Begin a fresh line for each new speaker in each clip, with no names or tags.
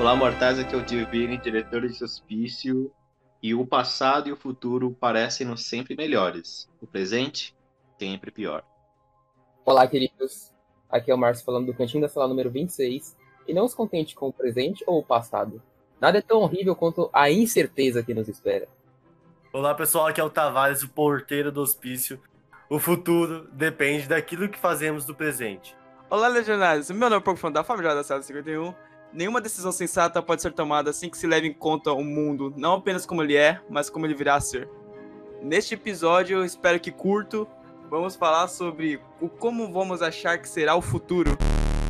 Olá, mortais, aqui é o Divine, diretor de hospício, e o passado e o futuro parecem-nos sempre melhores. O presente, sempre pior.
Olá, queridos. Aqui é o Márcio falando do Cantinho da Sala número 26. E não se contente com o presente ou o passado. Nada é tão horrível quanto a incerteza que nos espera.
Olá, pessoal. Aqui é o Tavares, o porteiro do hospício. O futuro depende daquilo que fazemos do presente.
Olá, legionários. Meu nome é Pouco Fã da Família da Sala 51. Nenhuma decisão sensata pode ser tomada assim que se leve em conta o mundo, não apenas como ele é, mas como ele virá a ser. Neste episódio, espero que curto, vamos falar sobre o como vamos achar que será o futuro.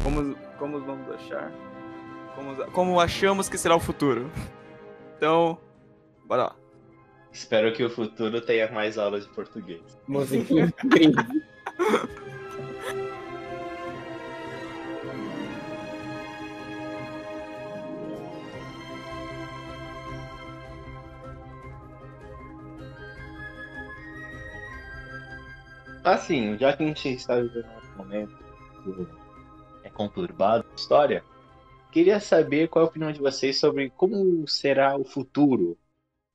Como, como vamos achar? Como, como achamos que será o futuro. Então, bora lá.
Espero que o futuro tenha mais aulas de português.
Música incrível.
Assim, já que a gente está vivendo um momento é conturbado de história, queria saber qual é a opinião de vocês sobre como será o futuro,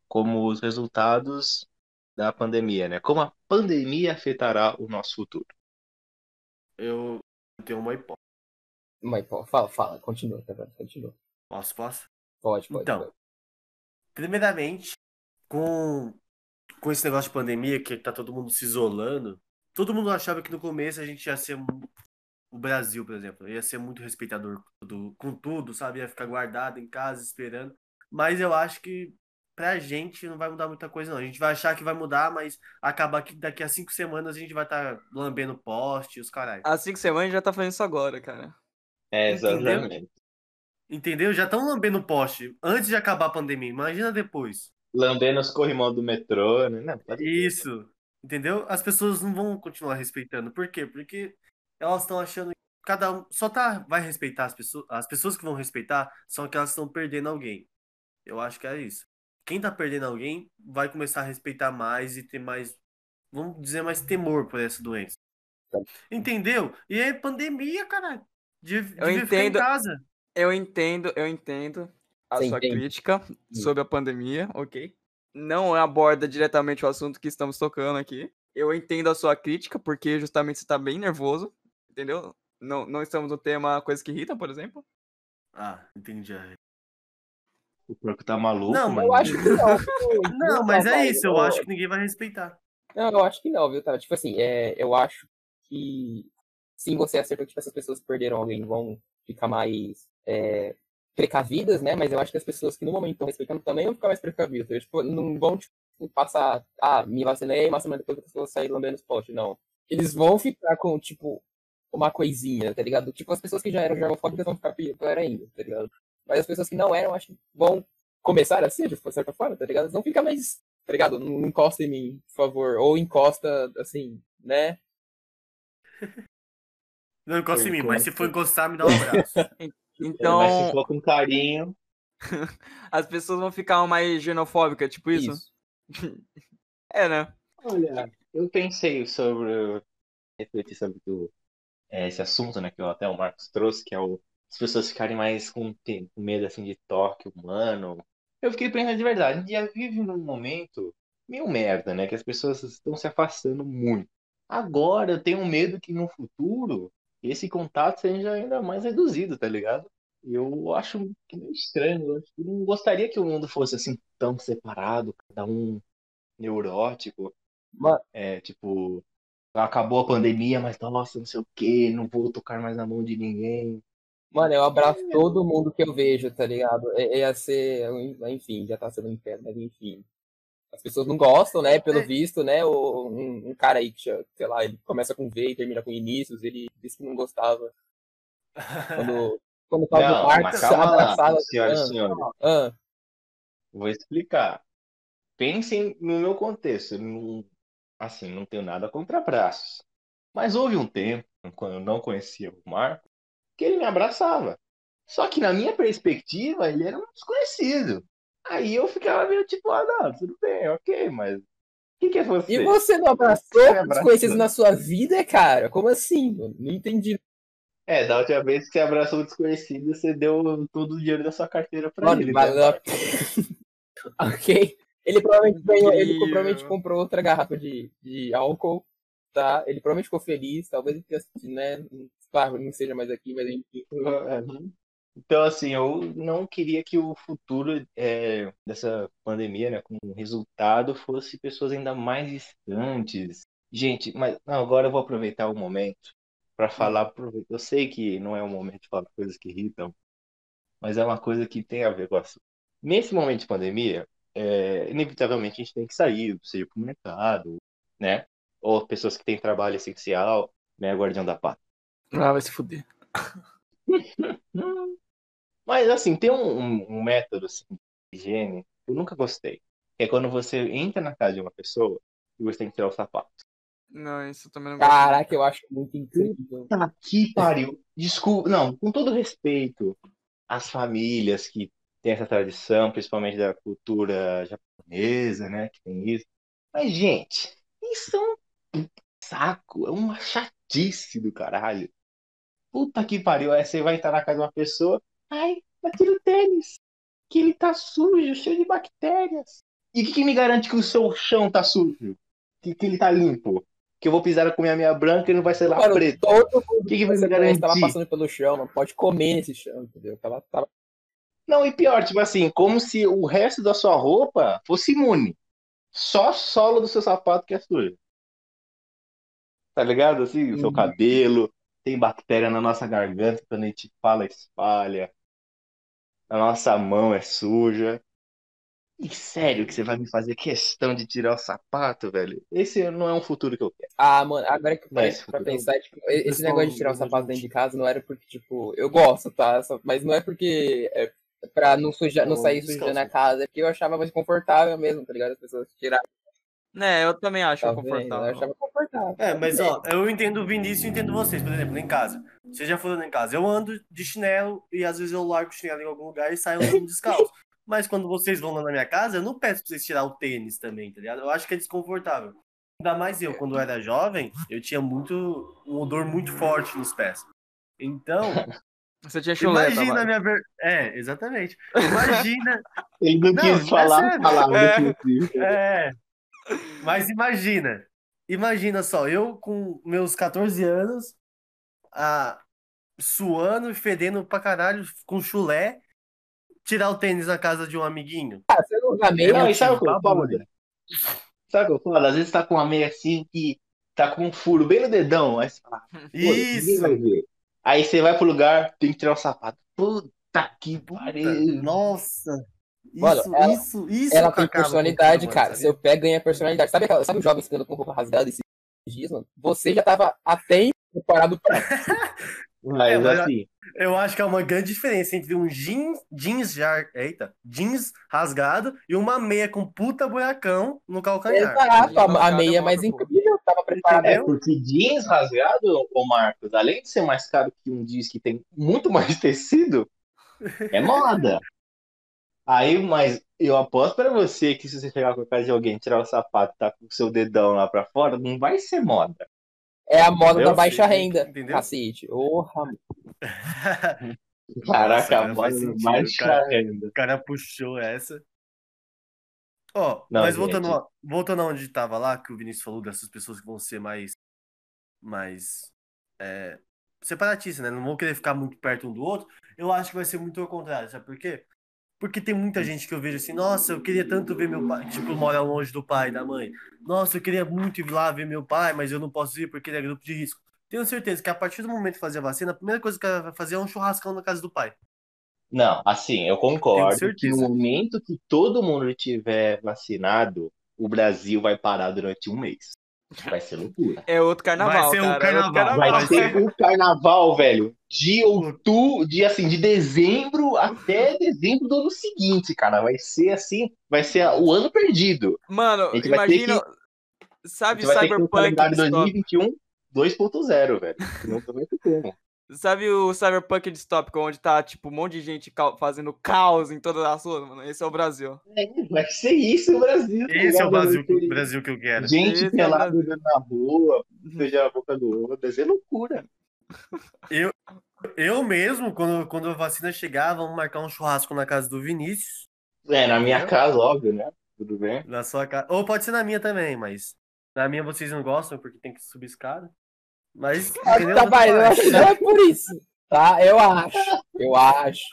como os resultados da pandemia, né? Como a pandemia afetará o nosso futuro.
Eu tenho uma hipótese.
Uma hipótese. Fala, fala, continua, tá vendo? Continua.
Posso, posso?
Pode, pode.
Então,
pode.
primeiramente, com, com esse negócio de pandemia, que tá todo mundo se isolando, todo mundo achava que no começo a gente ia ser o Brasil, por exemplo, ia ser muito respeitador com tudo, com tudo, sabe? Ia ficar guardado em casa esperando. Mas eu acho que pra gente não vai mudar muita coisa, não. A gente vai achar que vai mudar, mas acabar que daqui a cinco semanas a gente vai estar lambendo poste, os caralho.
Há cinco semanas já tá fazendo isso agora, cara.
É,
Entendeu?
exatamente.
Entendeu? Já estão lambendo poste antes de acabar a pandemia. Imagina depois.
Lambendo os corrimão do metrô, né? Não.
Isso. Entendeu? As pessoas não vão continuar respeitando. Por quê? Porque elas estão achando que cada um só tá vai respeitar as pessoas. As pessoas que vão respeitar são aquelas que estão perdendo alguém. Eu acho que é isso. Quem tá perdendo alguém vai começar a respeitar mais e ter mais, vamos dizer, mais temor por essa doença. Entendeu? E é pandemia, caralho. De, de
Eu
ficar em
entendo.
casa.
Eu entendo, eu entendo a
Você
sua
entende?
crítica sobre a pandemia, ok? Não aborda diretamente o assunto que estamos tocando aqui. Eu entendo a sua crítica, porque justamente você está bem nervoso, entendeu? Não, não estamos no tema coisas que irritam, por exemplo.
Ah, entendi.
O porco tá maluco,
Não,
mano.
Eu acho que não.
Não, mas é isso. Eu acho que ninguém vai respeitar.
Não, eu acho que não, viu, tá? Tipo assim, é, eu acho que sim, você acertou que tipo, essas pessoas que perderam alguém vão ficar mais é, precavidas, né? Mas eu acho que as pessoas que no momento estão respeitando também vão ficar mais precavidas. Tipo, não vão tipo, passar, ah, me vacinei, uma semana depois a pessoa sair lambendo os postes, não. Eles vão ficar com, tipo, uma coisinha, tá ligado? Tipo, as pessoas que já eram germofóbicas vão ficar pior ainda, tá ligado? Mas as pessoas que não eram, acho que vão começar a ser, de certa forma, tá ligado? Eles vão ficar mais, tá ligado? Não não encosta em mim, por favor. Ou encosta, assim, né?
Não encosta em mim, mas se for
Encosta.
encostar, me dá um abraço.
Então,
Mas se for com carinho,
as pessoas vão ficar mais xenofóbicas, tipo isso? É, né?
Olha, eu pensei sobre. refletir sobre o- é, esse assunto, né, que o- até o Marcos trouxe, que é o, as pessoas ficarem mais com, com medo assim de toque humano. Eu fiquei pensando de verdade, a gente já vive num momento meio merda, né, que as pessoas estão se afastando muito. Agora eu tenho medo que no futuro esse contato seja ainda mais reduzido, tá ligado? Eu acho meio estranho, eu que não gostaria que o mundo fosse assim tão separado, cada um neurótico.
Mano,
É, tipo, acabou a pandemia, mas nossa, não sei o quê, não vou tocar mais na mão de ninguém.
mano, eu abraço todo mundo que eu vejo, tá ligado? É- Ia ser, enfim, já tá sendo um inferno, mas enfim. As pessoas não gostam, né? Pelo
É.
visto, né? O, um, um cara aí que, sei lá, ele começa com V e termina com Inícios, ele disse que não gostava. Quando, quando fala
Não,
do
mas
Marcos,
calma lá,
abraçado.
senhoras e
ah,
senhores.
ah,
Vou explicar. Pensem no meu contexto. eu Não, assim, não tenho nada contra abraços. Mas houve um tempo, quando eu não conhecia o Marco, que ele me abraçava. Só que na minha perspectiva, ele era um desconhecido. Aí eu ficava meio tipo, ah, não, tudo bem, ok, mas o que que é você?
E você não abraçou desconhecidos na sua vida, cara? Como assim? mano? Não entendi.
É, da última vez que você abraçou o desconhecido, você deu todo o dinheiro da sua carteira pra
Mano,
ele.
mas,
né?
ok. Ele provavelmente ganhou, ele provavelmente comprou outra garrafa de, de álcool, tá? Ele provavelmente ficou feliz, talvez ele tenha, né? Claro, não seja mais aqui, mas enfim.
Uhum. Então, assim, eu não queria que o futuro é, dessa pandemia, né, como resultado, fosse pessoas ainda mais distantes. Gente, mas não, agora eu vou aproveitar o momento para falar. Eu sei que não é o momento de falar coisas que irritam, mas é uma coisa que tem a ver com a. Nesse momento de pandemia, é, inevitavelmente a gente tem que sair, seja para o mercado, né? Ou pessoas que têm trabalho essencial, né? Guardião da pátria.
Ah, vai se fuder.
Mas assim, tem um, um- um método assim, de higiene que eu nunca gostei. Que é quando você entra na casa de uma pessoa e você tem que tirar o sapato.
Não, isso eu também não gosto.
Caraca, eu acho muito incrível.
Tá que pariu. Desculpa, não, com todo respeito às famílias que têm essa tradição, principalmente da cultura japonesa, né? Que tem isso. Mas, gente, isso é um saco, é uma chatice do caralho. Puta que pariu. Aí você vai entrar na casa de uma pessoa, ai, o tênis, que ele tá sujo, cheio de bactérias. E o que, que me garante que o seu chão tá sujo? Que, que ele tá limpo? Que eu vou pisar com minha meia branca e não vai ser lá
Mano,
preto.
todo mundo
O que, que vai me
que tava
garantir?
passando pelo chão, não pode comer nesse chão, entendeu? Tava, tava...
Não, e pior, tipo assim, como se o resto da sua roupa fosse imune. Só a sola do seu sapato que é sujo. Tá ligado? Assim, o seu
Uhum.
cabelo, tem bactéria na nossa garganta, quando a gente fala, espalha. A nossa mão é suja. E sério que você vai me fazer questão de tirar o sapato, velho? Esse não é um futuro que eu quero.
Ah, mano, agora que
Mas,
parei pra pensar, tipo, esse negócio de tirar o sapato dentro de casa não era porque, tipo, eu gosto, tá? Mas não é porque é pra não, sujar, não sair sujando a casa, é porque eu achava mais confortável mesmo, tá ligado? As pessoas tiravam,
É, eu também acho
tá vendo?
confortável.
Eu achava confortável.
É, mas ó, eu entendo o Vinícius e entendo vocês, por exemplo, em casa. Vocês já foram em casa. Eu ando de chinelo e às vezes eu largo o chinelo em algum lugar e saio andando descalço. Mas quando vocês vão lá na minha casa, eu não peço pra vocês tirar o tênis também, tá ligado? Eu acho que é desconfortável. Ainda mais eu, quando eu era jovem, eu tinha muito um odor muito forte nos pés. Então,
Você tinha chuleta,
imagina a
mano.
minha ver... É, exatamente. Imagina
Ele não,
Não,
quis
é
falar
sério.
a palavra
É.
que eu
É. Mas imagina. Imagina só, eu com meus 14 anos, ah, suando e fedendo pra caralho, com chulé, tirar o tênis na casa de um amiguinho.
Ah, você não usa meia?
Não, e sabe o que eu falo? Sabe o que eu falo? Às vezes tá com uma meia assim que tá com um furo bem no dedão. Aí você fala, ninguém
Isso!
vai ver. Aí você vai pro lugar, tem que tirar o sapato. Puta que pariu.
Nossa!
Mano,
Isso,
ela-
isso, isso
Ela
que
tem personalidade, cara.
mano,
Se eu pego, ganha personalidade. Sabe, aquela, sabe o jovem ficando com roupa rasgada esses dias, mano? Você já tava até preparado pra.
Mas
É,
assim,
Exato, a, a meia
é
mais incrível, tava preparado.
é
Entendeu?
porque jeans rasgado, ô Marcos, além de ser mais caro que um jeans que tem muito mais tecido, é moda. Aí, mas eu aposto pra você que se você chegar com a casa de alguém, tirar o sapato, tá com o seu dedão lá pra fora, não vai ser moda.
É a moda
Entendeu?
da baixa
Sim,
renda.
entendeu?
Cacete. Porra,
Caraca,
cara,
a moda
sentido,
mais
cara.
renda.
O cara puxou essa. Ó,
Não,
mas voltando, voltando aonde tava lá, que o Vinícius falou dessas pessoas que vão ser mais. mais. É, separatistas, né? Não vão querer ficar muito perto um do outro. Eu acho que vai ser muito ao contrário, sabe por quê? Porque tem muita gente que eu vejo assim, nossa, eu queria tanto ver meu pai, tipo, mora longe do pai e da mãe. Nossa, eu queria muito ir lá ver meu pai, mas eu não posso ir porque ele é grupo de risco. Tenho certeza que a partir do momento de fazer a vacina, a primeira coisa que ela vai fazer é um churrascão na casa do pai.
Não, assim, eu concordo que no momento que todo mundo estiver vacinado, o Brasil vai parar durante um mês. Vai ser loucura.
É outro carnaval,
Vai ser
cara. é outro
carnaval.
Vai
Vai
ser o carnaval, velho. De outubro, de assim, de dezembro até dezembro do ano seguinte, cara. Vai ser assim, vai ser o ano perdido.
Mano, imagina. Sabe
um
Cyberpunk
calendário
distópico?
2021 2.0, velho. Não também tem como.
Sabe o Cyberpunk distópico, onde tá, tipo, um monte de gente cau- fazendo caos em todas as ruas, mano? Esse é o Brasil.
É, vai ser isso o Brasil. tá
Esse é o? Brasil,
ter
Brasil que eu quero.
Gente
Esse é
pelada
Brasil.
na rua, beijar a boca do outro. Ser loucura.
Eu mesmo, quando, quando a vacina chegar, vamos marcar um churrasco na casa do Vinícius.
É, na minha casa, óbvio, né? Tudo bem.
Na sua casa. Ou pode ser na minha também, mas na minha vocês não gostam porque tem que subir escada. Mas.
Tá, vai, eu
Tanto
acho que não é por isso. Tá? Eu acho. Eu acho.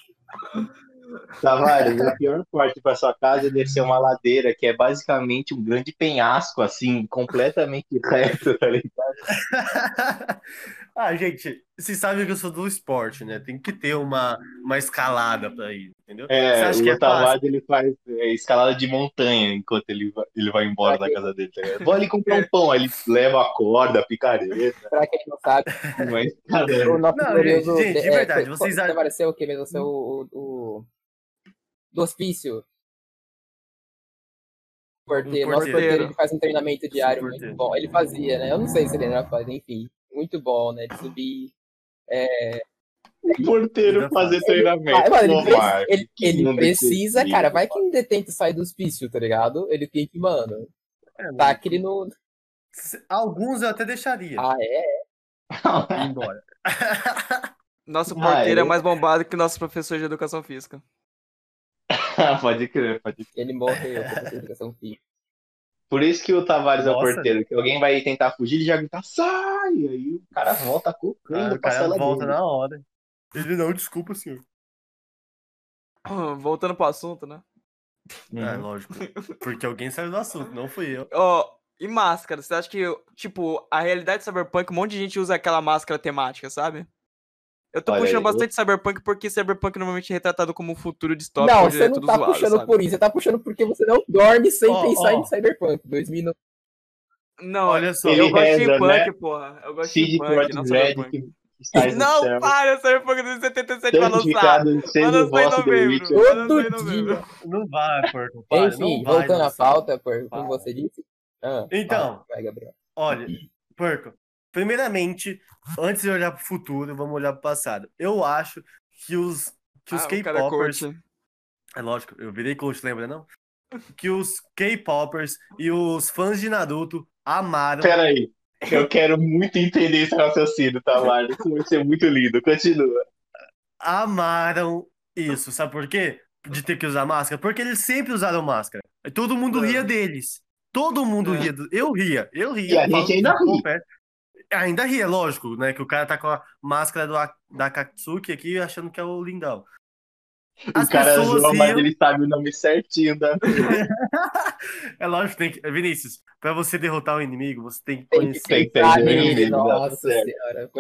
Tavares, a pior parte pra sua casa é descer uma ladeira que é basicamente um grande penhasco, assim, completamente reto, tá ligado?
ah, gente, vocês sabem que eu sou do esporte, né? Tem que ter uma, uma escalada pra ir, entendeu? Você
É,
acha
o
que é?
Tavares ele faz é, escalada de montanha enquanto ele vai, ele vai embora da casa dele. Tá? Vou ali comprar um pão, aí ele leva a corda, a picareta,
Pra quem não sabe,
mas
o nosso
Não, gente, de
é,
verdade,
foi-
vocês
Você apareceu o quê mesmo? Você, o, o, o- Do hospício. Porteiro. Nosso
porteiro.
porteiro ele faz um treinamento diário
porteiro.
muito bom. Ele fazia, né? Eu não sei se ele ainda faz, enfim. Muito bom, né? De subir.
O porteiro fazer
Ah,
treinamento.
mano, ele,
Pô,
pre-
Marcos,
ele, ele precisa, cara. Vai que um detento sai do hospício, tá ligado? Ele tem que, mano.
É,
Tá aquele no.
Alguns eu até deixaria
Ah, é?
ir embora.
Nosso
Ah,
porteiro é
ele-
mais bombado que nosso professor de educação física.
pode crer, pode crer.
Ele morreu por educação física.
Por isso que o Tavares é o
Nossa.
porteiro, que alguém vai tentar fugir, ele já grita, sai! Aí o cara volta
Ah,
correndo
o
pra
cara volta
dele.
na hora. Ele não, desculpa, senhor.
Voltando pro assunto, né?
É,
Uhum.
lógico. Porque alguém saiu do assunto, não fui eu.
Ó, e máscara? Você acha que, tipo, a realidade de Cyberpunk, um monte de gente usa aquela máscara temática, sabe? Eu tô
Olha
puxando
aí,
bastante Cyberpunk porque Cyberpunk normalmente é retratado como um futuro distópico
Não, você
é
não tá
zoado,
puxando
sabe?
por isso. Você tá puxando porque você não dorme sem
Ó,
pensar
ó.
em Cyberpunk. 2009.
Não,
Olha só.
eu
Ele
gosto de steampunk,
né?
porra. Eu gosto de
Cid
steampunk,
Project
não
Red, que
Não,
céu.
para, Cyberpunk 2077 vai lançar. Vai lançar em novembro.
Todo
novembro.
dia.
Não vai, porco. Para,
Enfim,
não vai
voltando à pauta, por, como você disse. Ah,
Então.
Vai, Gabriel.
Olha, porco. Primeiramente, antes de olhar pro futuro, vamos olhar pro passado. Eu acho que os, que os
Ah, o é
K-popers.
coach.
É lógico, eu virei coach, lembra, não? Que os K-popers e os fãs de Naruto amaram.
Peraí, eu quero muito entender esse raciocínio, Tavares. Isso vai ser muito lindo. Continua.
amaram isso. Sabe por quê? De ter que usar máscara? Porque eles sempre usaram máscara. Todo mundo
É.
ria deles. Todo mundo
É.
ria. do- Eu ria, eu ria.
E a gente ainda ri.
Ainda ria, lógico, né? Que o cara tá com a máscara do, da Katsuki aqui achando que é o lindão. As
o cara zoa, mas
riam.
ele sabe o nome certinho da.
É lógico, tem que. Vinícius, pra você derrotar o inimigo, você tem que conhecer.
Tem que
pensar nele. Nossa senhora.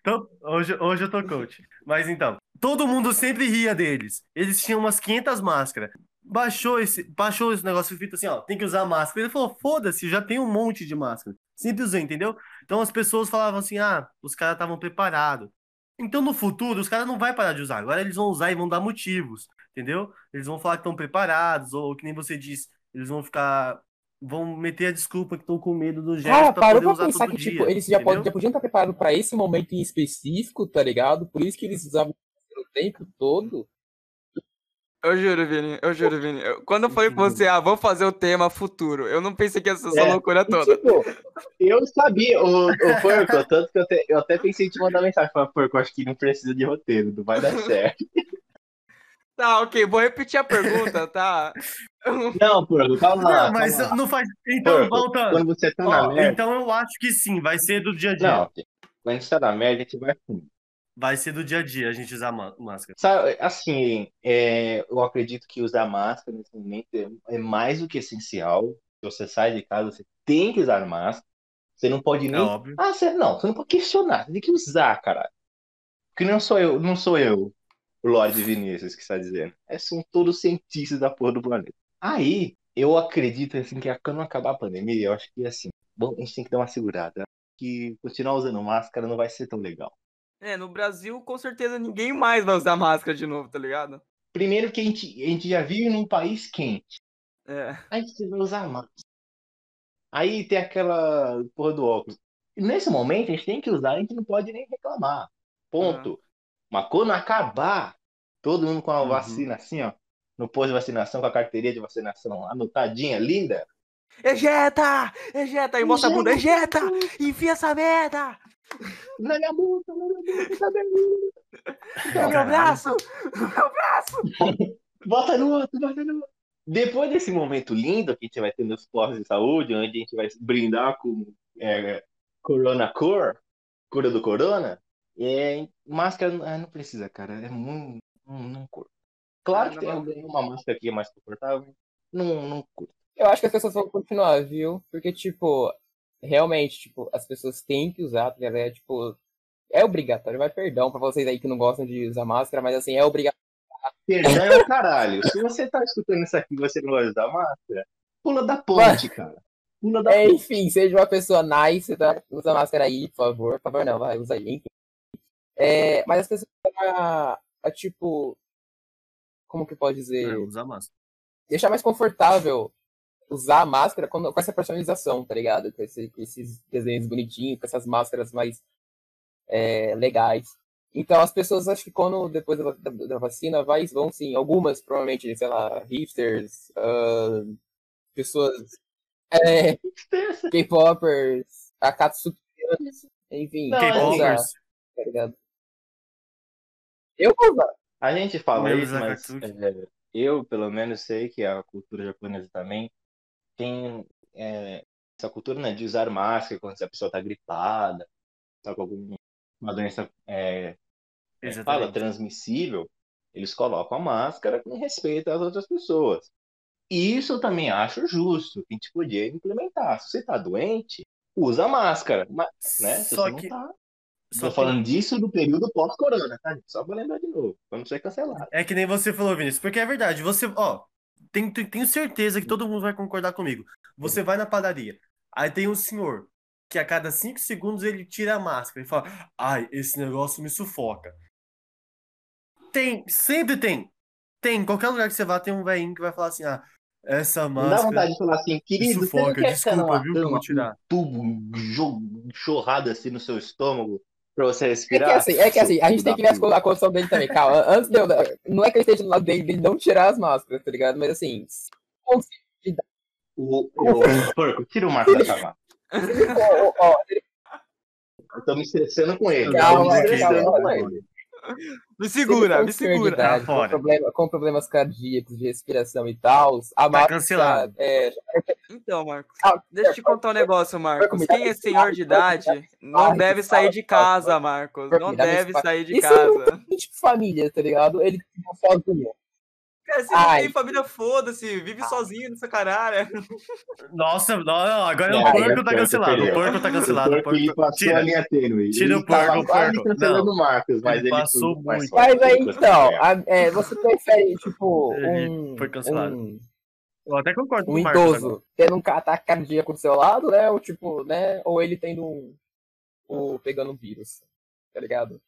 Então, hoje, hoje eu tô coach. Mas então, todo mundo sempre ria deles. Eles tinham umas 500 máscaras. Baixou esse, baixou esse negócio feito assim, ó, tem que usar máscara. Ele falou, foda-se, já tem um monte de máscara. Sempre usei, entendeu? Então as pessoas falavam assim, ah, os caras estavam preparados. Então no futuro, os caras não vão parar de usar. Agora eles vão usar e vão dar motivos, entendeu? Eles vão falar que estão preparados, ou que nem você disse, eles vão ficar. Vão meter a desculpa que estão com medo do gesto
Cara,
pra
parou pra
usar
pensar que,
dia.
tipo, eles já,
entendeu?
pod- já podiam estar preparados pra esse momento em específico, tá ligado? Por isso que eles usavam o tempo todo.
Eu juro, Vini, eu juro, Vini. Eu- quando eu falei pra você, ah, vamos fazer o tema futuro, eu não pensei que ia ser essa
É.
loucura toda.
tipo,
Eu sabia, o, o Porco, tanto que eu até, eu até pensei em te mandar mensagem. Falei, Porco, acho que não precisa de roteiro, não vai dar certo.
Tá, ok, vou repetir a pergunta, tá?
Não, Porco, calma lá.
Não, mas
lá.
não faz. Então,
Porco,
voltando.
Quando você tá
Ó,
na merda.
então eu acho que sim, vai ser do dia a dia.
Não, quando você tá na merda, a gente vai fundo.
Vai ser do dia a dia a gente usar má- máscara.
Sabe, assim, é, eu acredito que usar máscara nesse momento é, é mais do que essencial. Se você sai de casa, você tem que usar máscara. Você não pode
É
nem.
óbvio.
Ah, você não, você não pode questionar, você tem que usar, caralho. Porque não sou eu, não sou eu, o Lorde Vinícius, que está dizendo. É, são todos cientistas da porra do planeta. Aí, eu acredito assim que quando acabar a pandemia, eu acho que assim, bom, a gente tem que dar uma segurada. Que continuar usando máscara não vai ser tão legal.
É, no Brasil, com certeza ninguém mais vai usar máscara de novo, tá ligado?
Primeiro que a gente, a gente já vive num país quente.
É.
Aí você vai usar máscara. Aí tem aquela porra do óculos. Nesse momento a gente tem que usar, a gente não pode nem reclamar. Ponto. Mas quando acabar, todo mundo com a
Uhum.
vacina assim, ó, no posto de vacinação, com a carteirinha de vacinação anotadinha, linda.
Ejeta! Ejeta! E mostra a bunda, ejeta! Enfia essa merda!
Na minha boca, na minha boca, tá bem.
Meu
Caralho.
braço! Meu braço!
Bota no outro, bota no outro. Depois desse momento lindo que a gente vai ter nos postos de saúde, onde a gente vai brindar com é, Corona Cor, cura do Corona, é, máscara ah, não precisa, cara. É muito. Não, não curto. Claro
Ah,
que tem alguém- uma máscara que é mais confortável. Não, não curto.
Eu acho que as pessoas vão continuar, viu? Porque, tipo, realmente, tipo, as pessoas têm que usar, tá ligado? É, tipo, é obrigatório. Vai perdão pra vocês aí que não gostam de usar máscara, mas assim, é obrigatório.
Perdão é o caralho. Se você tá escutando isso aqui e você não gosta da máscara, pula da ponte, cara. Pula da
É,
ponte.
enfim, seja uma pessoa nice, tá? Usa máscara aí, por favor. Por favor, não, vai, usa aí, enfim. É, mas as pessoas a, a, tipo, como que pode dizer?
É, usar máscara.
deixar mais confortável usar a máscara quando- com essa personalização, tá ligado? Com, esse- com esses desenhos bonitinhos, com essas máscaras mais é, legais. Então as pessoas acho que quando depois da, da- da vacina vai, vão sim, algumas provavelmente, sei lá, hipsters, ah, pessoas é. K-popers, akatsukianos, enfim,
K-popers.
tá ligado? Eu vou usar.
A gente fala
Menos
isso, mas é, eu, pelo menos, sei que a cultura japonesa também tem é, essa cultura né, de usar máscara quando a pessoa está gripada, está com alguma doença é, é, fala, transmissível, eles colocam a máscara com respeito às outras pessoas. E isso eu também acho justo, que a gente podia implementar. Se você está doente, usa máscara. Mas, né, se
Só que,
tá.
só
Tô
que
falando disso do período pós-corona, tá? Só pra lembrar de novo, pra não ser cancelado.
é que nem você falou, Vinícius, porque é verdade. Você, ó, tenho, tenho certeza que todo mundo vai concordar comigo. Você vai na padaria, aí tem um senhor que a cada cinco segundos ele tira a máscara e fala: Ai, esse negócio me sufoca. Tem, sempre tem. Tem, em qualquer lugar que você vá, tem um velhinho que vai falar assim: Ah, essa
Não dá
máscara
vontade de falar assim, querido, você não
sufoca.
quer ficar
Desculpa,
numa
viu,
cama
tirar.
um tubo jo- chorrado assim no seu estômago pra você
É que
respirar?
assim, é que assim, a gente tem que ver a condição dele também, calma. Antes de eu. Não é que eu esteja do lado dele de não tirar as máscaras, tá ligado? Mas assim, se conseguir
O, o, porco, tira o Marco da chamada.
ó,
Eu tô me estressando com ele.
Calma,
eu tô me estressando
calma,
com
calma.
Me segura, me
senhor de
segura.
idade,
Tá
com, problema- com problemas cardíacos, de respiração e tal, a máscara.
cancelado.
É,
Então, Marcos,
ah,
deixa eu te contar um negócio, Marcos. Quem é senhor de idade não deve sair de casa, Marcos. Não deve sair de
Isso é um
casa.
tipo de família, tá ligado? Ele fica sozinho.
Cara, não
Ai.
tem família, foda-se. Vive sozinho nessa caralho.
Nossa, não, não, agora
Não,
o porco
agora
tá
o
cancelado.
porco
O porco tá cancelado.
O
O
porco, ele passou
Tira.
a linha tênue.
Tira o porco, o porco.
cancelando
Não.
o Marcos, mas
Ele
ele,
passou
foi
muito.
Mas aí então, a- é, você prefere, tipo, um.
foi cancelado.
um
Eu até concordo com
um
o Marcos agora.
idoso tendo um ataque cardíaco do seu lado, né? Ou tipo, né? Ou ele tendo um. Ou pegando um vírus. Tá ligado?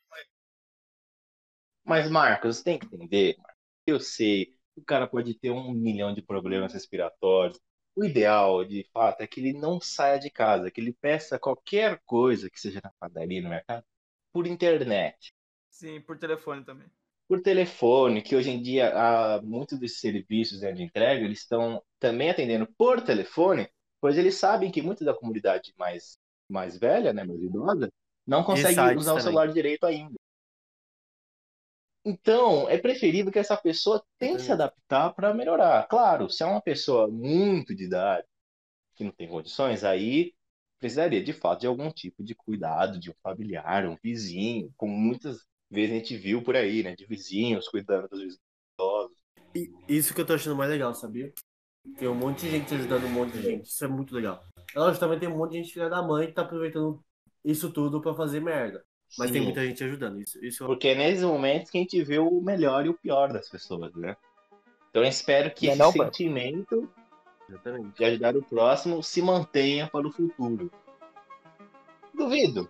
Mas, Marcos, tem que entender, Marcos. Eu sei, o cara pode ter um milhão de problemas respiratórios. O ideal, de fato, é que ele não saia de casa, que ele peça qualquer coisa que seja na padaria, no mercado, por internet,
Sim, por telefone também.
por telefone, que hoje em dia há muitos desses serviços né, de entrega, eles estão também atendendo por telefone, pois eles sabem que muita da comunidade mais, mais velha, né, mais idosa, não consegue usar o
também.
celular direito ainda. Então, é preferível que essa pessoa tente se adaptar para melhorar. Claro, se é uma pessoa muito de idade, que não tem condições, aí precisaria de fato de algum tipo de cuidado de um familiar, um vizinho, como muitas vezes a gente viu por aí, né? De vizinhos cuidando dos idosos.
E Isso que eu tô achando mais legal, sabia? Tem um monte de gente ajudando um monte de gente. Isso é muito legal. Lógico, também tem um monte de gente filha da mãe que tá aproveitando isso tudo pra fazer merda. Mas tem
Sim,
muita gente ajudando. Isso, isso eu-
Porque é nesses momentos que a gente vê o melhor e o pior das pessoas, né? Então eu espero que
é
esse
não,
sentimento
Exatamente.
de ajudar o próximo se mantenha para o futuro. Duvido,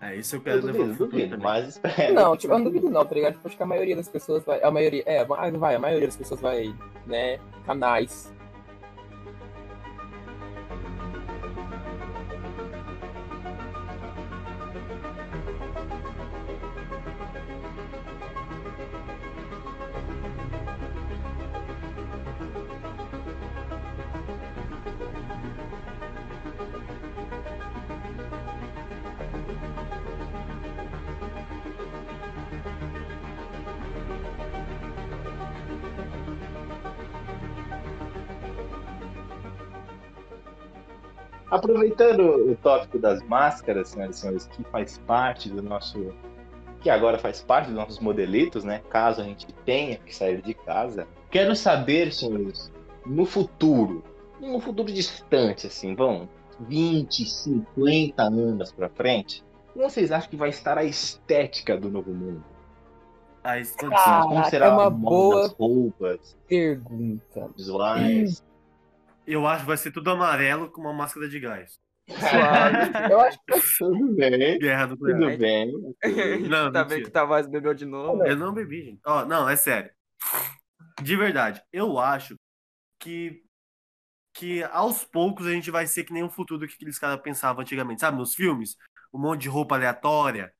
É isso eu
eu
quero levar
duvido, duvido, mas espero.
Não, tipo, eu não duvido não, tá ligado? Tipo, acho que a maioria das pessoas vai. A maioria. É, vai, a maioria das pessoas vai, né? Canais.
Aproveitando o tópico das máscaras, senhoras e senhores, que faz parte do nosso. que agora faz parte dos nossos modelitos, né? Caso a gente tenha que sair de casa. Quero saber, senhores, no futuro, no futuro distante, assim, vão 20, 50 anos pra frente, como vocês acham que vai estar a estética do novo mundo?
A.
Ah,
como será
é uma boa-
das roupas,
Pergunta.
visuais?
Eu acho que vai ser tudo amarelo com uma máscara de gás.
Eu acho que
Tudo bem,
Guerra nuclear.
tudo bem.
Não,
tá vendo que Tavares bebeu de novo?
Eu não bebi, gente. Ó, não, é sério. De verdade, eu acho que que aos poucos a gente vai ser que nem o futuro que aqueles caras pensavam antigamente, sabe? Nos filmes, um monte de roupa aleatória,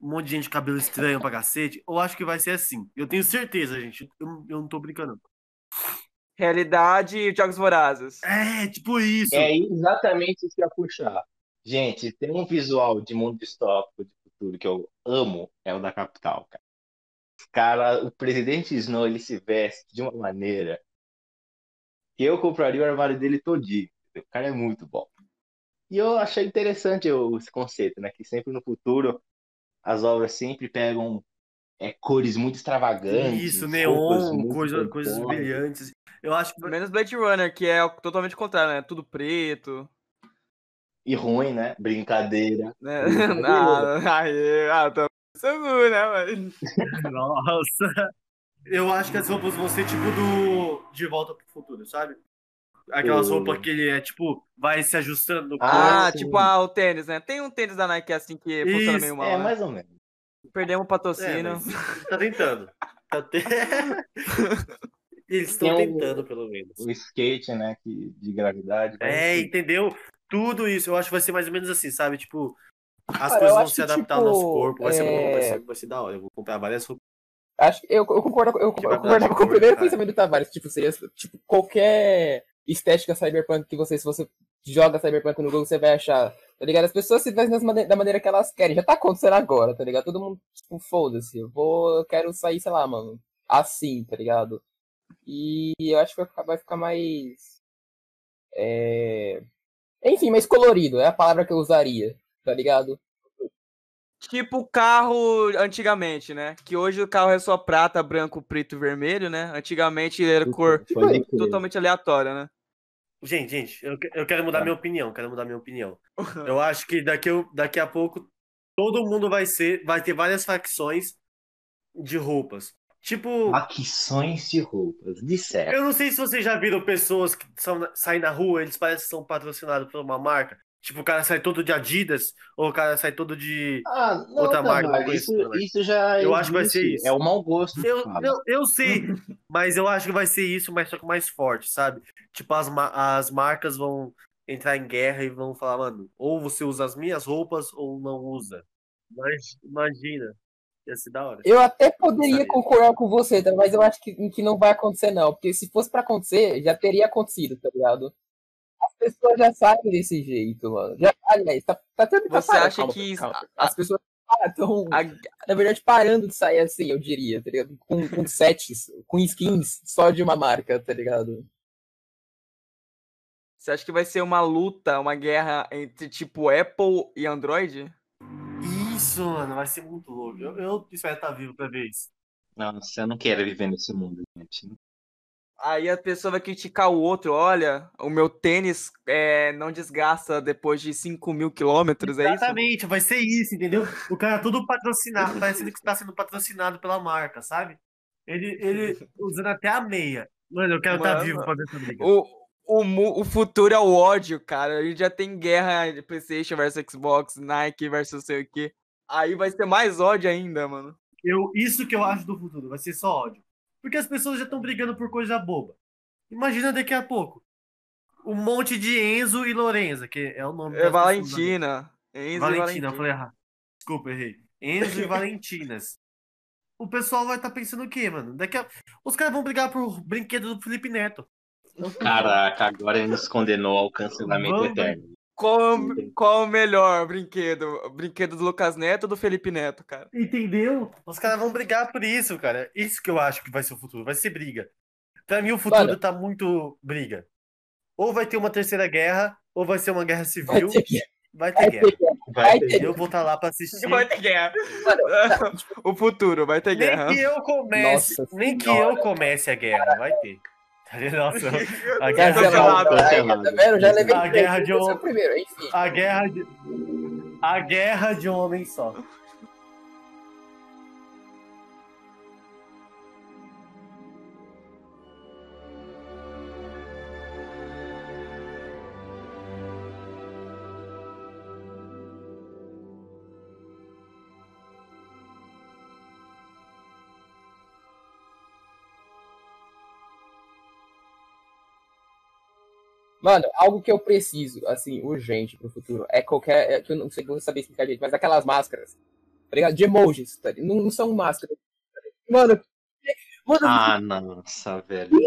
um monte de gente com cabelo estranho pra cacete. Eu acho que vai ser assim. Eu tenho certeza, gente. Eu, eu não tô brincando.
Realidade e jogos vorazes.
É, tipo isso.
É exatamente isso que eu ia puxar. Gente, tem um visual de mundo distópico de futuro que eu amo, é o da capital, cara. Os Cara, o presidente Snow, ele se veste de uma maneira que eu compraria o armário dele todinho. O cara é muito bom. E eu achei interessante o- esse conceito, né? Que sempre no futuro as obras sempre pegam é, cores muito extravagantes,
Isso, neon, coisa, coisas brilhantes. Eu acho que
Menos Blade Runner, que é totalmente o contrário, né? Tudo preto.
E ruim, né? Brincadeira.
Né?
Brincadeira.
ah, aí, ah, tá pensando, né, mano?
Nossa. Eu acho que as roupas vão ser tipo do De Volta pro Futuro, sabe? Aquelas roupas que ele é tipo, vai se ajustando no corpo.
Ah,
Ah,
sim.
tipo, ah, o tênis, né? Tem um tênis da Nike assim que funciona
Isso,
meio mal.
É,
né?
mais ou menos.
Perdemos o
É,
patrocínio.
mas tá tentando. Tá te- Eles estão tentando, pelo menos.
O skate, né? Que, de gravidade.
É, entendeu? Tudo isso, eu acho que vai ser mais ou menos assim, sabe? Tipo, as
Cara,
coisas vão se adaptar ao
tipo,
nosso corpo. Vai ser bom, vai
é-
ser, vai ser da hora. Eu vou comprar várias roupas.
Acho que eu, eu concordo, eu, eu
verdade,
concordava com o
concordo,
primeiro
cara.
pensamento do Tavares. Tipo, seria tipo, qualquer estética cyberpunk que você, se você joga cyberpunk no Google, você vai achar, tá ligado? As pessoas se vestem mane- da maneira que elas querem. Já tá acontecendo agora, tá ligado? Todo mundo, tipo, foda-se. Eu vou, eu quero sair, sei lá, mano, assim, tá ligado? E eu acho que vai ficar, vai ficar mais. É... Enfim, mais colorido, é a palavra que eu usaria, tá ligado?
Tipo carro antigamente, né? Que hoje o carro é só prata, branco, preto e vermelho, né? Antigamente era cor totalmente aleatória, né?
Gente, gente, eu, eu quero mudar
Tá.
minha opinião, quero mudar minha opinião. Eu acho que daqui, daqui a pouco todo mundo vai ser, vai ter várias facções de roupas. Tipo,
Facções de roupas, de certo.
eu não sei se vocês já viram pessoas que são, saem na rua, eles parecem que são patrocinados por uma marca. Tipo, o cara sai todo de Adidas, ou o cara sai todo de.
Ah, não,
Outra marca,
isso,
né?
isso já
Eu acho que vai
existe,
ser isso.
É o mau gosto.
Eu, eu, eu sei, mas eu acho que vai ser isso, mas só que mais forte, sabe? Tipo, as, as marcas vão entrar em guerra e vão falar, mano, ou você usa as minhas roupas ou não usa. Mas imagina, ia ser da hora.
Eu até poderia concordar com você, tá? mas eu acho que, que não vai acontecer, não. Porque se fosse pra acontecer, já teria acontecido, tá ligado? As pessoas já sabem desse jeito, mano. Já, aliás, tá, tá tendo tá
Você acha
calma,
que
calma.
a-
as pessoas estão,
A-
na verdade, parando de sair assim, eu diria, tá ligado? Com, com sets, com skins só de uma marca, tá ligado?
Você acha que vai ser uma luta, uma guerra entre tipo Apple e Android?
Isso, mano, vai ser muito louco. Eu, eu espero estar vivo pra ver isso.
Nossa, eu não quero viver nesse mundo, gente.
Aí a pessoa vai criticar o outro, olha, o meu tênis é, não desgasta depois de 5 mil quilômetros, é isso?
Exatamente, vai ser isso, entendeu? O cara tudo patrocinado, parecendo que está sendo patrocinado pela marca, sabe? Ele, ele usando até a meia. Mano, eu quero estar
Mano,
vivo pra ver essa briga.
O, o, o futuro é o ódio, cara. A gente já tem guerra de PlayStation versus Xbox, Nike versus sei o quê. Aí vai ser mais ódio ainda, mano.
Eu, isso que eu acho do futuro, vai ser só ódio. Porque as pessoas já estão brigando por coisa boba. Imagina daqui a pouco. Um monte de Enzo e Lorenza, que é o nome
É Valentina. Enzo e
Valentina,
Valentina.
eu falei errado. Desculpa, errei. Enzo e Valentinas. O pessoal vai estar pensando o quê, mano? Daqui a... Os caras vão brigar por brinquedo do Felipe Neto.
Caraca, agora ele nos condenou ao cancelamento
Vamos,
eterno.
Qual, qual o melhor brinquedo? O brinquedo do Lucas Neto ou do Felipe Neto, cara?
Entendeu? Os caras vão brigar por isso, cara. Isso que eu acho que vai ser o futuro. Vai ser briga. Pra mim, o futuro
Olha.
tá muito briga. Ou vai ter uma terceira guerra, ou vai ser uma guerra
Vai
civil,
ter que.
vai
Vai
ter guerra.
ter.
Vai
Vai
ter.
Eu vou estar lá pra assistir.
Vai ter guerra. O futuro, vai ter
Nem
guerra.
que eu comece,
Nossa
nem que eu comece a guerra, vai ter. Nossa, a guerra,
Cancelado.
de,
Aí, tá vendo? Já levei
A guerra de um-
primeiro, enfim.
a guerra de a guerra de um homem só.
Mano, algo que eu preciso, assim, urgente pro futuro, é qualquer. É, que eu não sei como saber explicar direito, mas aquelas máscaras, tá ligado? De emojis, tá ligado? Não, não são máscaras. Mano, mano,
Ah, nossa, velho.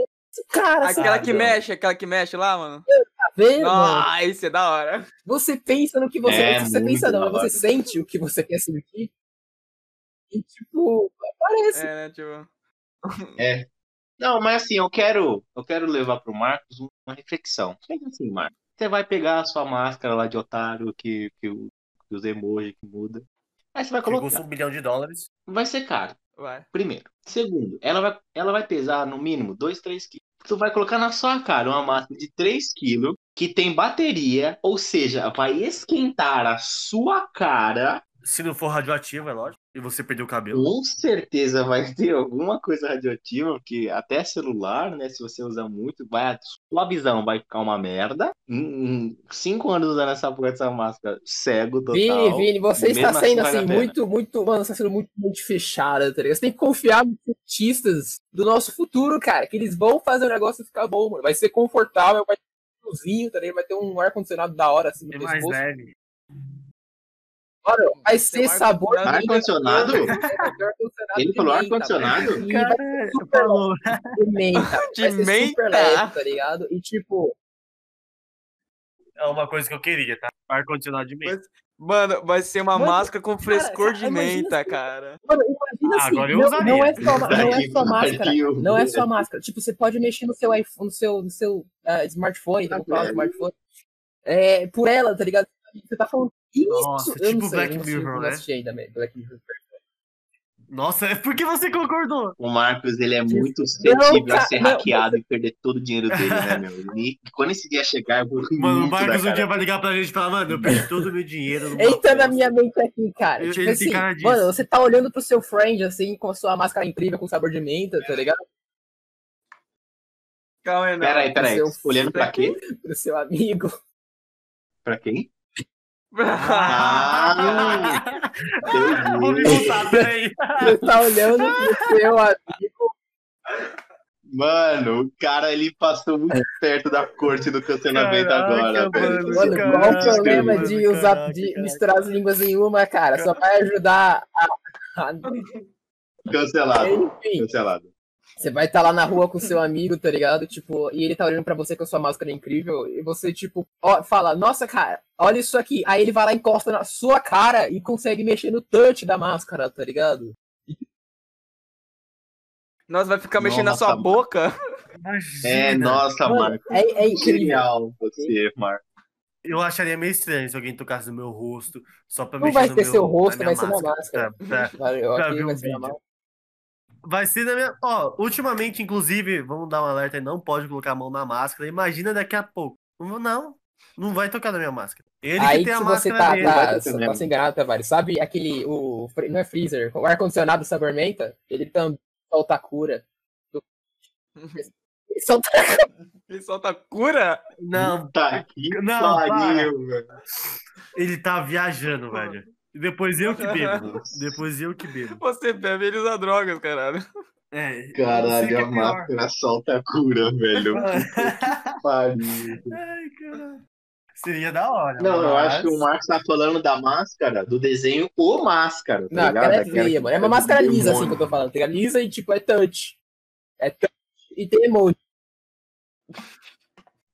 cara,
Aquela
Ah,
que mexe, aquela que mexe lá, mano.
tá vendo? mano?
Nossa, isso é da hora.
Você pensa no que você.
É
você pensa não, você sente o que você quer sentir. E tipo, aparece.
É, né, tipo.
Não, mas assim, eu quero, eu quero levar pro Marcos uma reflexão. Pensa assim, Marcos. Você vai pegar a sua máscara lá de otário, que, que, o- que os emojis que muda. Aí você vai
Que custa
colocar.
um bilhão de dólares.
Vai ser caro.
Vai.
Primeiro. Segundo, ela vai, ela vai pesar no mínimo 2, 3 quilos. Tu vai colocar na sua cara uma máscara de 3 quilos que tem bateria, ou seja, vai esquentar a sua cara.
Se não for radioativo, é lógico. E você perdeu o cabelo.
Com certeza vai ter alguma coisa radioativa, porque até celular, né? Se você usar muito, vai, sua visão vai ficar uma merda. Cinco anos usando essa porra dessa máscara, cego total.
Vini, Vini, você está
assim
sendo assim, muito, muito, mano, você está sendo muito, muito fechada, tá ligado? Você tem que confiar nos cientistas do nosso futuro, cara, que eles vão fazer o negócio ficar bom, mano. Vai ser confortável, vai ter um friozinho, tá ligado? Vai ter um ar-condicionado da hora, assim, no
É mais
pescoço. Mano, vai ser sabor
ar-condicionado.
Ele falou
menta,
ar-condicionado?
Cara, falou.
de menta.
De menta?
leve, tá ligado? E tipo,
É uma coisa que eu queria, tá? Ar-condicionado de meio.
Mano, vai ser uma
Mano,
máscara com frescor
cara,
de menta,
se-
cara.
Mano, imagina
Ah,
assim,
agora eu
não,
usaria.
não é só, não é só máscara, não é só máscara. Tipo, você pode mexer no seu iPhone, no seu, no seu ah, smartphone, tá comprando um smartphone, é, por ela, tá ligado? Você tá falando isso?
Nossa,
eu não
tipo
sei,
Black
eu não
Mirror,
eu não
né?
ainda, Black Mirror.
Nossa, é porque você concordou.
O Marcos, ele é muito suscetível a
cara,
ser
não,
hackeado e perder todo o dinheiro dele, né, meu? E quando esse dia chegar, eu vou rir
Mano, o
muito da
Marcos um dia vai ligar pra gente e falar, mano, eu perdi todo o meu dinheiro.
Entra na minha mente aqui, cara.
Ele-
tipo assim,
cara disso.
mano, você tá olhando pro seu friend, assim, com a sua máscara incrível com sabor de menta, tá ligado?
Calma aí, não.
Peraí, peraí. Olhando pra quê?
Pro seu amigo.
Pra quem?
Ah! Vou me voltar, peraí.
Você tá olhando pro seu amigo.
Mano, o cara ele passou muito perto da corte do cancelamento
Caraca,
agora, velho.
mano,
Mano,
Caraca,
qual o problema de usar,
caraca,
de
caraca.
misturar as línguas em uma, cara? Só vai ajudar a. a-
Cancelado,
Enfim,
cancelado.
Você vai estar lá na rua com seu amigo, tá ligado? Tipo, e ele tá olhando pra você com a sua máscara incrível, e você, tipo, ó, fala, nossa, cara, olha isso aqui. Aí ele vai lá, encosta na sua cara e consegue mexer no touch da máscara, tá ligado?
Nossa, vai ficar mexendo na
Nossa,
sua
mano.
boca.
Imagina.
É, nossa,
Mano,
Marcos.
é, é incrível.
Genial você, Marcos.
Eu acharia meio estranho se alguém tocasse no meu rosto só pra
Não
mexer
vai
no
ser
meu,
seu rosto,
na minha
vai ser uma máscara.
Pra- pra- um
vai ser
vídeo. Vai ser na minha. Ó, ultimamente, inclusive, vamos dar um alerta aí, não pode colocar a mão na máscara. Imagina daqui a pouco. Não, não vai tocar na minha máscara. Ele
Aí
que tem a
se você
máscara
tá,
dele.
tá,
ter
tá, se enganado, Tavares, sabe aquele, o, não é freezer, o ar-condicionado sabor menta? Ele também solta a cura. Ele solta
Ele solta cura.
Não,
Tá que
Não,
pariu, velho.
ele tá viajando, velho. E Depois eu que bebo. Depois eu que bebo.
Você bebe, ele usa drogas, caralho.
É, eu
Caralho,
que é
a máscara solta a cura, velho. Pariu.
Ai, caralho. Seria da hora.
Não, eu
mas-
acho que o Marcos tá falando da máscara, do desenho O Máscara, tá
Não,
ligado?
aquela é feia, mano. É uma máscara lisa, assim, que eu tô falando. Tem a lisa e, tipo, é touch. É touch e tem emoji.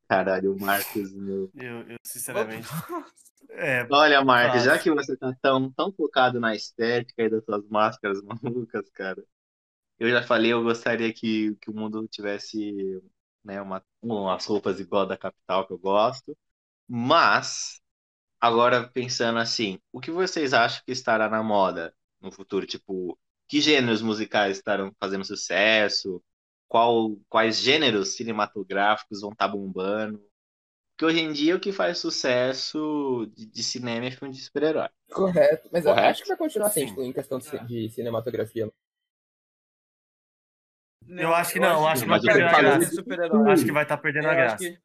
Caralho, o Marcos, meu.
Eu, eu sinceramente. É,
Olha, Marcos, já que você tá tão, tão focado na estética aí das suas máscaras malucas, cara, eu já falei, eu gostaria que, que o mundo tivesse, né, uma, umas roupas igual a da capital que eu gosto. Mas, agora pensando assim, o que vocês acham que estará na moda no futuro? Tipo, que gêneros musicais estarão fazendo sucesso? Qual, quais gêneros cinematográficos vão estar bombando? Porque hoje em dia o que faz sucesso de, de cinema é filme de super-herói.
Correto. Mas eu
Correto?
acho que vai continuar assim,
Sim.
tipo, em questão de, de cinematografia.
Eu acho que não, eu acho
que vai
vai
perder a graça.
super-herói.
Acho que vai estar perdendo
É,
a graça.
que-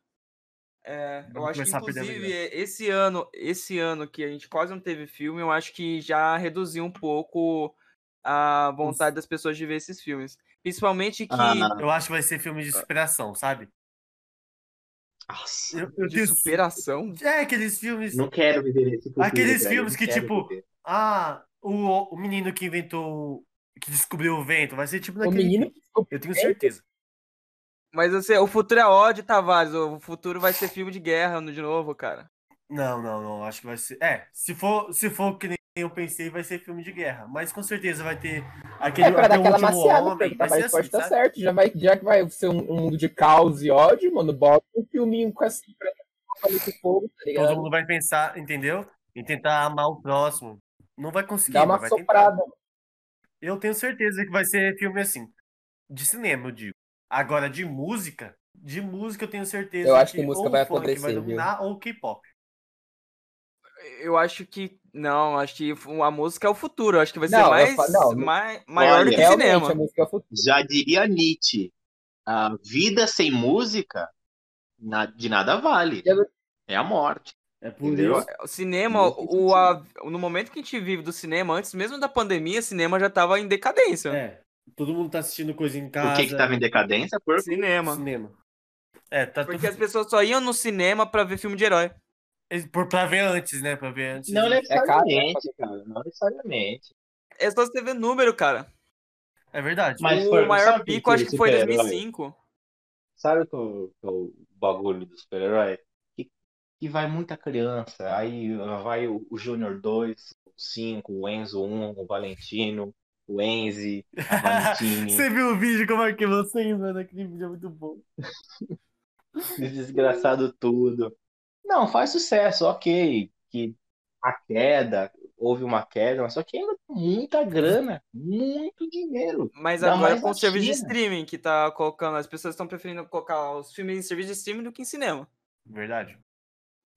é, eu acho que
a
inclusive esse ano, esse ano que a gente quase não teve filme, eu acho que já reduziu um pouco a vontade das pessoas de ver esses filmes. Principalmente que
Ah,
Eu acho que vai ser filme de superação, sabe?
Nossa,
Eu, eu
de
tenho-
superação.
É, aqueles filmes.
não quero viver esse futuro.
Aqueles
velho,
filmes que, tipo,
viver.
Ah, o, o menino que inventou. Que descobriu o vento. Vai ser tipo
O
naquele.
menino.
Eu tenho certeza.
Mas assim, o futuro é ódio, Tavares. O futuro vai ser filme de guerra de novo, cara.
Não, não, não. Acho que vai ser. É, se for, se for que nem eu pensei, vai ser filme de guerra. Mas com certeza vai ter aquele
É pra dar aquela
último
maciada,
homem. Vai ser assim, sabe?
certo. Já, vai, já que vai ser um, um mundo de caos e ódio, mano, bota um filminho com fogo, tá
Todo mundo vai pensar, entendeu? Em tentar amar o próximo. Não vai conseguir,
Dá uma
vai tentar.
soprada.
Eu tenho certeza que vai ser filme assim. De cinema, eu digo. Agora, de música, de música eu tenho certeza
Eu acho que música
ou
vai
o funk vai
apodrecer, viu?
dominar ou K-pop.
Eu acho que. Não, acho que a música é o futuro. Acho que vai ser
Não,
mais,
fa- não,
mai- maior do
Olha,
que
Realmente,
cinema.
a música é o futuro.
Já diria Nietzsche, a vida sem música na- de nada vale. É a morte.
É por
Entendeu?
isso.
O cinema, o, a- no momento que a gente vive do cinema, antes mesmo da pandemia, cinema já tava em decadência.
É. Todo mundo tá assistindo coisa em casa.
que que tava em decadência? Por
Cinema.
Cinema. É, tá
Porque
tudo...
as pessoas só iam no cinema pra ver filme de herói.
Por, pra ver antes, né? Pra ver antes.
Não
É
necessariamente, cara. Não necessariamente.
É só você ver número, cara.
É verdade.
Mas
o
foi-
maior pico acho que foi em
super-herói?
2005.
Sabe que o, que o bagulho do super-herói? Que, que vai muita criança. Aí vai o, o Júnior 2, o 5, o Enzo 1, o Valentino, o Enzi, a Valentine.
Você viu o vídeo que eu marquei vocês, mano? Aquele vídeo é muito bom.
Esse desgraçado tudo. Não, faz sucesso, ok. Que a queda, houve uma queda, mas só que ainda tem muita grana, muito dinheiro.
Mas agora
mais
com o serviço de streaming que tá colocando, as pessoas estão preferindo colocar os filmes em serviço de streaming do que em cinema.
Verdade.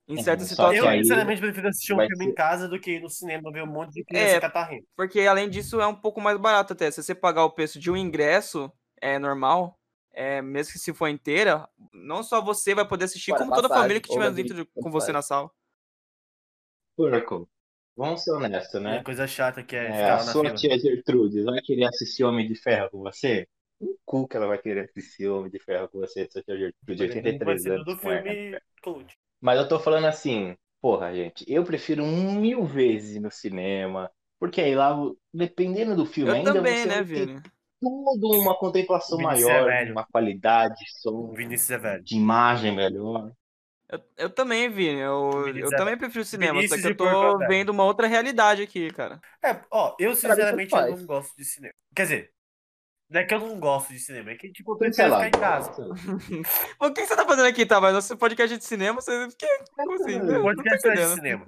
Em
É,
certas
Eu,
situações.
aí
sinceramente, prefiro assistir um filme
ser-
em casa do que ir no cinema ver um monte de criança
É.
catarrenta.
Porque além disso é um pouco mais barato até. Se você pagar o preço de um ingresso é normal, é, mesmo que se for inteira, não só você vai poder assistir,
Fora
como toda a família que estiver dentro de- com você na sala.
Porco. Vamos ser honestos,
É
né?
coisa chata que é,
É,
ficar
a sua
fila.
tia Gertrude vai querer assistir Homem de Ferro com você? Um cu que ela vai querer assistir Homem de Ferro com você, sua tia Gertrude,
Vai
83
ser
anos. ela.
filme.
Mas eu tô falando assim, porra, gente, eu prefiro mil vezes ir no cinema, porque aí lá, dependendo do filme,
Eu
ainda
também,
você
né,
vai ter
Vini?
Toda uma contemplação
é
maior,
velho.
uma qualidade de som,
Vinícius é velho.
de imagem melhor.
Eu, eu também, Vini. Eu, eu
é-
também prefiro cinema, só
Vinícius
que eu
é
tô vendo uma outra realidade aqui, cara.
É, ó, eu sinceramente eu não gosto de cinema. Quer dizer, não é que eu não gosto de cinema, é que tipo, eu prefiro
lá.
ficar em casa.
Pô, o que você tá fazendo aqui, tá? Mas nosso podcast de cinema, você. Que, como assim?
O
Não tô
Podcast é de cinema.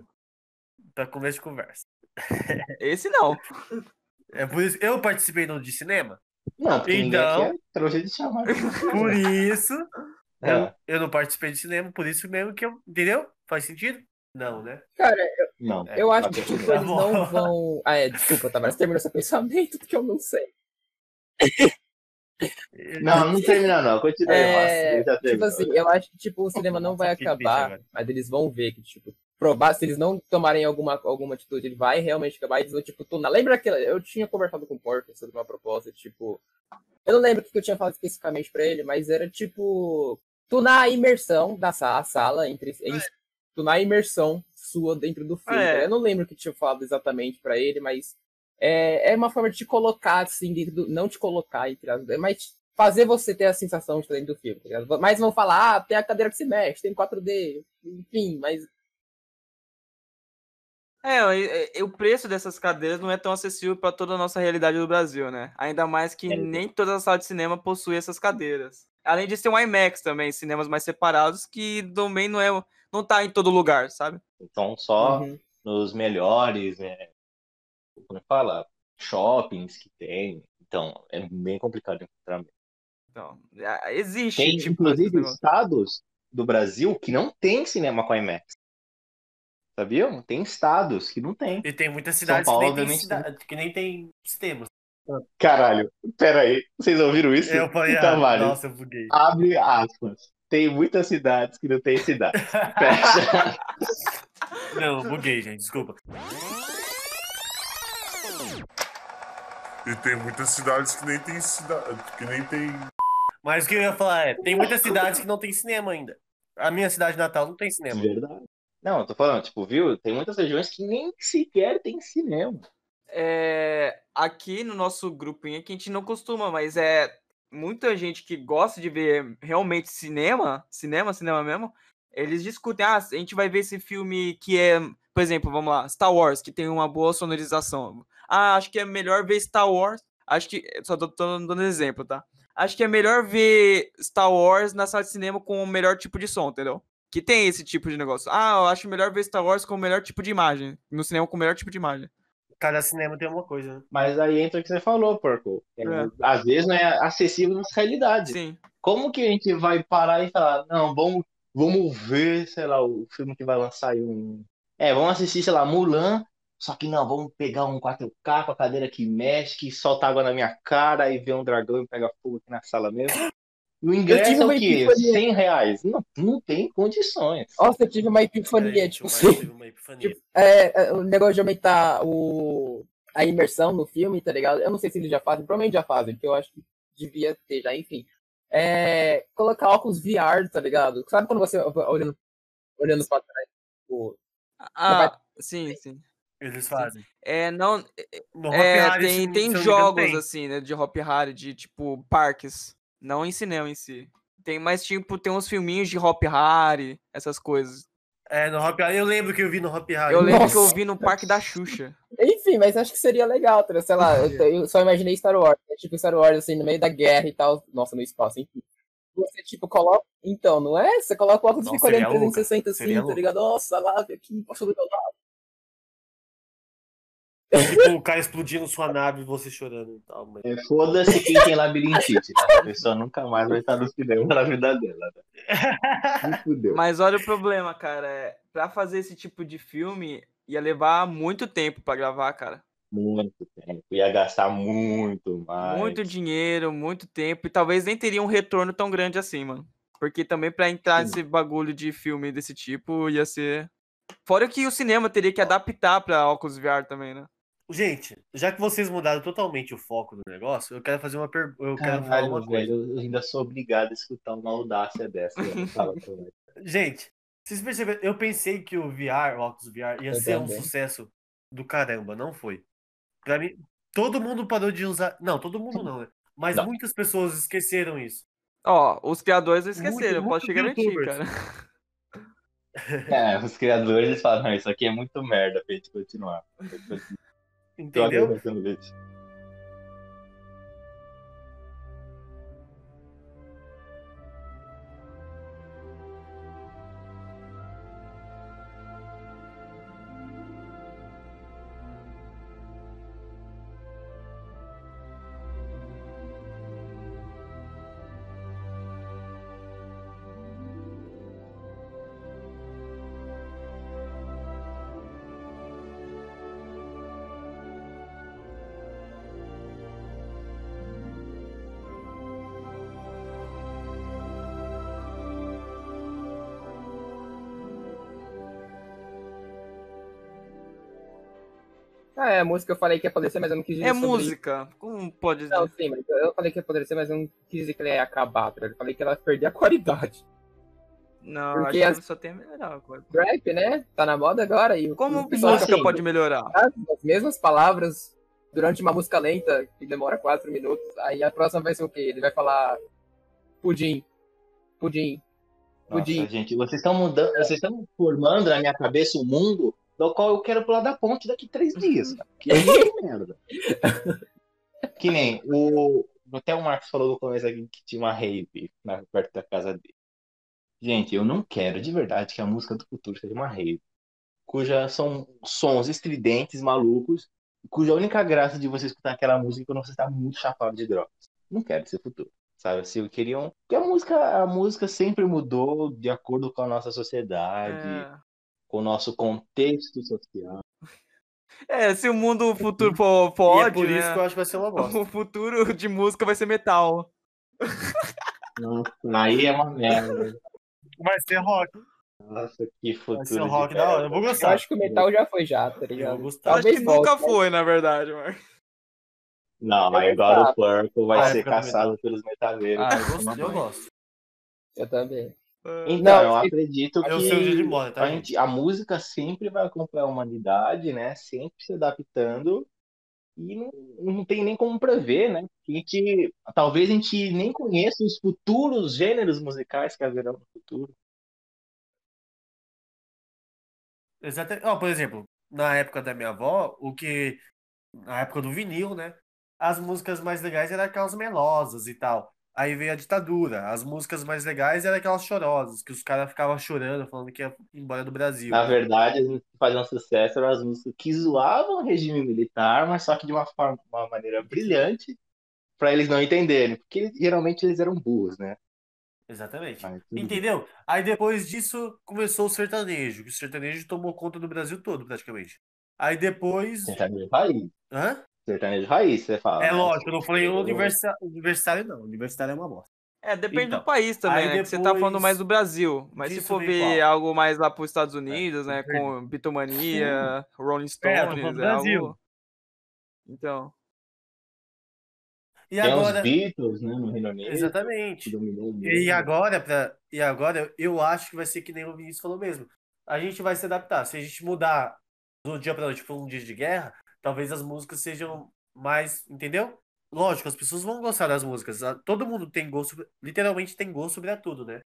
Pra começo de conversa.
Esse não.
É por isso eu participei no de cinema.
Não, porque ninguém
Então-
aqui é trouxa de chamar.
Por isso, eu,
É,
eu não participei de cinema, por isso mesmo que eu. Entendeu? Faz sentido? Não, né?
Cara,
não.
eu acho
tá
que tipo, eles não vão. Ah, é, desculpa, Tavares, terminou seu pensamento, porque eu não sei.
Não, não termina não, continua
É, tipo assim, eu acho que tipo, o cinema não vai
que triste
acabar, mas eles vão ver que, tipo, provar, se eles não tomarem alguma, alguma atitude, ele vai realmente acabar, vão, tipo, tunar. Lembra aquela. Eu tinha conversado com o Porter sobre uma proposta, tipo. Eu não lembro o que eu tinha falado especificamente pra ele, mas era tipo. Tunar a imersão da sa- a sala, entre. em- tunar a imersão sua dentro do filme.
É.
Eu não lembro o que tinha falado exatamente pra ele, mas. É, é uma forma de te colocar, assim, dentro do. Não te colocar, entre as, mas fazer você ter a sensação de estar dentro do filme. Tá? Mas vão falar, ah, tem a cadeira que se mexe, tem 4D, enfim, mas
É, o preço dessas cadeiras não é tão acessível para toda a nossa realidade do Brasil, né? Ainda mais que nem toda a sala de cinema possui essas cadeiras. Além disso, tem um IMAX também, cinemas mais separados, que também não é não tá em todo lugar, sabe?
Então só
Uhum.
nos melhores, né, como é que fala? Shoppings que tem. Então, é bem complicado encontrar. mesmo.
Então, é, existe,
Tem,
tipo,
inclusive, estados do Brasil que não tem cinema com IMAX. Sabiam? Tem estados que não tem.
E tem muitas cidades
Paulo,
que, nem tem cida- que nem tem sistema.
Caralho, pera aí. Vocês ouviram isso?
Eu falei,
então,
ah,
vale.
nossa, eu buguei.
Abre aspas. Tem muitas cidades que não tem cidade. Fecha.
Não, buguei, gente, desculpa.
E tem muitas cidades que nem tem cidade, que nem tem.
Mas o que eu ia falar é, tem muitas cidades que não tem cinema ainda. A minha cidade natal não tem cinema.
Verdade. Não, eu tô falando, tipo, viu? Tem muitas regiões que nem sequer tem cinema.
É, aqui no nosso grupinho aqui a gente não costuma, mas é muita gente que gosta de ver realmente cinema, cinema, cinema mesmo, eles discutem, ah, a gente vai ver esse filme que é, por exemplo, vamos lá, Star Wars, que tem uma boa sonorização. Ah, acho que é melhor ver Star Wars, acho que, só tô, tô dando exemplo, tá? Acho que é melhor ver Star Wars na sala de cinema com o melhor tipo de som, entendeu? Que tem esse tipo de negócio. Ah, eu acho melhor ver Star Wars com o melhor tipo de imagem, no cinema com o melhor tipo de imagem.
Cada cinema tem uma coisa, né?
Mas aí entra o que você falou, porco. É,
É.
Às vezes não é acessível na realidade.
Sim.
Como que a gente vai parar e falar, não, vamos, vamos ver, sei lá, o filme que vai lançar aí um. É, vamos assistir, sei lá, Mulan. Só que não, vamos pegar um 4K com a cadeira que mexe, que solta água na minha cara e ver um dragão e pega fogo aqui na sala mesmo. E o ingresso
tive
é o
uma
quê?
epifania.
100 reais? Não, não tem condições.
Nossa, eu tive uma epifania, tipo
o
assim.
Uma epifania.
É, é, o negócio de aumentar o, a imersão no filme, tá ligado? Eu não sei se eles já fazem, provavelmente já fazem, porque eu acho que devia ter já, enfim. É, colocar óculos VR, tá ligado? Sabe quando você olhando, olhando pra trás? tipo,
Ah, sim, sim.
Eles fazem.
É, não, é, tem, tem jogos assim, né, de Hop Hari, de tipo parques, não em cinema em si. Tem mais tipo, tem uns filminhos de Hop Hari, essas coisas.
É, no Hop Hari, eu lembro que eu vi no Hop Hari.
Eu lembro que eu
Nossa.
vi no Parque da Xuxa.
Enfim, mas acho que seria legal, tá sei lá, eu, eu só imaginei Star Wars, né? tipo Star Wars assim, no meio da guerra e tal, nossa, no espaço, enfim. Você, tipo, coloca. Então, não é? Você coloca o óculos e
Nossa,
fica olhando
seria louca.
360 assim, tá ligado? Nossa, lá, aqui, poxa, do meu lado.
Tipo, o cara explodindo sua nave e você chorando e tal. Mas...
É, Foda-se quem tem labirintite, tá? A pessoa nunca mais vai estar no cinema na vida dela. Né?
Mas olha o problema, cara. É, pra fazer esse tipo de filme, ia levar muito tempo pra gravar, cara.
Muito tempo. Ia gastar muito mais.
Muito dinheiro, muito tempo. E talvez nem teria um retorno tão grande assim, mano. Porque também pra entrar nesse bagulho de filme desse tipo, ia ser. Fora que o cinema teria que adaptar pra óculos VR também, né?
Gente, já que vocês mudaram totalmente o foco do negócio, eu quero fazer uma pergunta. Eu quero falar
Caralho,
uma coisa.
velho, eu ainda sou obrigado a escutar uma audácia dessa.
Gente, vocês perceberam? Eu pensei que o VR, o óculos VR, ia
Eu
ser um
também.
sucesso do caramba. Não foi. Pra mim, todo mundo parou de usar. Não, todo mundo não, né? Mas
Não.
muitas pessoas esqueceram isso.
Ó, os criadores esqueceram, eu
Muito-
posso te garantir,
youtubers.
cara.
É, os criadores eles falam, isso aqui é muito merda pra gente continuar.
Entendeu?
Tô aguentando leite.
É, a música eu falei que ia apodrecer, mas eu não quis dizer
É
sobre
música. Como pode dizer?
Não, sim, mas eu falei que ia apodrecer, mas eu não quis dizer que ela ia acabar, tá? Eu falei que ela ia perder a qualidade.
Não,
Porque
acho
as-
que só tem a melhorar agora.
Rap, né? Tá na moda agora e o
Como
o
música
assim,
pode melhorar?
as as mesmas palavras durante uma música lenta que demora quatro minutos. Aí a próxima vai ser o quê? Ele vai falar pudim, pudim, pudim.
Nossa, gente, vocês estão mudando, vocês estão formando na minha cabeça um mundo do qual eu quero pular da ponte daqui três dias. cara. Que merda. Que nem o. Até o Marcos falou no começo aqui que tinha uma rave na, perto da casa dele. Gente, eu não quero de verdade que a música do futuro seja uma rave, cuja são sons estridentes, malucos, cuja única graça de você escutar aquela música é quando você está muito chapado de drogas. Não quero esse futuro. Sabe, assim, eu queria que a música, a música sempre mudou de acordo com a nossa sociedade,
É.
com o nosso contexto social.
É, se o mundo futuro for,
e é
pode,
por isso
né?
que eu acho que vai ser uma bosta.
O futuro de música vai ser metal.
Nossa, aí é uma merda.
Vai ser rock.
Nossa, que futuro
Vai ser rock da hora. Eu vou
Eu
gostar.
acho que o metal já foi já, tá
Eu
ligado?
vou gostar.
Eu acho
Talvez
que nunca
volte, né?
foi, na verdade, mano.
Não,
Eu
aí
vou
agora o Purple vai
Ah,
ser
época do
caçado pelos metaleiros.
Ah, eu gosto. Eu gosto.
Eu também.
Então,
Não,
eu acredito que
mora, tá,
a, gente, a música sempre vai acompanhar a humanidade, né? Sempre se adaptando e não, não tem nem como prever, né? A gente, talvez a gente nem conheça os futuros gêneros musicais que haverão no futuro.
Exatamente. Ó, por exemplo, na época da minha avó, o que. Na época do vinil, né? As músicas mais legais eram aquelas melosas e tal. Aí veio a ditadura. As músicas mais legais eram aquelas chorosas, que os caras ficavam chorando, falando que ia embora do Brasil.
Na verdade, as músicas que faziam sucesso eram as músicas que zoavam o regime militar, mas só que de uma forma, uma maneira brilhante, para eles não entenderem, porque geralmente eles eram burros, né?
Exatamente.
Mas.
Entendeu? Aí depois disso começou o sertanejo, que o sertanejo tomou conta do Brasil todo, praticamente. Aí depois.
Sertanejo raiz.
Hã?
Sertanejo raiz, você fala.
É
né?
lógico, eu não falei universi- universitário, não. Universitário é uma bosta.
É, depende
Então,
do país também, né? Que você tá falando
depois
mais do Brasil. Mas se for ver
qual?
algo mais lá pros Estados Unidos, né?
entendi.
Com Bitomania, Rolling
É,
Stones,
do
é
Brasil.
algo... Então,
E
Tem os
agora.
Beatles, né, no Reino Unido, que
Exatamente.
dominou o mundo.
E agora, pra... e agora, eu acho que vai ser que nem o Vinícius falou mesmo. A gente vai se adaptar. Se a gente mudar do dia pra noite para um dia de guerra, talvez as músicas sejam mais. Entendeu? Lógico, as pessoas vão gostar das músicas. Todo mundo tem gosto, literalmente tem gosto sobre tudo, né?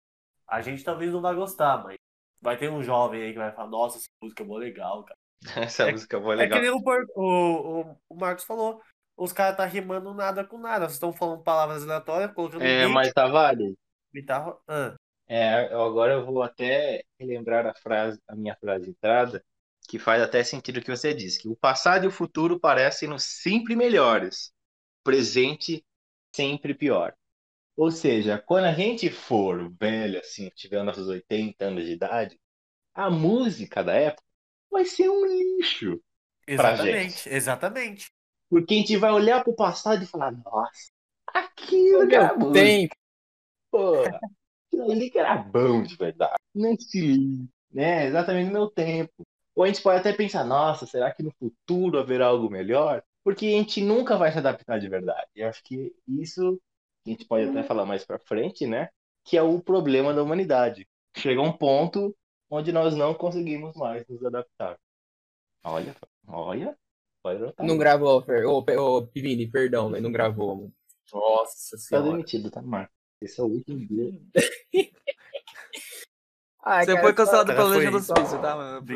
A gente talvez não vai gostar, mas vai ter um jovem aí que vai falar: Nossa, essa música é mó legal, cara.
Essa música foi
É
legal.
que nem o, o, o, Marcos falou. Os caras tá rimando nada com nada. Vocês estão falando palavras aleatórias, colocando
É,
beat,
mas Tavares,
guitarra. Ah,
é, agora eu vou até relembrar a frase, a minha frase de entrada, que faz até sentido o que você disse, que o passado e o futuro parecem-nos sempre melhores, o presente sempre pior. Ou seja, quando a gente for velho, assim, tiver nossos 80 anos de idade, a música da época vai ser um lixo. Pra
exatamente, exatamente.
Porque a gente vai olhar pro passado e falar, nossa, aquilo que era
tempo.
Pô, aquilo ali que era bom de verdade. Nesse livro, né? Exatamente no meu tempo. Ou a gente pode até pensar, nossa, será que no futuro haverá algo melhor? Porque a gente nunca vai se adaptar de verdade. Eu acho que isso a gente pode até falar mais pra frente, né? Que é o problema da humanidade. Chega um ponto onde nós não conseguimos mais nos adaptar. Olha, olha.
Não gravou, Fer. Ô, ô, Pivini, perdão, mas não gravou. Nossa
Tá
senhora.
demitido, tá, Marco? Esse é o último dia.
Ai,
você
cara,
foi
só-
cancelado
cara,
pela
foi-
legenda suíça, tá, mano?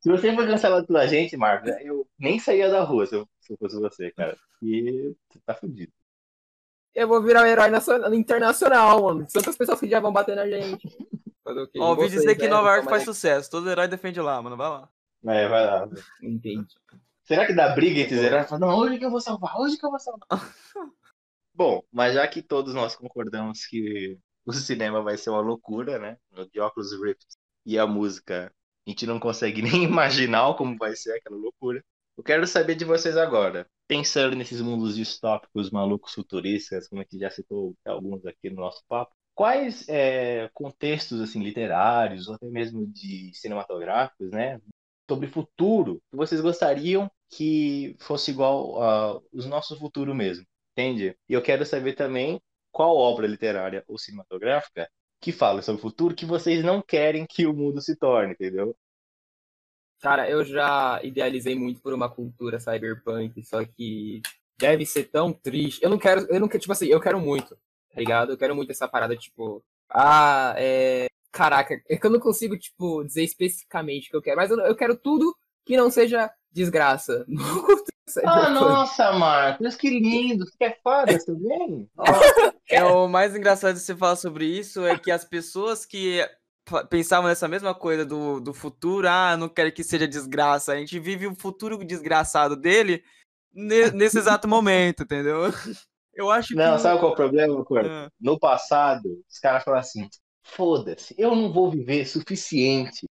Se você foi cancelado pela gente, Marco, eu nem saía da rua se eu, se eu fosse você, cara. E você tá fudido.
Eu vou virar um herói nacional, internacional, mano. Tantas pessoas que já vão bater na gente.
Ó, ouvi dizer que
né?
Nova York faz sucesso. Todo herói defende lá, mano. Vai lá.
É, vai lá.
Entendi.
Será que dá briga entre os heróis? Não, hoje que eu vou salvar, hoje que eu vou salvar. Bom, mas já que todos nós concordamos que o cinema vai ser uma loucura, né? De óculos Rift e a música, a gente não consegue nem imaginar como vai ser aquela loucura. Eu quero saber de vocês agora, pensando nesses mundos distópicos, malucos, futuristas, como a gente já citou alguns aqui no nosso papo, quais é, contextos assim literários ou até mesmo de cinematográficos, né, sobre futuro que vocês gostariam que fosse igual ao nosso futuro mesmo, entende? E eu quero saber também qual obra literária ou cinematográfica que fala sobre o futuro que vocês não querem que o mundo se torne, entendeu?
Cara, eu já idealizei muito por uma cultura cyberpunk, só que deve ser tão triste. Eu não quero, eu não quero, tipo assim, eu quero muito, tá ligado? Eu quero muito essa parada, tipo, ah, é. Caraca, é eu não consigo, tipo, dizer especificamente o que eu quero, mas eu, eu quero tudo que não seja desgraça.
Ah, nossa, Marcos, que lindo. Você quer foda também?
É o mais engraçado de você falar sobre isso é que as pessoas que pensavam nessa mesma coisa do, do futuro, ah, não quero que seja desgraça. A gente vive o futuro desgraçado dele ne- nesse exato momento, entendeu? Eu acho que.
Não, sabe qual é o problema, Corpo?
Ah,
No passado, os caras falaram assim: foda-se, eu não vou viver suficiente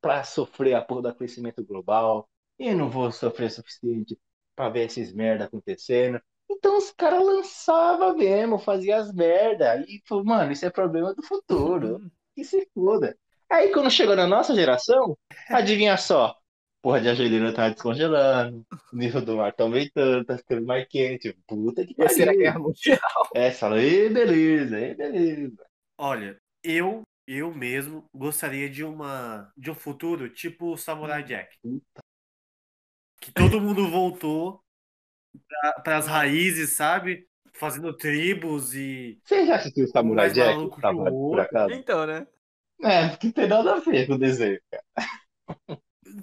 pra sofrer a porra do aquecimento global, eu não vou sofrer o suficiente pra ver esses merda acontecendo. Então os caras lançavam mesmo, faziam as merda. E falou, mano, isso é problema do futuro. Que se foda. Aí quando chegou na nossa geração, adivinha só. Porra de Angelina tá descongelando, o nível do mar tá aumentando, tá ficando mais quente. Puta que
Terceira
pariu.
Guerra Mundial.
É, você fala, e beleza, e beleza.
Olha, eu, eu mesmo gostaria de uma de um futuro tipo o Samurai. Jack. Que todo mundo voltou para as raízes, sabe? Fazendo tribos e
Você já assistiu o Samurai
mais
Jack,
maluco que
Tava,
o
por
outro.
acaso?
Então, né?
É, porque tem nada a ver com o desenho, cara.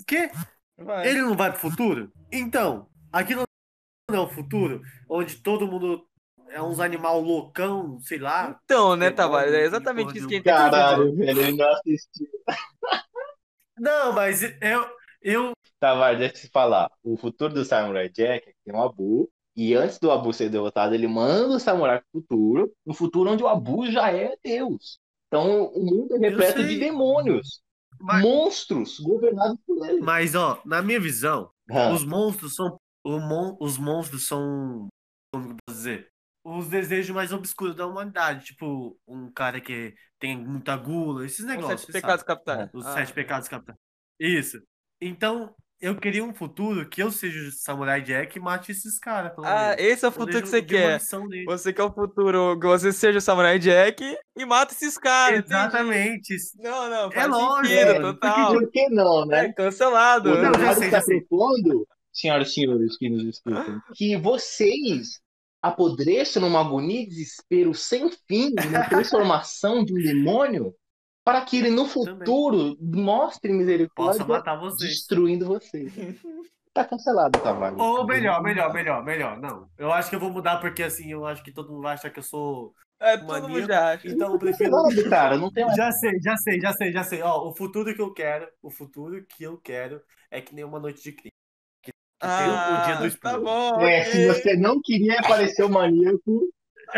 que
Vai.
ele não vai pro futuro? Então, aqui não é o futuro onde todo mundo é uns animal loucão, sei lá.
Então, né, Tavares? É exatamente isso que a gente tem que fazer.
Caralho, velho, ele não assistiu.
Não, mas eu eu
Tavares, deixa eu te falar. O futuro do Samurai Jack é que tem um Abu. E antes do Abu ser derrotado, ele manda o Samurai pro futuro. Um futuro onde o Abu já é Deus. Então o mundo é repleto de demônios.
Mas-
Monstros governados por ele.
mas ó, na minha visão,
Ah,
Os monstros são. o mon- os monstros são. Como que eu posso dizer? Os desejos mais obscuros da humanidade. Tipo, um cara que tem muita gula, esses
Os
negócios.
sete
você
pecados capitais.
Os
Ah.
sete pecados capitais. Isso. Então, eu queria um futuro que eu seja o Samurai Jack e mate esses caras.
Ah,
menos.
esse é o
Eu
futuro que você quer. Você quer o futuro que você seja o Samurai Jack e mata esses caras. entendi.
Exatamente.
Não, não,
É
faz
lógico,
sentido,
mano,
total.
Por que não, né?
É cancelado.
O
Não, já sei,
está propondo, senhoras e senhores que nos escutam, que vocês apodreçam numa agonia e desespero sem fim na transformação de um demônio para que ele no futuro mostre
Posso
misericórdia
matar vocês.
destruindo vocês. Tá cancelado, Tavares.
Ou melhor, melhor, melhor, melhor. Não. Eu acho que eu vou mudar porque assim, eu acho que todo mundo vai achar que eu sou.
É, todo
Maníaco.
mundo já acha.
Então eu prefiro.
Cancelado, cara, não tem mais.
Já sei, já sei, já sei, já sei. Ó, o futuro que eu quero, o futuro que eu quero é que nem uma noite de crime. Que, o- o dia do
tá
expurgo.
bom.
É, se você não queria aparecer o maníaco,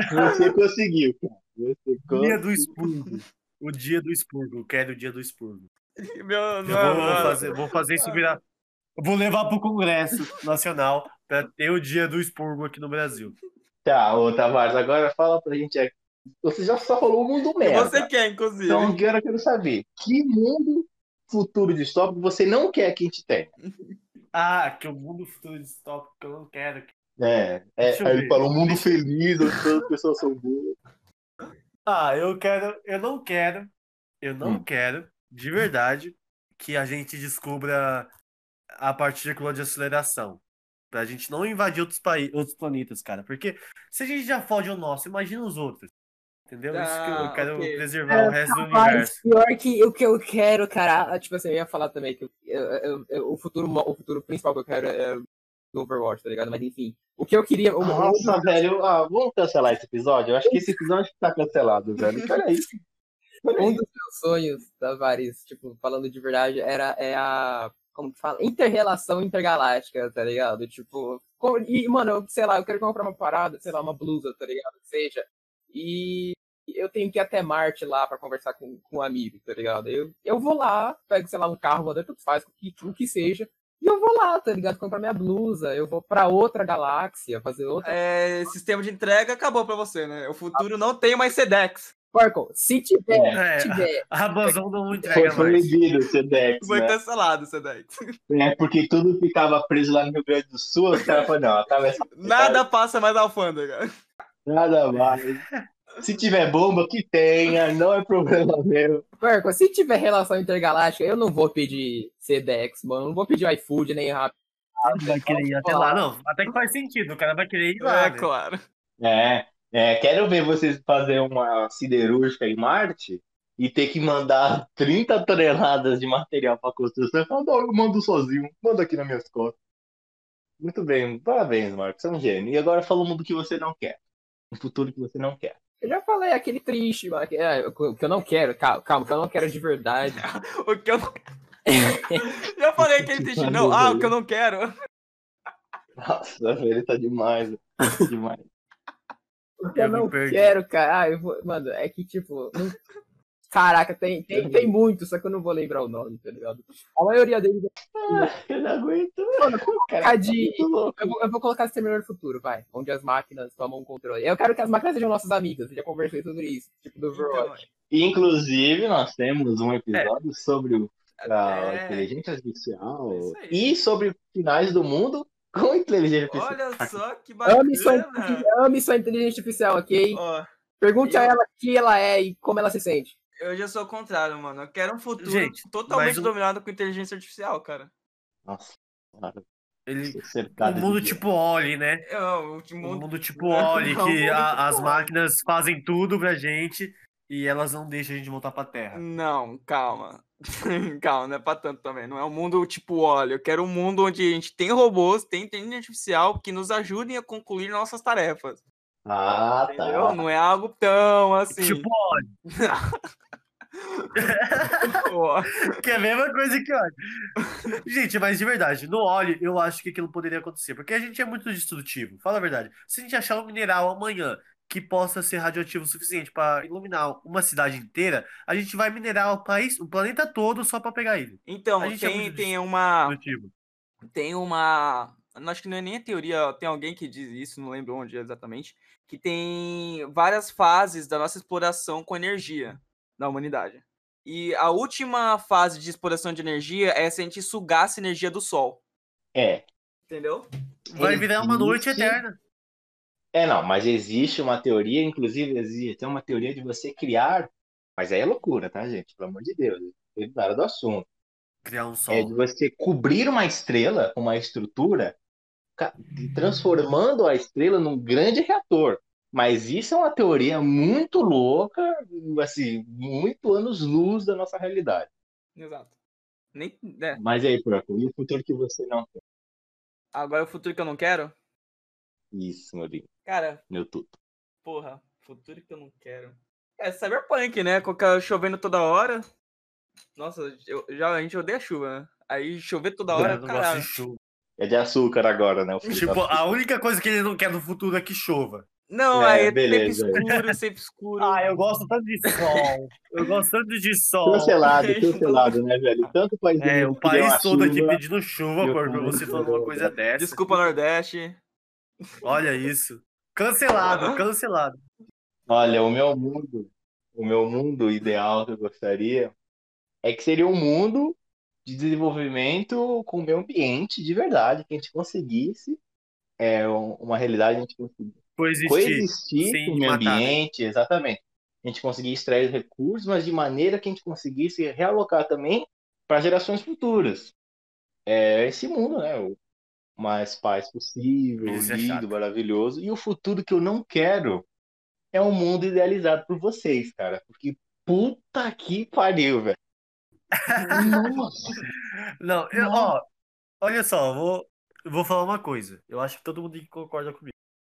você conseguiu, cara. Você
Dia
conseguiu.
do expurgo. O dia do expurgo. Eu quero o dia do expurgo.
Meu,
Eu
não,
vou,
mano.
fazer, vou fazer isso virar. Eu vou levar pro Congresso Nacional pra ter o dia do expurgo aqui no Brasil.
Tá, ô Tavares, agora fala pra gente aqui. Você já só falou o mundo merda.
Você quer, inclusive.
Então agora eu quero saber, que mundo futuro distópico você não quer que a gente tenha?
Ah, que o mundo futuro distópico que eu não quero.
É, é
eu
aí ele falou um mundo feliz, onde todas as pessoas são boas.
Ah, eu quero, eu não quero, eu não
Hum.
quero, de verdade, que a gente descubra a partícula de aceleração. Pra gente não invadir outros, paí- outros planetas, cara. Porque se a gente já fode o nosso, imagina os outros. Entendeu? Isso que eu
Ah,
quero
ok.
preservar o resto do
Mas
universo.
pior que o que eu quero, cara, tipo assim, eu ia falar também que eu- eu- eu- o, futuro, o futuro principal que eu quero é do Overwatch, tá ligado? Mas enfim, o que eu queria. o- o-
Nossa, velho, ah, vamos cancelar esse episódio? Eu acho que esse episódio tá cancelado, velho. Peraí.
um dos meus sonhos, Tavares, tipo, falando de verdade, era é a. Como que fala? Interrelação intergaláctica, tá ligado? Tipo. co- E, mano, eu, sei lá, eu quero comprar uma parada, sei lá, uma blusa, tá ligado? Que seja. E eu tenho que ir até Marte lá pra conversar com, com um amigo, tá ligado? Eu, eu vou lá, pego, sei lá, um carro, tudo faz, o que, o que seja. E eu vou lá, tá ligado? Comprar minha blusa, eu vou pra outra galáxia, fazer outra.
É, sistema de entrega acabou pra você, né? O futuro não tem mais Sedex.
Porco, se tiver,
É.
se tiver.
A Amazon não
Foi
entrega mais.
proibido o Sedex,
Foi
né?
cancelado o Sedex.
É porque tudo ficava preso lá no Rio Grande do Sul. Os caras falaram, não, acaba essa
Nada passa mais na alfândega.
nada mais. Se tiver bomba, que tenha, não é problema meu.
Porco, se tiver relação intergaláctica, eu não vou pedir Sedex, mano. Não vou pedir iFood nem Rappi.
Vai querer ir até lá. Não, até que faz sentido. O cara vai querer ir lá.
É,
né?
claro.
É, é, quero ver vocês fazer uma siderúrgica em Marte e ter que mandar 30 toneladas de material para construção, não, eu mando sozinho, manda aqui nas minhas costas. Muito bem, parabéns, Marcos, você é um gênio. E agora fala o mundo que você não quer. Um futuro que você não quer.
Eu já falei, aquele triste, mano. que- é, o que eu não quero, calma, calma, o que eu não quero de verdade.
O que eu não... Já falei aquele triste, não. Ah, o que eu não quero.
Nossa, ele tá demais. Demais.
O que eu
Eu
não
perdi.
quero, cara. Ah, eu vou... Mano, é que, tipo. não- Caraca, tem, tem, tem muito, só que eu não vou lembrar o nome, tá ligado? A maioria deles
Eu não aguento.
Mano,
Cara,
é de.
muito louco.
Eu vou, eu vou colocar Exterminador do Futuro, vai. Onde as máquinas tomam o controle. Eu quero que as máquinas sejam nossas amigas. Eu já conversei sobre isso. Tipo do
Então,
Overwatch.
Inclusive, nós temos um episódio sobre o-
é,
inteligência artificial
É
e sobre finais do mundo com inteligência artificial.
olha só que
Ame sua,
bacana.
ame sua inteligência artificial, ok?
Ó,
Pergunte a
Eu-
ela o que ela é e como ela se sente.
eu já sou o contrário, mano. Eu quero um futuro
Gente,
totalmente
mas o-
dominado com inteligência artificial, cara.
Nossa, cara,
Ele,
tô
o
cercado
mundo
de-
tipo Oli, né?
Eu, o
O
mundo...
mundo tipo Oli, que
mundo
a-
tipo
as máquinas fazem tudo pra gente e elas não deixam a gente voltar pra Terra.
Não, calma. calma, não é pra tanto também. Não é um mundo tipo óleo. Eu quero um mundo onde a gente tem robôs, tem inteligência artificial que nos ajudem a concluir nossas tarefas.
Ah,
Entendeu?
tá.
Não é algo tão assim.
Tipo Oli,
Ó,
que é a mesma coisa que Oli. Gente, mas de verdade, no Oli eu acho que aquilo poderia acontecer, porque a gente é muito destrutivo. Fala a verdade. Se a gente achar um mineral amanhã que possa ser radioativo o suficiente para iluminar uma cidade inteira, a gente vai minerar o país, o planeta todo só pra pegar ele.
Então,
A gente é
tem,
muito
tem uma.
Destrutivo.
Tem uma. Acho que não é nem a teoria, tem alguém que diz isso, não lembro onde exatamente, que tem várias fases da nossa exploração com energia da humanidade. E a última fase de exploração de energia é se a gente sugasse energia do Sol.
É.
Entendeu?
Vai virar uma noite eterna.
É, não, mas existe uma teoria, inclusive existe tem uma teoria de você criar, mas aí é loucura, tá, gente? Pelo amor de Deus, nada do assunto.
Criar um sol.
É de você cobrir uma estrela uma estrutura, transformando a estrela num grande reator. Mas isso é uma teoria muito louca, assim, muito anos-luz da nossa realidade.
Exato. Nem, é.
Mas aí, Proco, e o futuro que você não tem?
Agora o futuro que eu não quero?
Isso, meu lindo,
Cara,
meu tudo.
porra, futuro que eu não quero. É cyberpunk, né? Qualquer chovendo toda hora. Nossa, eu, já, a gente odeia chuva, né? Aí chover toda hora,
Eu não gosto
caralho.
de chuva.
É de açúcar agora, né?
Tipo, a única coisa que ele não quer no futuro é que chova.
Não,
É,
aí é
beleza.
escuro, sempre escuro.
Ah, eu gosto tanto de sol. Eu gosto tanto de sol.
Cancelado, cancelado, né, velho? Tanto país
É, o país todo aqui pedindo chuva, por você falando uma coisa dessa.
Desculpa, Nordeste.
Olha isso. Cancelado, cancelado.
Olha, o meu mundo, o meu mundo ideal que eu gostaria é que seria um mundo de desenvolvimento com o meio ambiente de verdade, que a gente conseguisse é, um- uma realidade, a gente conseguisse
Coexistir.
coexistir com o meio
matar, né?
ambiente, exatamente. A gente conseguir extrair recursos, mas de maneira que a gente conseguisse realocar também para gerações futuras. É esse mundo, né? O mais paz possível,
Isso é
lindo,
chato.
maravilhoso. E o futuro que eu não quero é um mundo idealizado por vocês, cara. Porque puta que pariu, velho. Nossa.
Não, eu, ó, olha só, eu vou, vou falar uma coisa. Eu acho que todo mundo concorda comigo.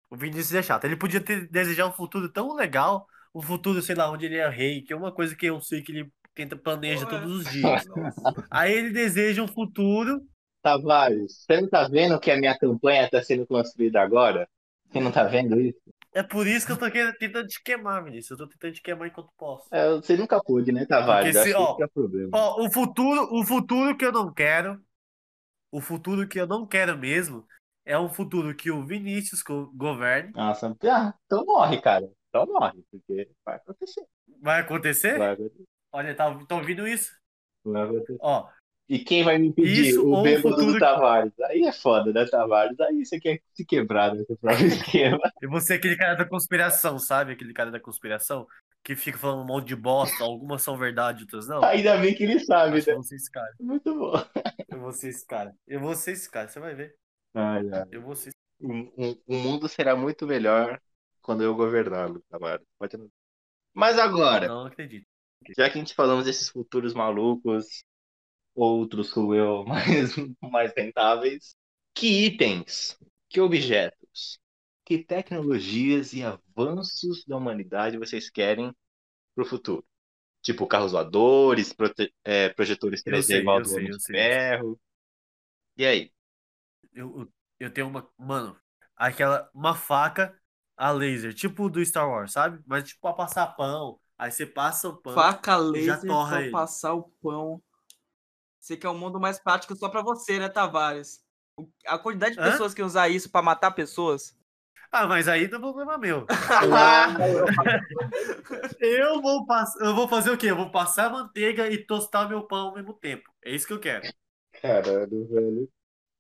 O Vinícius é chato. Ele podia ter desejado um futuro tão legal, um futuro, sei lá, onde ele é rei, que é uma coisa que eu sei que ele tenta planeja todos os dias.
Nossa.
Aí ele deseja um futuro.
Tavares, você não tá vendo que a minha campanha tá sendo construída agora? Você não tá vendo isso?
É por isso que eu tô tentando te queimar, Vinícius. Eu tô tentando te queimar enquanto posso.
É, você nunca pôde, né, Tavares?
Porque se- ó,
é o problema.
Ó, o futuro, o futuro que eu não quero, o futuro que eu não quero mesmo, é um futuro que o Vinícius go- governe.
Nossa, ah, então morre, cara. Então morre, porque vai acontecer.
Vai acontecer?
Vai acontecer.
Olha, tá, tá ouvindo isso?
Vai acontecer.
Ó,
E quem vai me impedir?
Isso
o bêbado
futuro-
do Tavares. Aí é foda, né, Tavares? Aí você quer se quebrar no seu próprio esquema.
eu vou ser aquele cara da conspiração, sabe? Aquele cara da conspiração que fica falando um monte de bosta, algumas são verdade, outras não.
Ainda bem que ele sabe,
que eu
né?
vou ser esse cara.
Muito bom.
Eu vou ser esse cara. Eu vou ser esse cara, você vai ver.
Ai, ai.
Eu vou ser.
O, o- o mundo será muito melhor quando eu governá-lo, Tavares. Pode não. Mas agora,
Não acredito.
Já que a gente falamos desses futuros malucos, outros como eu, mais, mais rentáveis, que itens, que objetos, que tecnologias e avanços da humanidade vocês querem pro futuro? Tipo carros voadores, prote- é, projetores
Eu
3D
sei,
igual do
sei,
Homem de. Ferro. E aí?
Eu, eu- tenho uma. Mano, aquela. Uma faca a laser, tipo do Star Wars, sabe? Mas tipo pra passar pão. Aí você passa o pão.
Faca
já
laser
torra
pra
ele.
passar o pão. Você quer um mundo mais prático só pra você, né, Tavares? A quantidade de
Hã?
pessoas que usar isso pra matar pessoas.
Ah, mas aí não é problema meu. Eu vou, pass... eu vou fazer o quê? Eu vou passar manteiga e tostar meu pão ao mesmo tempo. É isso que eu quero.
Caralho, velho.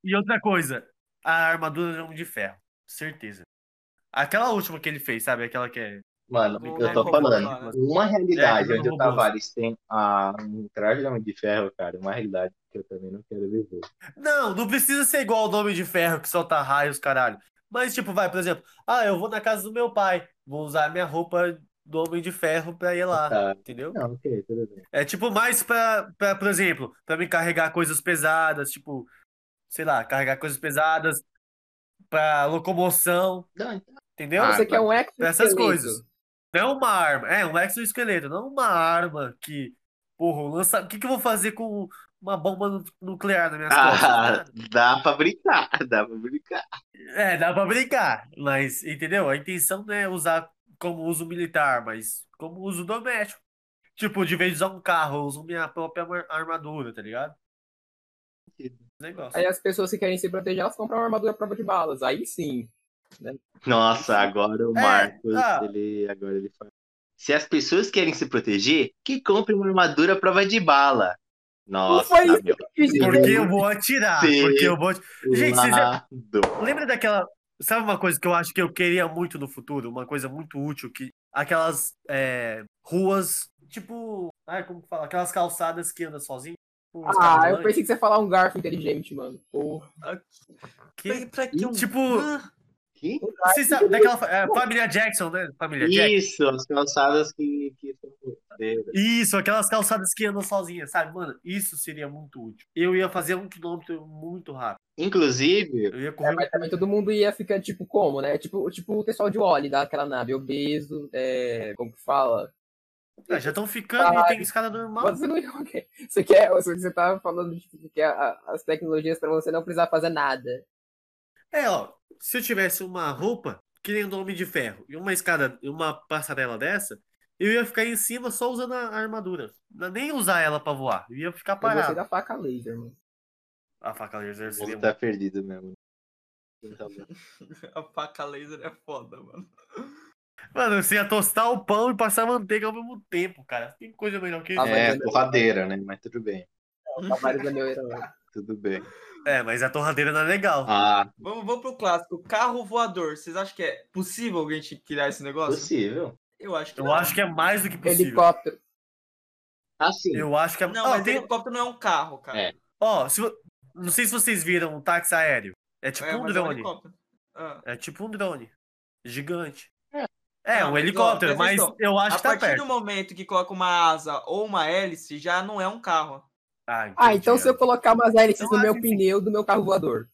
E outra coisa, a armadura de Homem de Ferro. Certeza. Aquela última que ele fez, sabe? Aquela que é.
Mano,
Não
eu
é
tô falando,
lá, né?
uma realidade
É,
onde o. Tavares tem a, um traje de Homem de Ferro, cara, uma realidade que eu também não quero viver.
Não, não precisa ser igual o Homem de Ferro que solta raios, caralho. Mas, tipo, vai, por exemplo, ah, eu vou na casa do meu pai, vou usar minha roupa do Homem de Ferro pra ir lá,
Tá.
entendeu?
Não, ok, tudo bem.
É tipo mais pra, pra, por exemplo, pra me carregar coisas pesadas, tipo, sei lá, carregar coisas pesadas pra locomoção,
Não, então,
entendeu?
Ah,
Você quer um exo
Pra essas coisas. Não uma arma. É, um exoesqueleto, não uma arma que. Porra, lança... o que, que eu vou fazer com uma bomba nu- nuclear nas minhas costas?
ah,
Nada.
dá pra brincar, dá pra brincar.
É, dá pra brincar, mas, entendeu? A intenção não é usar como uso militar, mas como uso doméstico. Tipo, de vez de usar um carro, eu uso minha própria ar- armadura, tá ligado? Negócio.
Aí as pessoas que querem se proteger, elas compram uma armadura à prova de balas. Aí sim.
Nossa, agora o
É,
Marcos,
ah.
ele agora ele fala. Se as pessoas querem se proteger, que comprem uma armadura à prova de bala. Nossa,
foi isso
meu.
Porque eu vou atirar,
Sim.
porque eu vou. Gente, vocês já-. Lembra daquela. Sabe uma coisa que eu acho que eu queria muito no futuro? Uma coisa muito útil, que aquelas é, ruas, tipo. Ai, como que fala? Aquelas calçadas que andam sozinho. tipo,
Ah, eu pensei que você ia falar um garfo inteligente, mano. Porra.
Que-
Pra, pra que um...
Tipo,
Ah,
Que?
Vocês daquela é, família Jackson, né? Família Jackson.
Isso, as calçadas que, que.
Isso, aquelas calçadas que andam sozinhas, sabe? Mano, isso seria muito útil. Eu ia fazer um quilômetro muito rápido.
Inclusive,
Eu ia correr.
É, mas também todo mundo ia ficar, tipo, como, né? Tipo, tipo o pessoal de Wally, daquela nave, obeso, é, como que fala?
Ah, já estão ficando e tem escada normal.
Você não ok. Você quer, você, você tá falando tipo, que a- as tecnologias pra você não precisar fazer nada.
É, ó. Se eu tivesse uma roupa que nem o do Homem de Ferro e uma escada, e uma passarela dessa, eu ia ficar em cima só usando a armadura. Nem usar ela pra voar. Eu ia ficar
Eu gostei
parado.
da faca laser, mano.
A faca laser seria
mundo tá perdido mesmo. Tá
a faca laser é foda, mano.
Mano, você ia tostar o pão e passar manteiga ao mesmo tempo, cara. Que coisa melhor que isso.
Ah,
É, torradeira, né? Mas tudo bem,
O Tavares é meu herói.
tudo bem.
É, mas a torradeira não é legal.
Ah,
Vamos, vamos pro clássico. Carro voador. Vocês acham que é possível a gente criar esse negócio?
possível.
Eu acho que
Eu
não.
acho que é mais do que possível.
Helicóptero.
Assim,
Eu acho que é.
Não,
Ó,
mas
tem-
helicóptero não é um carro, cara.
É.
Ó, se vo- não sei se vocês viram um táxi aéreo. É tipo
É,
um
mas é um
drone.
Ah.
É tipo um drone. Gigante.
É.
É,
Não,
um
mas,
helicóptero,
presta
mas
atenção.
eu acho
A
que tá
partir
perto.
do momento que coloca uma asa ou uma hélice, já não é um carro.
Ah,
Ah, então se eu colocar umas hélices
Eu
no meu
acho que sim.
pneu do meu carro voador.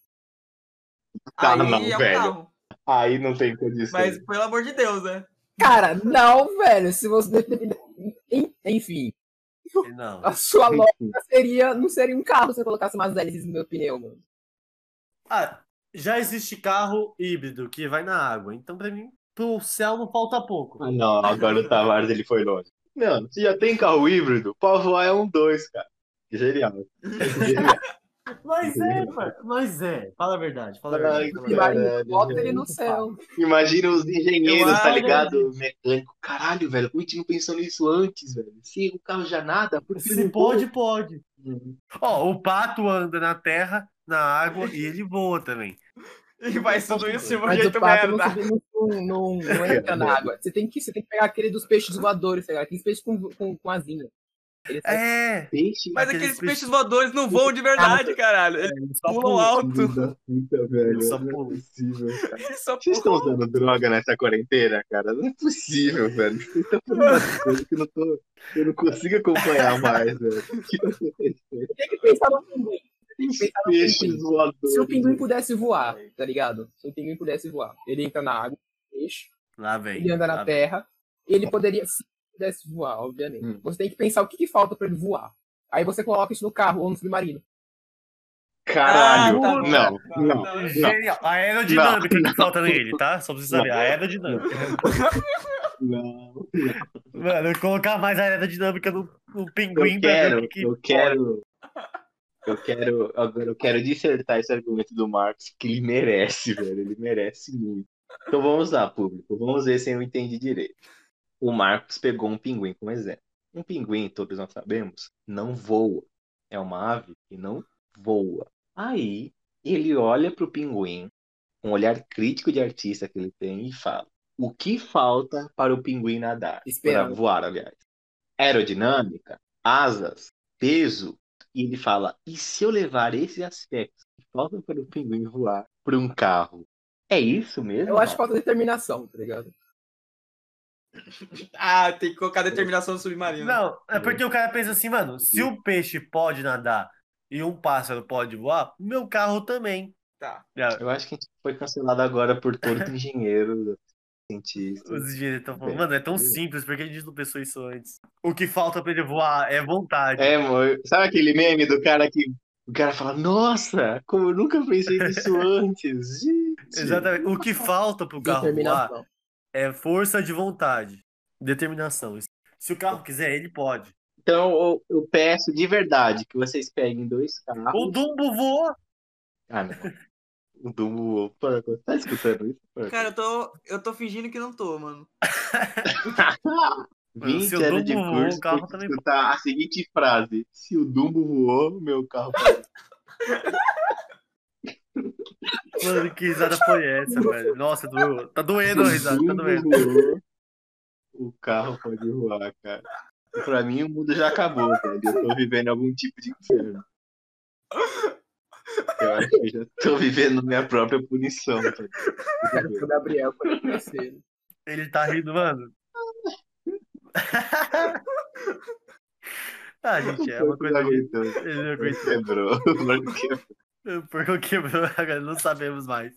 Tá,
Aí
não,
é um
velho.
carro.
aí não tem condição.
Mas, pelo amor de Deus, né?
Cara, não, velho. Se você. En- Enfim,
Não.
a sua lógica seria. Não seria um carro se eu colocasse umas hélices no meu pneu, mano.
Ah, já existe carro híbrido que vai na água. Então, pra mim, pro céu não falta pouco.
Ah, não, agora o Tavares ele foi longe. Não, se já tem carro híbrido, pra voar é um dois, cara. Genial. Genial.
Mas é, mano. Mas é. Fala a verdade. Fala a verdade.
Ai,
fala a verdade.
Caralho,
Bota ele no céu.
Imagina os engenheiros,
Eu
tá ligado? Mecânico. Caralho, velho, como a gente não pensou nisso antes, velho? Se o carro já nada, por que
Se
não
pode, pode.
Uhum.
Ó, o pato anda na terra, na água e ele voa também.
E vai tudo isso de um
Mas o
jeito
pato
merda.
não, não, não, entra na água. Você tem, que, você tem que pegar aquele dos peixes voadores, tá ligado? Aqueles peixes com, com, com asinha. Sai
É!
Peixe.
Mas
Aqueles
aqueles
peixes-
peixes voadores não voam de verdade, caralho. Eles
Ele só
pulam
pula.
alto.
Puta, velho.
Só
Não é possível, cara.
Eles só
Vocês estão usando droga nessa quarentena, cara? Não é possível, velho. Vocês estão falando umas coisas que eu não, tô, eu não consigo acompanhar mais, velho. O que tá
tem que pensar no pinguim. Tem que pensar no
Peixes
pinguim.
voadores.
Se o pinguim pudesse voar, tá ligado? Se o pinguim pudesse voar, ele entra na água, peixe,
Lá vem.
ele anda
lá
na
vem.
terra, ele poderia, se pudesse voar, obviamente.
Hum.
Você tem que pensar o que, que falta pra ele voar. Aí você coloca isso no carro ou no submarino.
Caralho.
Ah, tá
não, não.
tá.
Não.
Genial. A aerodinâmica
Não,
que falta nele, tá? Só pra você saber. A aerodinâmica.
Não.
Mano, colocar mais a aerodinâmica no, no pinguim
Eu quero,
que
eu quero. Eu quero. Agora eu quero dissertar esse argumento do Marcos que ele merece, velho. Ele merece muito. Então vamos lá, público. Vamos ver se eu entendi direito. O Marcos pegou um pinguim como exemplo. Um pinguim, todos nós sabemos, não voa. É uma ave que não voa. Aí ele olha pro pinguim, com um olhar crítico de artista que ele tem, e fala: O que falta para o pinguim nadar? Para voar, aliás. Aerodinâmica, asas, peso. E ele fala: e se eu levar esses aspectos que faltam para o pinguim voar para um carro? É isso mesmo?
Eu acho que falta determinação, tá ligado?
Ah, tem que colocar determinação no submarino.
Não, é porque o cara pensa assim, mano, se o peixe pode nadar e um pássaro pode voar, o meu carro também.
Tá.
É,
Eu acho que a gente foi cancelado agora por todo engenheiro, cientista.
Os engenheiros estão falando,
Bem,
mano, é tão simples, por que a gente não pensou isso antes? O que falta pra ele voar é vontade.
É, amor, sabe aquele meme do cara que o cara fala: Nossa, como eu nunca pensei nisso antes, gente.
Exatamente. O que falta pro carro voar. É força de vontade, determinação. Se o carro quiser, ele pode.
Então eu, eu peço de verdade que vocês peguem dois carros.
O Dumbo voou.
Ah, não. O Dumbo, pô, tá escutando isso?
Cara, eu tô, eu tô fingindo que não tô, mano.
20
Se o
anos de
voou,
curso
o carro
pra
também
escutar a seguinte frase: Se o Dumbo voou, meu carro.
Mano, que risada foi essa, velho? Nossa, doeu. Tá doendo a risada, tá doendo.
o carro pode voar, cara. Pra mim o mundo já acabou, velho. Eu tô vivendo algum tipo de inferno. Eu acho que eu já tô vivendo minha própria punição.
Que o Gabriel foi terceiro.
Ele tá rindo, mano. ah, gente, é uma coisa que
Aguentou.
ele não.
Quebrou.
Porque eu quebrou, agora não sabemos mais.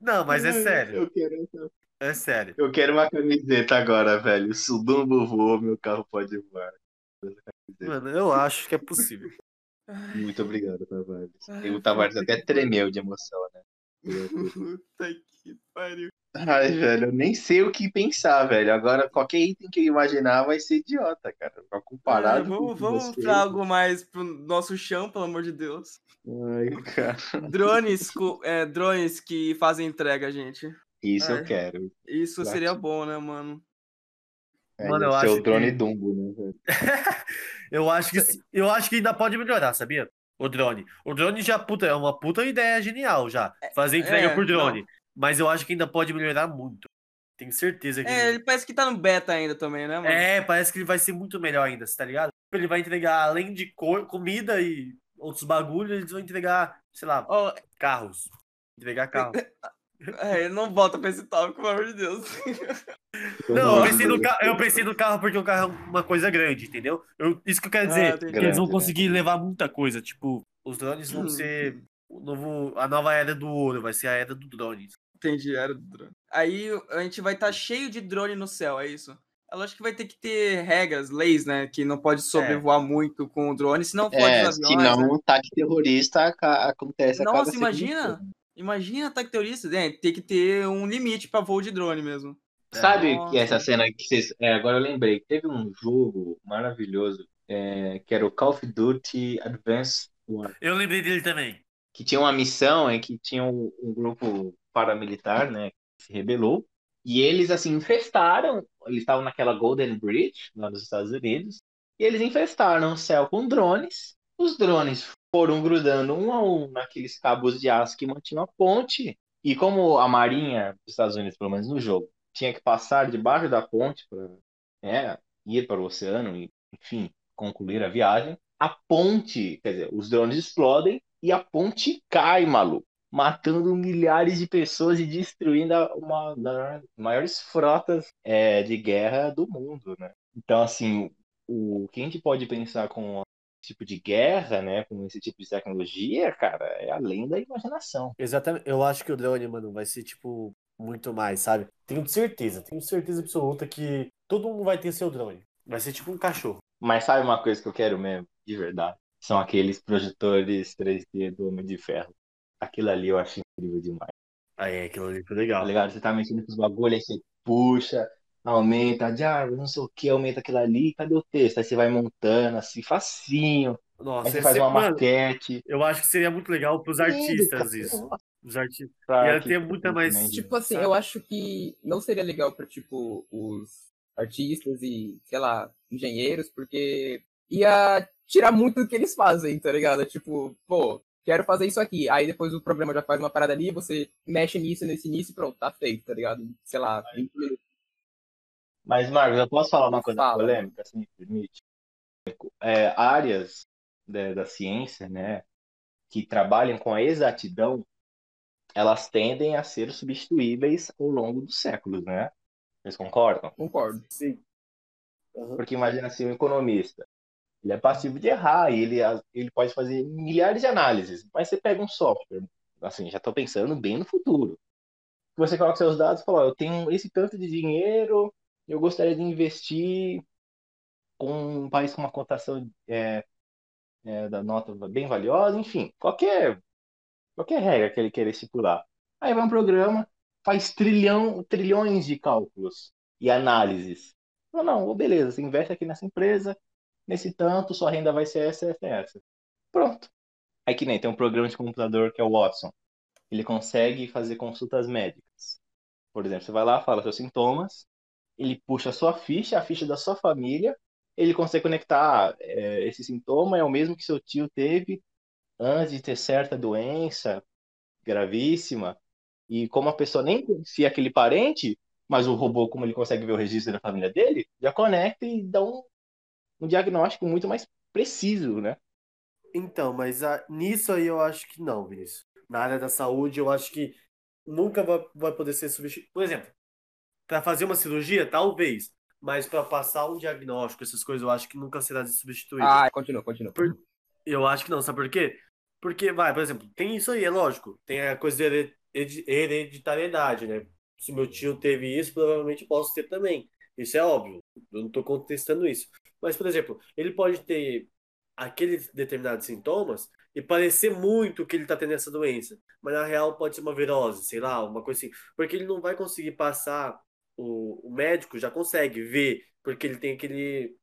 Não, mas é sério,
Eu quero, essa-
é sério.
eu quero uma camiseta agora, velho. Se o Dumbo voou, meu carro pode voar.
Mano, eu acho que é possível.
Muito obrigado, Tavares. E o Tavares até tremeu de emoção, né?
Puta que pariu.
Ai, velho, eu nem sei o que pensar, velho. Agora, qualquer item que eu imaginar vai ser idiota, cara. Pra comparar.
Ah, vamos vamos pra algo mais pro nosso chão, pelo amor de Deus.
Ai, cara.
Drones, é, drones que fazem entrega, gente.
Isso
Ai.
eu quero.
Isso seria bom, né, mano?
É,
Mano, eu acho
o drone
que-
Dumbo, né, velho?
Eu acho que eu acho que ainda pode melhorar, sabia? O drone. O drone já puta, é uma puta ideia genial já. Fazer entrega
é,
por drone. Mas eu acho que ainda pode melhorar muito. Tenho certeza que.
É, ele parece que tá no beta ainda também, né, mano?
É, parece que ele vai ser muito melhor ainda, tá ligado? Ele vai entregar, além de co- comida e outros bagulhos, eles vão entregar, sei lá,
Ó,
carros. Entregar carro.
é, não volta pra esse tópico, pelo amor de Deus.
Não, eu
Nossa,
pensei, no carro, eu pensei no carro porque o carro é uma coisa grande, entendeu? Eu- isso que eu quero dizer.
Ah,
que eles vão
Grande, né?
conseguir levar muita coisa. Tipo, os drones vão ser o novo, a nova era do ouro, vai ser a era do drone.
Entendi, era do drone. Aí a gente vai estar cheio de drone no céu, é isso? É lógico que vai ter que ter regras, leis, né? Que não pode sobrevoar muito com o drone, senão fode
É,
os
se
aviões.
não,
né?
um ataque terrorista acontece a cada
Nossa,
segundo.
Imagina! Ataque terrorista. É, tem que ter um limite pra voo de drone mesmo.
Sabe
Nossa.
que essa cena que vocês. é, agora eu lembrei. Teve um jogo maravilhoso é, que era o Call of Duty Advanced Warfare.
Eu lembrei dele também.
que tinha uma missão em que tinha um, um grupo paramilitar, né, que se rebelou, e eles, assim, infestaram, eles estavam naquela Golden Bridge, lá nos Estados Unidos, e eles infestaram o céu com drones, os drones foram grudando um a um naqueles cabos de aço que mantinham a ponte, e como a marinha dos Estados Unidos, pelo menos no jogo, tinha que passar debaixo da ponte para ir para o oceano e, enfim, concluir a viagem. A ponte, quer dizer, os drones explodem e a ponte cai, maluco, matando milhares de pessoas e destruindo uma das maiores frotas é, de guerra do mundo, né? Então, assim, o, o que a gente pode pensar com tipo de guerra, né, com esse tipo de tecnologia, cara, é além da imaginação.
Exatamente. Eu acho que o drone, mano, vai ser, tipo, muito mais, sabe? Tenho certeza, tenho certeza absoluta que todo mundo vai ter seu drone. Vai ser tipo um cachorro.
Mas sabe uma coisa que eu quero mesmo, de verdade? São aqueles projetores 3D do Homem de Ferro. Aquilo ali eu acho incrível demais.
Aí, aquilo ali foi
Tá
legal.
ligado? Você tá mexendo com os bagulhos, aí você puxa, aumenta, já, não sei o que, aumenta aquilo ali, cadê o texto? Aí você vai montando assim, facinho. Aí
Nossa,
você
ia
faz
ser-
uma
mano,
maquete.
eu acho que seria muito legal pros
Lindo,
artistas
cara.
isso. Os artistas.
Pra
Ia
que-
ter muita mais-
né,
Tipo assim,
Sabe?
eu acho que não seria legal pra, tipo, os artistas e, sei lá, engenheiros, porque ia tirar muito do que eles fazem, tá ligado? Tipo, pô, quero fazer isso aqui. Aí depois o programa já faz uma parada ali, você mexe nisso, nesse, nisso e pronto, tá feito, tá ligado? Sei lá, 20 minutos.
Mas, Marcos, eu posso falar uma coisa
Fala.
polêmica, se me permite? É, áreas da, da ciência, né, que trabalham com a exatidão, elas tendem a ser substituíveis ao longo dos séculos, né? Vocês concordam?
Concordo.
Sim. Aham.
Porque imagina assim, um economista, ele é passivo de errar e ele, ele pode fazer milhares de análises, mas você pega um software, assim, já estou pensando bem no futuro. Você coloca seus dados e fala, ó, eu tenho esse tanto de dinheiro, eu gostaria de investir com um país com uma cotação é, é, da nota bem valiosa, enfim, qualquer, qualquer regra que ele queira estipular. Aí vai um programa, faz trilhão, trilhões de cálculos e análises. Não, não, beleza, você investe aqui nessa empresa, nesse tanto, sua renda vai ser essa, essa, essa. Pronto. Aí que nem tem um programa de computador que é o Watson. Ele consegue fazer consultas médicas. Por exemplo, você vai lá, fala seus sintomas, ele puxa a sua ficha, a ficha da sua família, ele consegue conectar, é, esse sintoma é o mesmo que seu tio teve antes de ter certa doença gravíssima, e como a pessoa nem conhecia aquele parente, mas o robô, como ele consegue ver o registro da família dele, já conecta e dá um, um diagnóstico muito mais preciso, né?
Então, mas a- nisso aí eu acho que não, Vinícius. Na área da saúde, eu acho que nunca vai, vai poder ser substituído. Por exemplo, para fazer uma cirurgia, talvez. Mas para passar um diagnóstico, essas coisas, eu acho que nunca será substituído.
Ah, continua, continua.
Por- Eu acho que não, sabe por quê? Porque, vai, por exemplo, tem isso aí, é lógico. Tem a coisa de hered- hered- hereditariedade, né? Se meu tio teve isso, provavelmente posso ter também. Isso é óbvio. Eu não tô contestando isso. Mas, por exemplo, ele pode ter aqueles determinados sintomas e parecer muito que ele tá tendo essa doença. Mas na real pode ser uma virose, sei lá, uma coisa assim. Porque ele não vai conseguir passar. O, o médico já consegue ver, porque ele tem aquele.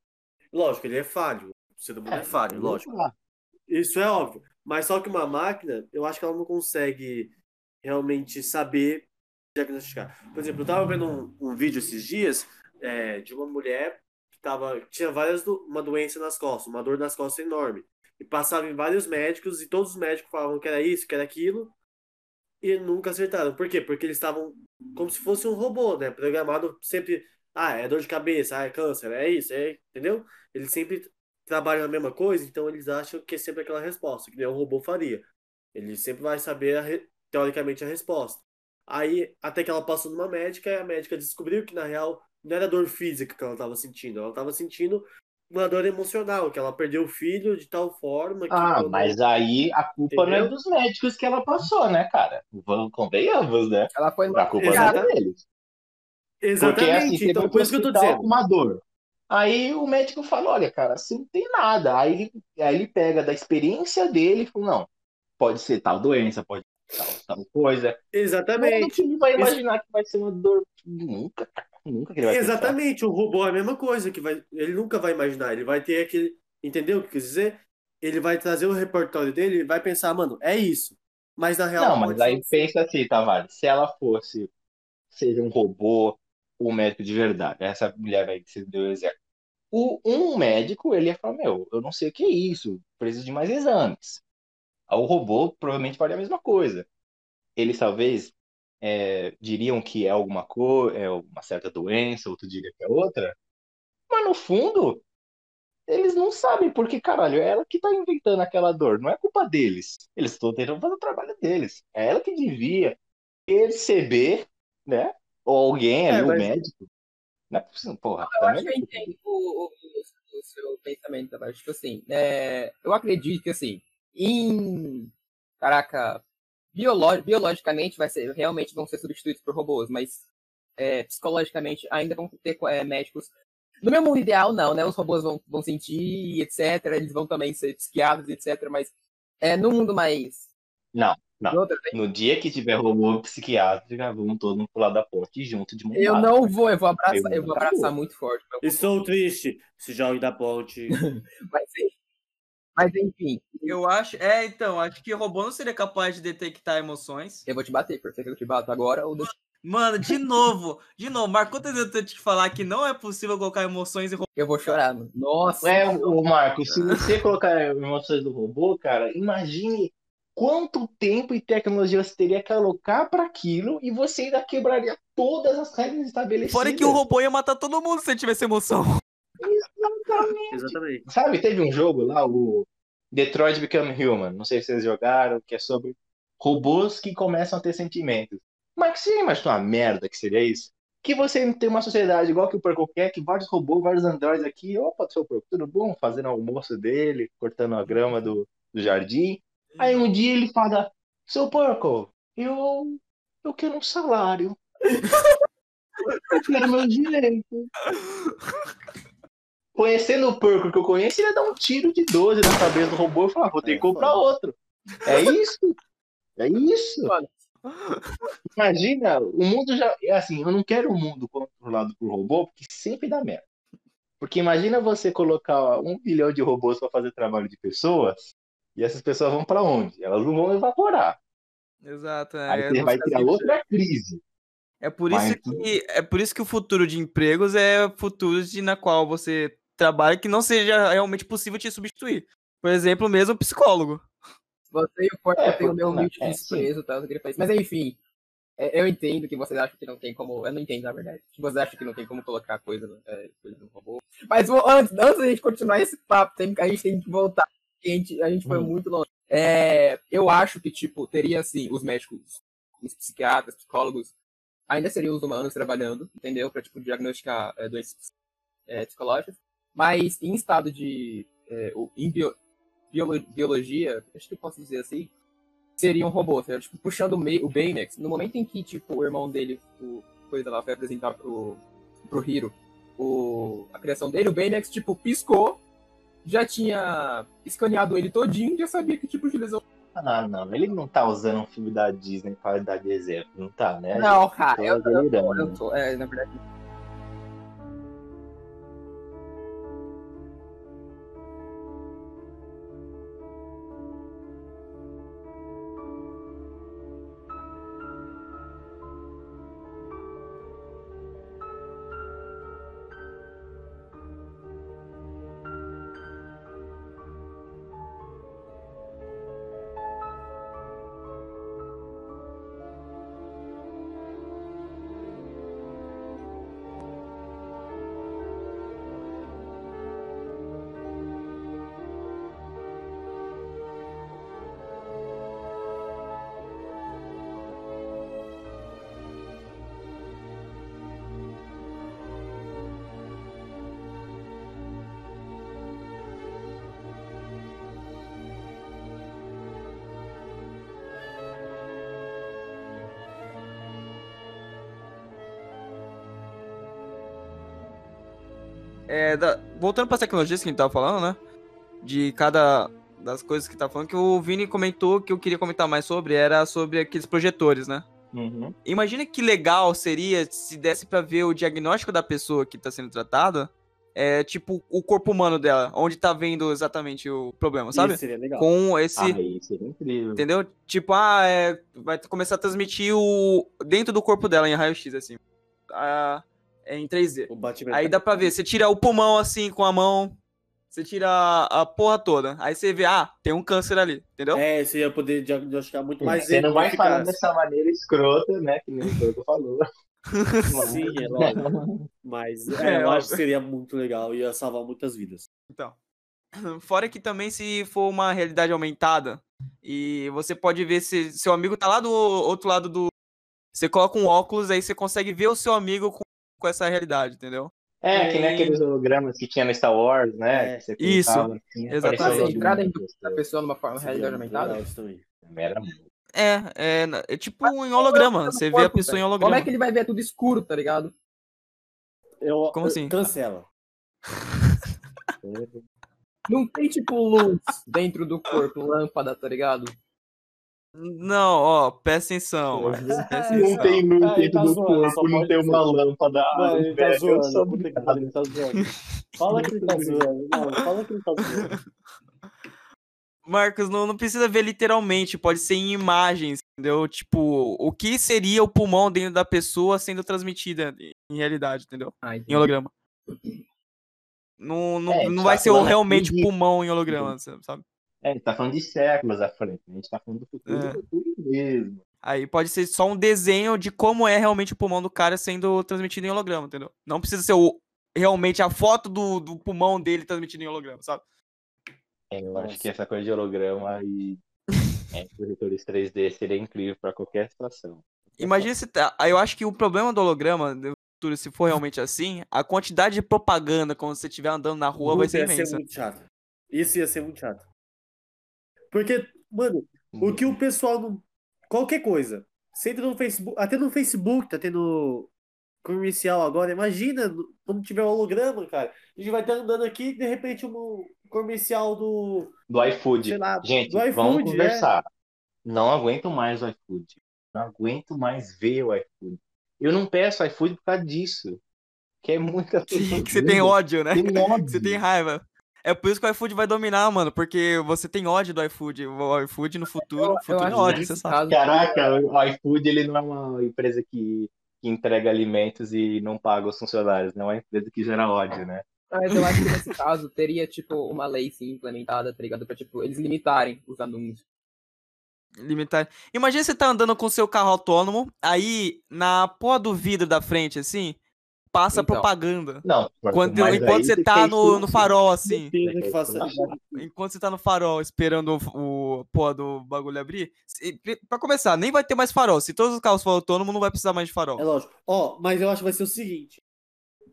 Lógico, ele é falho. O ser humano é, falho, lógico. Isso é óbvio. Mas só que uma máquina, eu acho que ela não consegue realmente saber diagnosticar. Por exemplo, eu tava vendo um, um vídeo esses dias é, de uma mulher que tava, tinha várias do- uma doença nas costas, uma dor nas costas enorme. E passava em vários médicos e todos os médicos falavam que era isso, que era aquilo, e nunca acertaram. Por quê? Porque eles estavam como se fosse um robô, né? Programado sempre, ah, é dor de cabeça, ah, é câncer, é isso, é, entendeu? Eles sempre trabalham a mesma coisa, então eles acham que é sempre aquela resposta, que nem um robô faria. Ele sempre vai saber, a teoricamente, a resposta. Aí, até que ela passou numa médica, e a médica descobriu que, na real, não era dor física que ela estava sentindo, ela estava sentindo uma dor emocional, que ela perdeu o filho de tal forma que
Ah,
quando-
mas aí a culpa não é
Entendeu?
dos médicos que ela passou, né, cara? Vamos, convenhamos, né?
Ela foi
A culpa não é
Exatamente.
deles. Porque
Exatamente,
assim, você
então por isso que eu tô dizendo.
uma dor. Aí o médico fala, olha, cara, você não tem nada. Aí ele, aí ele pega da experiência dele e fala, não, pode ser tal doença, pode ser tal, tal coisa.
Exatamente.
que ele vai
Isso-
imaginar que vai ser uma dor? Nunca, cara. Nunca que ele vai pensar.
Exatamente, o robô é a mesma coisa, que vai, ele nunca vai imaginar, ele vai ter aquele, entendeu o que quis dizer? Ele vai trazer o repertório dele e vai pensar, mano, é isso. Mas na real
Não, mas aí
ser-
pensa assim, Tavares, se ela fosse, seja um robô, um médico de verdade, essa mulher aí que você deu o exemplo. O, um médico, ele ia falar, meu, eu não sei o que é isso, preciso de mais exames. O robô provavelmente faria a mesma coisa. Eles talvez é, diriam que é alguma coisa, é uma certa doença, outro diria que é outra, Mas no fundo, eles não sabem, porque, caralho, é ela que tá inventando aquela dor, não é culpa deles. Eles estão tentando fazer o trabalho deles. É ela que devia perceber, né? Ou alguém
É,
ali, o
mas-
médico. Não é possível, porra.
Eu acho que eu entendo o, o- o- o seu pensamento, mas, tipo assim, é, eu acredito que, assim, em. Caraca, biolo- biologicamente vai ser, realmente vão ser substituídos por robôs, mas é, psicologicamente ainda vão ter é, médicos. No meu mundo ideal, não, né? Os robôs vão, vão sentir, etc. Eles vão também ser psiquiatras, etc. Mas é, no mundo mais.
Não, não. No dia que tiver robô psiquiátrica, vamos todo mundo pular da ponte junto de mão
eu não vou, eu vou abraçar,
Eu-
eu vou abraçar muito forte.
Estou triste. Se jogue da ponte.
Mas, mas enfim,
Eu acho. É, então, acho que o robô não seria capaz de detectar emoções.
eu vou te bater, porque eu te bato agora ou depois.
Mano, de novo, de novo, Marco, quantas vezes eu tenho que te falar que não é possível colocar emoções em robô?
Eu vou chorar, mano. Nossa.
É, o Marco, se você colocar emoções do robô, cara, imagine quanto tempo e tecnologia você teria que alocar para aquilo e você ainda quebraria todas as regras estabelecidas.
Fora que o robô ia matar todo mundo se tivesse emoção.
Exatamente.
Sabe, teve um jogo lá, o Detroit Become Human, não sei se vocês jogaram, que é sobre robôs que começam a ter sentimentos. Mas você imagina uma merda que seria isso? Que você tem uma sociedade igual que o Porco quer, que vários robôs, vários androides aqui, opa, seu Porco, tudo bom? Fazendo almoço dele, cortando a grama do, do jardim. Aí um dia ele fala, seu Porco, eu, eu quero um salário. Eu quero meu direito. Conhecendo o porco que eu conheço, ele ia dar um tiro de 12 na cabeça do robô e falar, vou ter que comprar outro. É isso? É isso? Imagina, o mundo já. É assim, eu não quero um mundo controlado por robô, porque sempre dá merda. Porque imagina você colocar um bilhão de robôs para fazer trabalho de pessoas, e essas pessoas vão para onde? Elas não vão evaporar.
Exato. É,
Aí você vai criar outra crise.
É por
Mas-
isso que é por isso que o futuro de empregos é futuro de, na qual você trabalha que não seja realmente possível te substituir. Por exemplo, mesmo psicólogo.
Você e o
É,
têm o meu
porque-
humilde
é,
desprezo, tá? Mas enfim, é, eu entendo que vocês acham que não tem como. Eu não entendo, na verdade. Que vocês acham que não tem como colocar coisa, no- é, coisa no robô. Mas antes, antes da gente continuar esse papo, tem, a gente tem que voltar. A gente, a gente foi
Hum.
muito longe. É, eu acho que, tipo, teria assim, os médicos, os psiquiatras, psicólogos, ainda seriam os humanos trabalhando, entendeu? Pra, tipo, diagnosticar é, doenças é, psicológicas. Mas em estado de. É, em bio- biolo- biologia, acho que eu posso dizer assim, seria um robô, seria, tipo, puxando o, May- o Baymax. No momento em que, tipo, o irmão dele, o coisa lá, foi apresentar pro, pro Hiro o, a criação dele, o Baymax, tipo, piscou, já tinha escaneado ele todinho, já sabia que tipo de lesão.
Ah, não, ele não tá usando um filme da Disney para dar de exemplo, não tá, né?
Não, cara, eu, eu, tô,
delirando.
eu tô, é, na verdade.
É, da- voltando para as tecnologias que a gente tava falando, né? De cada das coisas que tá falando, que o Vini comentou que eu queria comentar mais sobre, era sobre aqueles projetores, né?
Uhum.
Imagina que legal seria se desse pra ver o diagnóstico da pessoa que tá sendo tratada, é tipo o corpo humano dela, onde tá vendo exatamente o problema, sabe?
Isso seria legal.
Com esse,
Ah, isso seria incrível.
entendeu? Tipo, ah, é, vai começar a transmitir o dentro do corpo dela em raio-x assim. Ah, é em 3D.
O batimento.
Aí dá pra ver, você tira o pulmão assim com a mão, você tira a, a porra toda. Aí você vê, ah, tem um câncer ali, entendeu?
É, você ia poder diagnosticar muito mais
Você não vai falar dessa maneira escrota, né? Que nem o Porco falou.
Sim, é lógico. Mas é,
É,
eu
óbvio.
acho que seria muito legal e ia salvar muitas vidas.
Então. Fora que também se for uma realidade aumentada e você pode ver se seu amigo tá lá do outro lado do. Você coloca um óculos, aí você consegue ver o seu amigo com, com essa realidade, entendeu?
É, que nem aqueles hologramas que tinha no Star Wars, né?
É.
Que você
Isso,
assim,
exatamente.
a entrada da pessoa numa forma realidade
muito
aumentada.
Era.
É, é, é tipo em holograma. Você vê a pessoa em
Como
holograma.
é que ele vai ver tudo escuro, tá ligado?
Eu,
Como assim?
Cancela.
Não tem tipo luz dentro do corpo, lâmpada, tá ligado?
Não, ó, presta atenção, presta
Não
atenção.
tem luz
Ah, ele
dentro
tá
do
zoando,
corpo, não tem uma lâmpada.
Mano,
Ai,
ele tá
velho, eu
zoando.
sou
pariu, ele tá zoando. Fala que ele tá zoando. Não, fala que ele tá zoando.
Marcos, não, não precisa ver literalmente, pode ser em imagens, entendeu? Tipo, o que seria o pulmão dentro da pessoa sendo transmitida em realidade, entendeu?
Ah,
Em holograma. Não, não,
É,
não
tá
vai ser o,
falando
realmente pulmão em holograma, sabe?
É, a gente tá falando de séculos à frente. A gente tá falando do futuro,
É.
do futuro mesmo.
Aí pode ser só um desenho de como é realmente o pulmão do cara sendo transmitido em holograma, entendeu? Não precisa ser o, realmente a foto do, do pulmão dele transmitido em holograma, sabe?
É, eu acho
Nossa.
que essa coisa de holograma e é, projetores 3D seria incrível pra qualquer situação.
Imagina se tá. Eu acho que o problema do holograma, futuro, se for realmente assim, a quantidade de propaganda quando você estiver andando na rua vai ser
ia
imensa.
ser muito chato. Isso ia ser muito chato. Porque, mano, o que o pessoal não. Qualquer coisa. Você entra no Facebook. Até no Facebook tá tendo comercial agora. Imagina quando tiver holograma, cara. A gente vai estar andando aqui e de repente um comercial do.
Do iFood.
Sei lá,
Gente,
do
vamos
iFood, é.
conversar. Não aguento mais o iFood. Não aguento mais ver o iFood. Eu não peço iFood por causa disso. Que é muita
Sim, que você tem ódio, né?
Tem ódio.
Você tem raiva. É por isso que o iFood vai dominar, mano, porque você tem ódio do iFood. O iFood no futuro, o futuro é
acho
ódio, você sabe.
Caraca, o iFood ele não é uma empresa que, que entrega alimentos e não paga os funcionários, não é uma empresa que gera ódio, né?
Mas eu acho que nesse caso teria, tipo, uma lei sim implementada, tá ligado? Pra, tipo, eles limitarem os anúncios.
Limitar. Imagina você tá andando com seu carro autônomo, aí na porra do vidro da frente, assim, passa
Então.
propaganda.
Não,
Quando, enquanto você tá no, no farol, assim. Enquanto você tá no farol esperando o, o porra do bagulho abrir. Pra começar, nem vai ter mais farol. Se todos os carros forem autônomos, não vai precisar mais de farol.
É lógico. Ó, mas eu acho que vai ser o seguinte.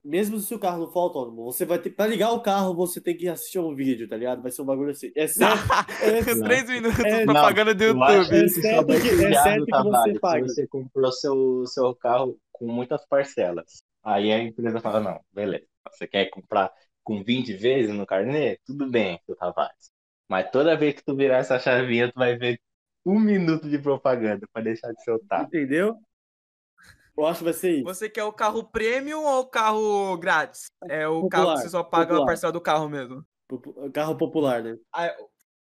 Mesmo se o carro não for autônomo, você vai ter. Pra ligar o carro, você tem que assistir um vídeo, tá ligado? Vai ser um bagulho assim. É certo. é,
Três minutos
É,
não,
propaganda do
Eu acho
YouTube.
É certo que- é
viável,
certo que você paga.
Você comprou seu, seu carro com muitas parcelas. Aí a empresa fala, não, beleza. Você quer comprar com 20 vezes no carnê? Tudo bem, seu Tavares. Mas toda vez que tu virar essa chavinha, tu vai ver um minuto de propaganda pra deixar de soltar.
Entendeu? Eu acho que vai ser isso.
Você quer o carro premium ou o carro grátis? É o carro
Popular,
que você só paga a
popular.
parcela do carro mesmo.
Popu- Carro popular, né?
Aí,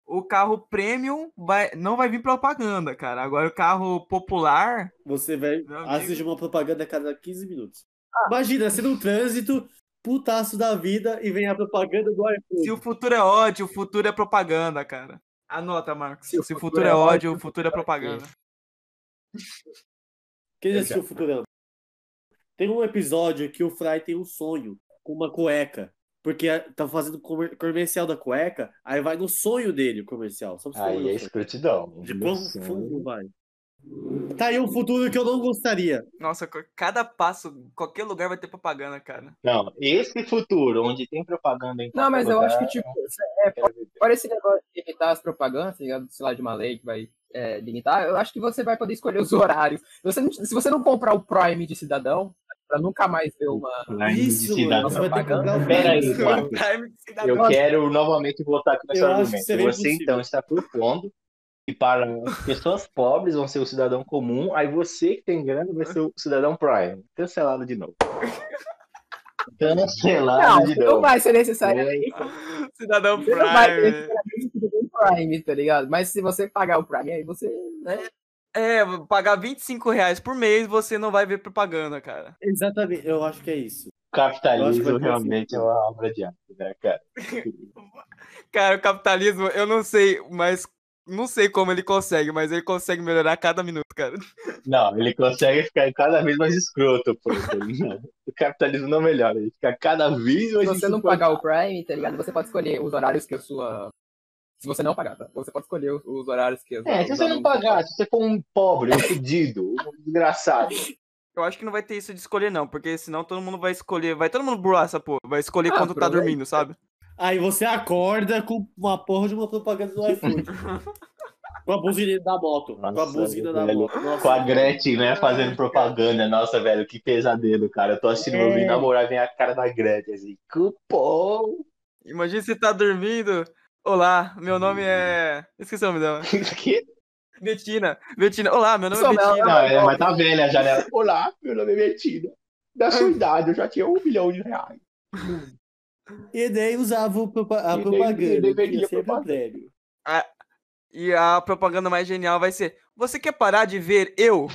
O carro premium vai, não vai vir propaganda, cara. Agora o carro popular.
Você vai assistir uma propaganda a cada 15 minutos. Imagina, você no trânsito, putaço da vida, e vem a propaganda do iPhone.
Se o futuro é ódio, o futuro é propaganda, cara. Anota, Marcos. Se,
Se
o futuro é ódio, o futuro é propaganda.
Quem já
Eu
assistiu o Futurama? Tem um episódio que o Fry tem um sonho com uma cueca. Porque tá fazendo comer- comercial da cueca, aí vai no sonho dele o comercial.
Aí é escrotidão.
de quão fundo vai. Tá aí um futuro que eu não gostaria.
Nossa, cada passo, qualquer lugar vai ter propaganda, cara.
Não, esse futuro, onde tem propaganda em
Não, mas eu
qualquer
acho que,
lugar,
tipo, é,
eu
fora esse negócio de limitar as propagandas, tá ligado? sei lá, de uma lei que vai é, limitar, eu acho que você vai poder escolher os horários. Você não- se você não comprar o Prime de cidadão, pra nunca mais ver uma.
Isso,
cidadão.
você
Pera aí,
Prime.
Prime cidadão.
Eu quero novamente voltar aqui nesse
Eu
argumento. Você
impossível.
então está propondo que para pessoas pobres vão ser o cidadão comum, aí você que tem grana vai ser o cidadão prime. Cancelado de novo. Cancelado
Não,
de
não
novo.
vai ser necessário.
Oi.
Cidadão
Você não vai ter
Prime.
Prime, tá ligado? Mas se você pagar o Prime, aí você. Né?
É, pagar 25 reais por mês, você não vai ver propaganda, cara.
Exatamente, eu acho que é isso.
O capitalismo realmente é uma obra de arte, né, cara?
Cara, o capitalismo, eu não sei, mas não sei como ele consegue, mas ele consegue melhorar a cada minuto, cara.
Não, ele consegue ficar cada vez mais escroto, pô. O capitalismo não melhora, ele fica cada vez
Se
mais
você não pagar o Prime, tá ligado? Você pode escolher os horários que a sua. Se você não pagar, tá? Você pode escolher os, os horários que. os-
É, se você não pagar, se você for um pobre, um fudido, um desgraçado.
Eu acho que não vai ter isso de escolher, não, porque senão todo mundo vai escolher. Vai todo mundo burlar essa porra. Vai escolher
Ah,
quando tá dormindo, sabe?
Aí você acorda com uma porra de uma propaganda do iFood. com a buzina da moto. com a
Nossa,
buzina da
velho.
moto. Nossa.
Com a Gretchen, né, fazendo propaganda. Nossa, velho, que pesadelo, cara. Eu tô assistindo meu
É.
vídeo namorar, vem a cara da Gretchen, assim, cupom.
Imagina você tá dormindo. Olá, meu nome é. Esqueci o nome dela.
Que?
Betina. Betina. Olá, meu nome é
Sou Mel,
Betina.
Não, é, mas tá velha já, né? Olá, meu nome é Betina. Da sua idade, eu já tinha um milhão de reais.
E daí usava a
E daí-
propaganda.
e daí
que
propaganda.
prêmio.
E a propaganda mais genial vai ser: Você quer parar de ver eu?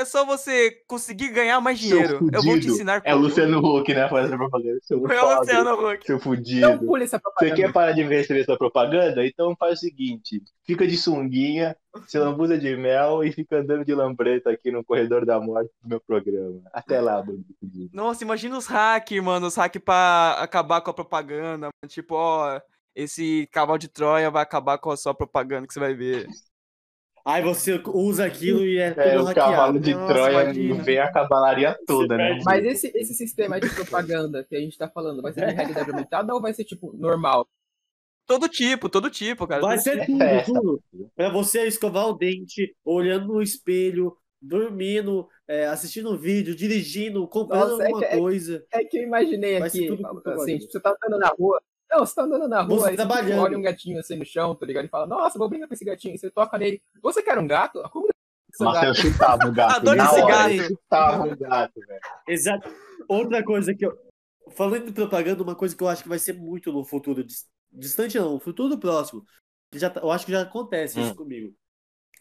É só você conseguir ganhar mais dinheiro. Eu vou te ensinar
É o Luciano Huck, né, fazendo propaganda. Seu
É o Luciano Huck.
Seu
Não
fudido.
pule essa
Você
propaganda.
quer parar de receber sua propaganda? Então faz o seguinte: fica de sunguinha, se lambuza de mel e fica andando de lambreta aqui no corredor da morte do meu programa. Até lá, bandido.
Nossa, imagina os hackers, mano. Os hackers pra acabar com a propaganda. mano. Tipo, ó, esse cavalo de Troia vai acabar com a sua propaganda que você vai ver.
Aí você usa aquilo e é tudo
É, o
hackeado.
cavalo de
Nossa,
Troia
imagina.
vem a cavalaria toda, né?
Mas esse, esse sistema de propaganda que a gente tá falando, vai ser de realidade aumentada ou vai ser, tipo, normal?
Todo tipo, todo tipo, cara.
Vai ser
É
tudo,
festa.
tudo. Pra você escovar o dente, olhando no espelho, dormindo, é, assistindo um vídeo, dirigindo, comprando
Nossa, é
alguma
que- é-
coisa.
É que eu imaginei
Vai
aqui,
tudo
assim, tipo, você tá andando na rua. Não, você tá andando na rua,
Você
aí você tipo,
trabalhando.
olha um gatinho assim no chão, tá ligado? E fala, nossa, vou brincar com esse gatinho. Você toca nele. Você quer um gato? Como é
Nossa, eu
gato?
chutava o gato.
Adoro
na
esse
hora,
gato.
Eu chutava o gato, velho.
Exato. Outra coisa que eu. Falando de propaganda, uma coisa que eu acho que vai ser muito no futuro dis- distante, não, no futuro próximo. Já tá- eu acho que já acontece isso
Hum.
comigo.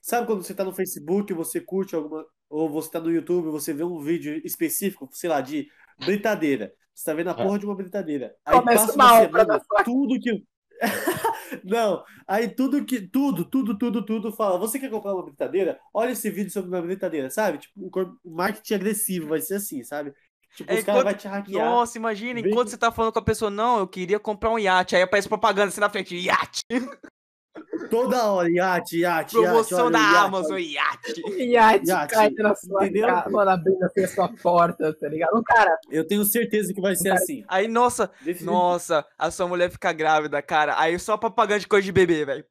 Sabe quando você tá no Facebook, você curte alguma. Ou você tá no YouTube, você vê um vídeo específico, sei lá, de britadeira. Você tá vendo a
É.
porra de uma britadeira. Aí
Começa
passa
uma
semana, tudo que. Não, aí tudo que. Tudo, tudo, tudo, tudo fala. Você quer comprar uma britadeira? Olha esse vídeo sobre uma britadeira, sabe? Tipo, o marketing agressivo vai ser assim, sabe? Tipo,
É,
os caras
enquanto-
vão te hackear.
Nossa, imagina, enquanto você tá falando com a pessoa, não, eu queria comprar um iate. Aí aparece propaganda assim na frente, iate.
Toda hora, iate, iate,
Promoção
iate,
da
iate,
Amazon, iate.
Iate
Iate,
caindo na sua
entendeu?
casa, mano, abrindo assim a sua porta, tá ligado? Um cara,
Eu tenho certeza que vai ser assim.
Aí, nossa, nossa, a sua mulher fica grávida, cara. Aí só propaganda de coisa de bebê, velho.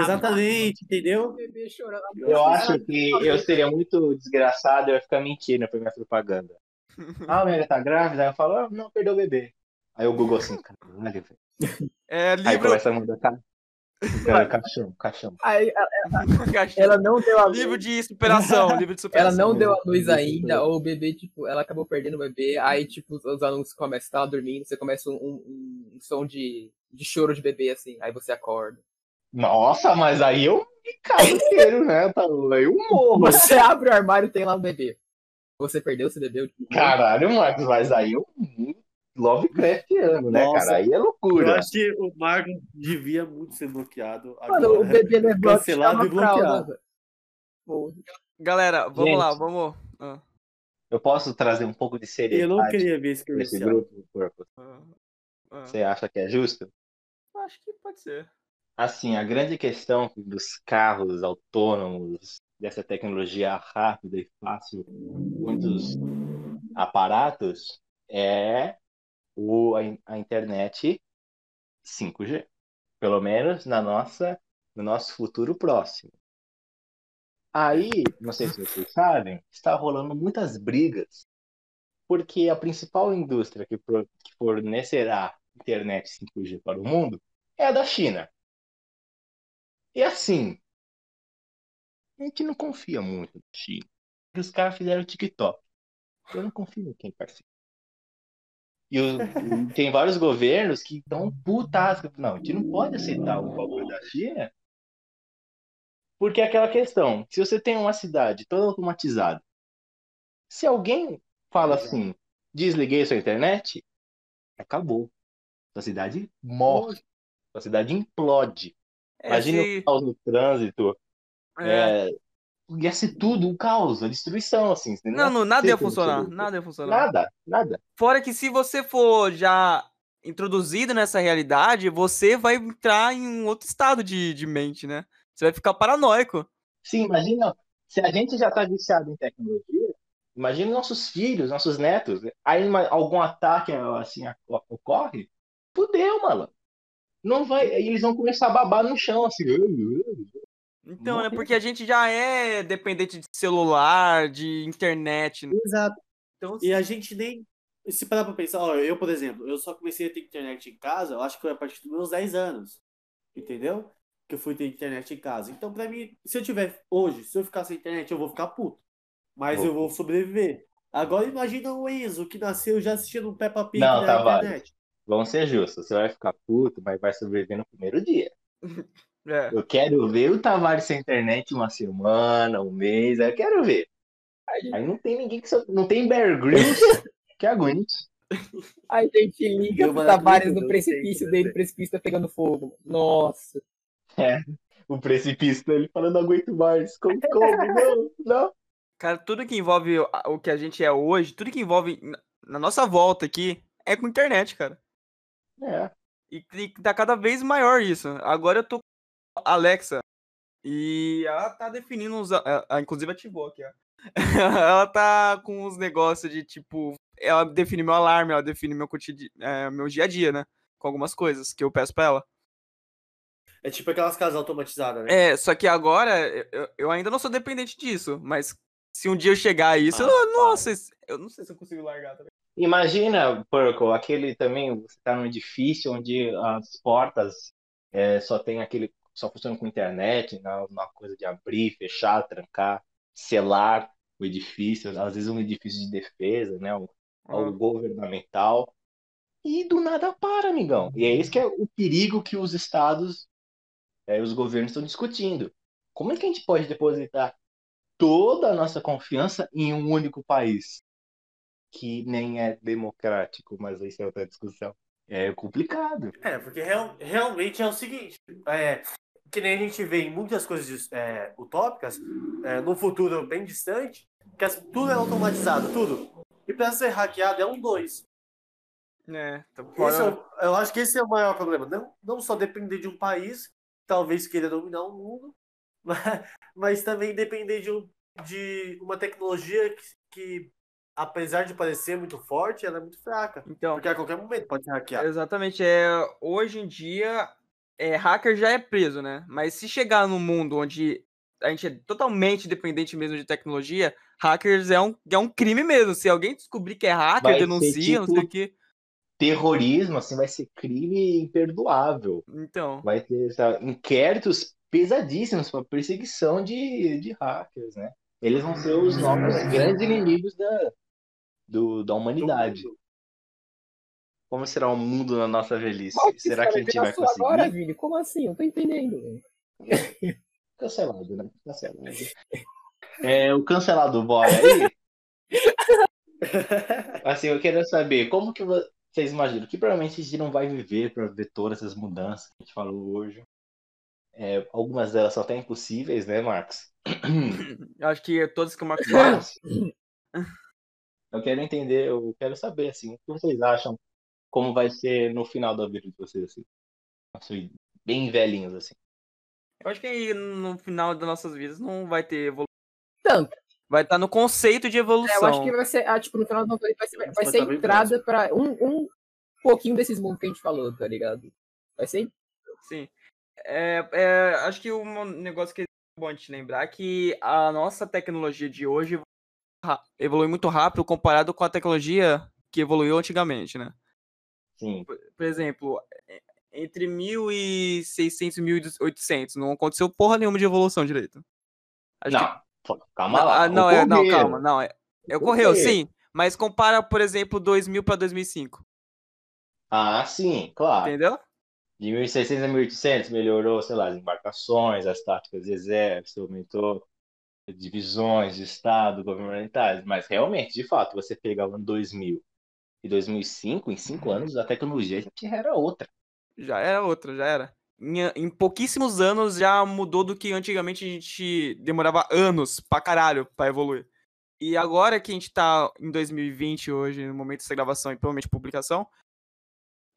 Exatamente, entendeu?
o bebê chorando.
Eu acho que eu seria muito desgraçado eu ia ficar mentindo pra minha propaganda. Ah, a mulher tá grávida? Aí eu falo, ah, não, perdeu o bebê. Aí o Google assim, caralho, velho.
É
Aí
livro,
começa a mandar ca... Cara, caixão, caixão.
Aí ela, ela não deu a luz.
livro de superação, livro de superação.
Ela não deu a luz ainda, ou o bebê, tipo, ela acabou perdendo o bebê, aí, tipo, os anúncios começam, tá dormindo, você começa um, um, um som de, de choro de bebê, assim, aí você acorda.
Nossa, mas aí eu me cago inteiro, né? Tá- Aí eu morro.
Você abre o armário e tem lá um bebê. Você perdeu esse bebê? Tipo,
Caralho, Marcos, mas aí eu Lovecraftiano, né,
Nossa.
cara? Aí é
Eu
loucura.
acho que o Marco devia muito ser bloqueado.
Mano,
agora.
o bebê levou a
Cancelado e bloqueado.
fralda.
Galera, vamos
Gente.
lá, vamos. Ah,
Eu posso trazer um pouco de
Eu
seriedade
não queria ver esse
nesse grupo, Corpo?
ah, ah.
Você acha que é justo?
Acho que pode ser.
Assim, a grande questão dos carros autônomos, dessa tecnologia rápida e fácil, muitos aparatos, é o, a, a internet 5G. Pelo menos na nossa, no nosso futuro próximo. Aí, não sei se vocês sabem, está rolando muitas brigas, porque a principal indústria que, pro- que fornecerá internet 5G para o mundo é a da China. E assim, a gente não confia muito na China. Os caras fizeram o TikTok. Eu não confio em quem participa. E o- tem vários governos que dão putasca. Não, a gente não pode aceitar o bagulho da China. Porque é aquela questão, se você tem uma cidade toda automatizada, se alguém fala assim, desliguei sua internet, acabou. Sua cidade morre. Sua cidade implode.
É,
Imagina
se-
o caos no trânsito.
é.
É, ia ser tudo um caos, a destruição, assim.
Não, não, nada ia funcionar. Nada ia funcionar.
Nada, nada.
Fora que se você for já introduzido nessa realidade, você vai entrar em um outro estado de, de mente, né? Você vai ficar paranoico.
Sim, imagina, se a gente já tá viciado em tecnologia, imagina nossos filhos, nossos netos. Aí uma- algum ataque assim ocorre, fudeu, mano. Não vai, eles vão começar a babar no chão, assim.
Então, né? Porque a gente já é dependente de celular, de internet. né?
Exato.
Então,
E a gente nem. Se parar pra pensar, ó, eu, por exemplo, eu só comecei a ter internet em casa, eu acho que foi a partir dos meus 10 anos. Entendeu? Que eu fui ter internet em casa. Então, pra mim, se eu tiver hoje, se eu ficar sem internet, eu vou ficar puto. Mas eu vou sobreviver. Agora imagina o Enzo, que nasceu já assistindo um Peppa Pig
Não,
na
Tavares.
internet.
Vamos ser justos, você vai ficar puto, mas vai sobreviver no primeiro dia.
é.
Eu quero ver o Tavares sem internet uma semana, um mês, eu quero ver. Aí não tem ninguém que. so- Não tem Bear Grylls que aguente.
A gente liga pro Tavares no precipício dele, o precipício tá pegando fogo. Nossa.
O precipício dele falando, aguento mais. Como, como? Não, não.
Cara, tudo que envolve o- que a gente é hoje, tudo que envolve na- nossa volta aqui, é com internet, cara.
É.
E, e tá cada vez maior isso. Agora eu tô Alexa. E ela tá definindo uns. a- a- Inclusive ativou aqui, ó. ela tá com uns negócios de tipo. Ela define meu alarme, ela define meu cotidiano, meu dia a dia, né? Com algumas coisas que eu peço pra ela.
É tipo aquelas casas automatizadas, né?
É, só que agora eu- eu, ainda não sou dependente disso. Mas se um dia eu chegar a isso,
Ah,
eu, nossa, eu não sei se eu consigo largar também.
Imagina, Purple, aquele também, você tá num edifício onde as portas é, só tem aquele, só funcionam com internet, não uma coisa de abrir, fechar, trancar, selar o edifício, às vezes um edifício de defesa, né, o, o governamental, e do nada para, amigão. E é esse que é o perigo que os estados, é, os governos estão discutindo. Como é que a gente pode depositar toda a nossa confiança em um único país? que nem é democrático, mas isso é outra discussão. É complicado.
É, porque real- realmente é o seguinte, é, que nem a gente vê em muitas coisas é, utópicas, é, no futuro bem distante, que tudo é automatizado, tudo. E para ser hackeado é um dois.
É, tá
Esse é eu acho que esse é o maior problema. Não, não só depender de um país, talvez queira dominar o mundo, mas, mas também depender de, um, de uma tecnologia que, que, apesar de parecer muito forte, ela é muito fraca.
Então,
Porque a qualquer momento pode ser hackeado.
Exatamente, é, hoje em dia, é, hacker já é preso, né? Mas se chegar num mundo onde a gente é totalmente dependente mesmo de tecnologia, hackers é um, é um crime mesmo. Se alguém descobrir que é hacker,
Vai ser
denuncia, não sei o
tipo-
quê.
Terrorismo, assim, vai ser crime imperdoável.
Então,
Vai ter sabe, inquéritos pesadíssimos para perseguição de, de hackers, né? Eles vão ser os novos grandes inimigos da, do, da humanidade. Como será o mundo na nossa velhice?
Qual
Será que a gente vai conseguir?
agora, Vini? Como assim? Eu tô entendendo.
Cancelado, né? Cancelado. É, o cancelado bora aí. Assim, eu quero saber, como que vo- vocês imaginam? Que provavelmente a gente não vai viver para ver todas essas mudanças que a gente falou hoje. É, algumas delas são até impossíveis, né, Marcos?
eu acho que todos que o Marcos fala.
Mas eu quero entender, eu quero saber, assim, o que vocês acham, como vai ser no final da vida de vocês, assim. Assim, Bem velhinhos, assim.
Eu acho que no final das nossas vidas não vai ter evolução.
Tanto.
Vai estar no conceito de
É,
evolução.
eu acho que vai ser, ah, tipo, no final do novo vai ser, vai
Vai
ser
tá
entrada pra um, um pouquinho desses mundos que a gente falou, tá ligado? Vai ser
Sim. É, é, acho que um negócio que é bom a gente lembrar é que a nossa tecnologia de hoje evolui muito rápido comparado com a tecnologia que evoluiu antigamente, né?
Sim.
Por exemplo, é, entre 1600 e 1800 não aconteceu porra nenhuma de evolução direito. Acho que-
Não, pô, calma lá.
ah, não, é, não, calma, não, é, ocorreu,
Ocorreram.
sim, mas compara, por exemplo, 2000 para 2005,
Ah, sim, claro.
entendeu?
De 1600 a 1800 melhorou, sei lá, as embarcações, as táticas de exército, aumentou divisões de Estado, governamentais. Mas realmente, de fato, você pega o ano 2000 e 2005, em cinco anos, a tecnologia já era outra.
Já era outra, já era. em, em pouquíssimos anos já mudou do que antigamente a gente demorava anos pra caralho pra evoluir. E agora que a gente tá em 2020 hoje, no momento dessa gravação e provavelmente publicação,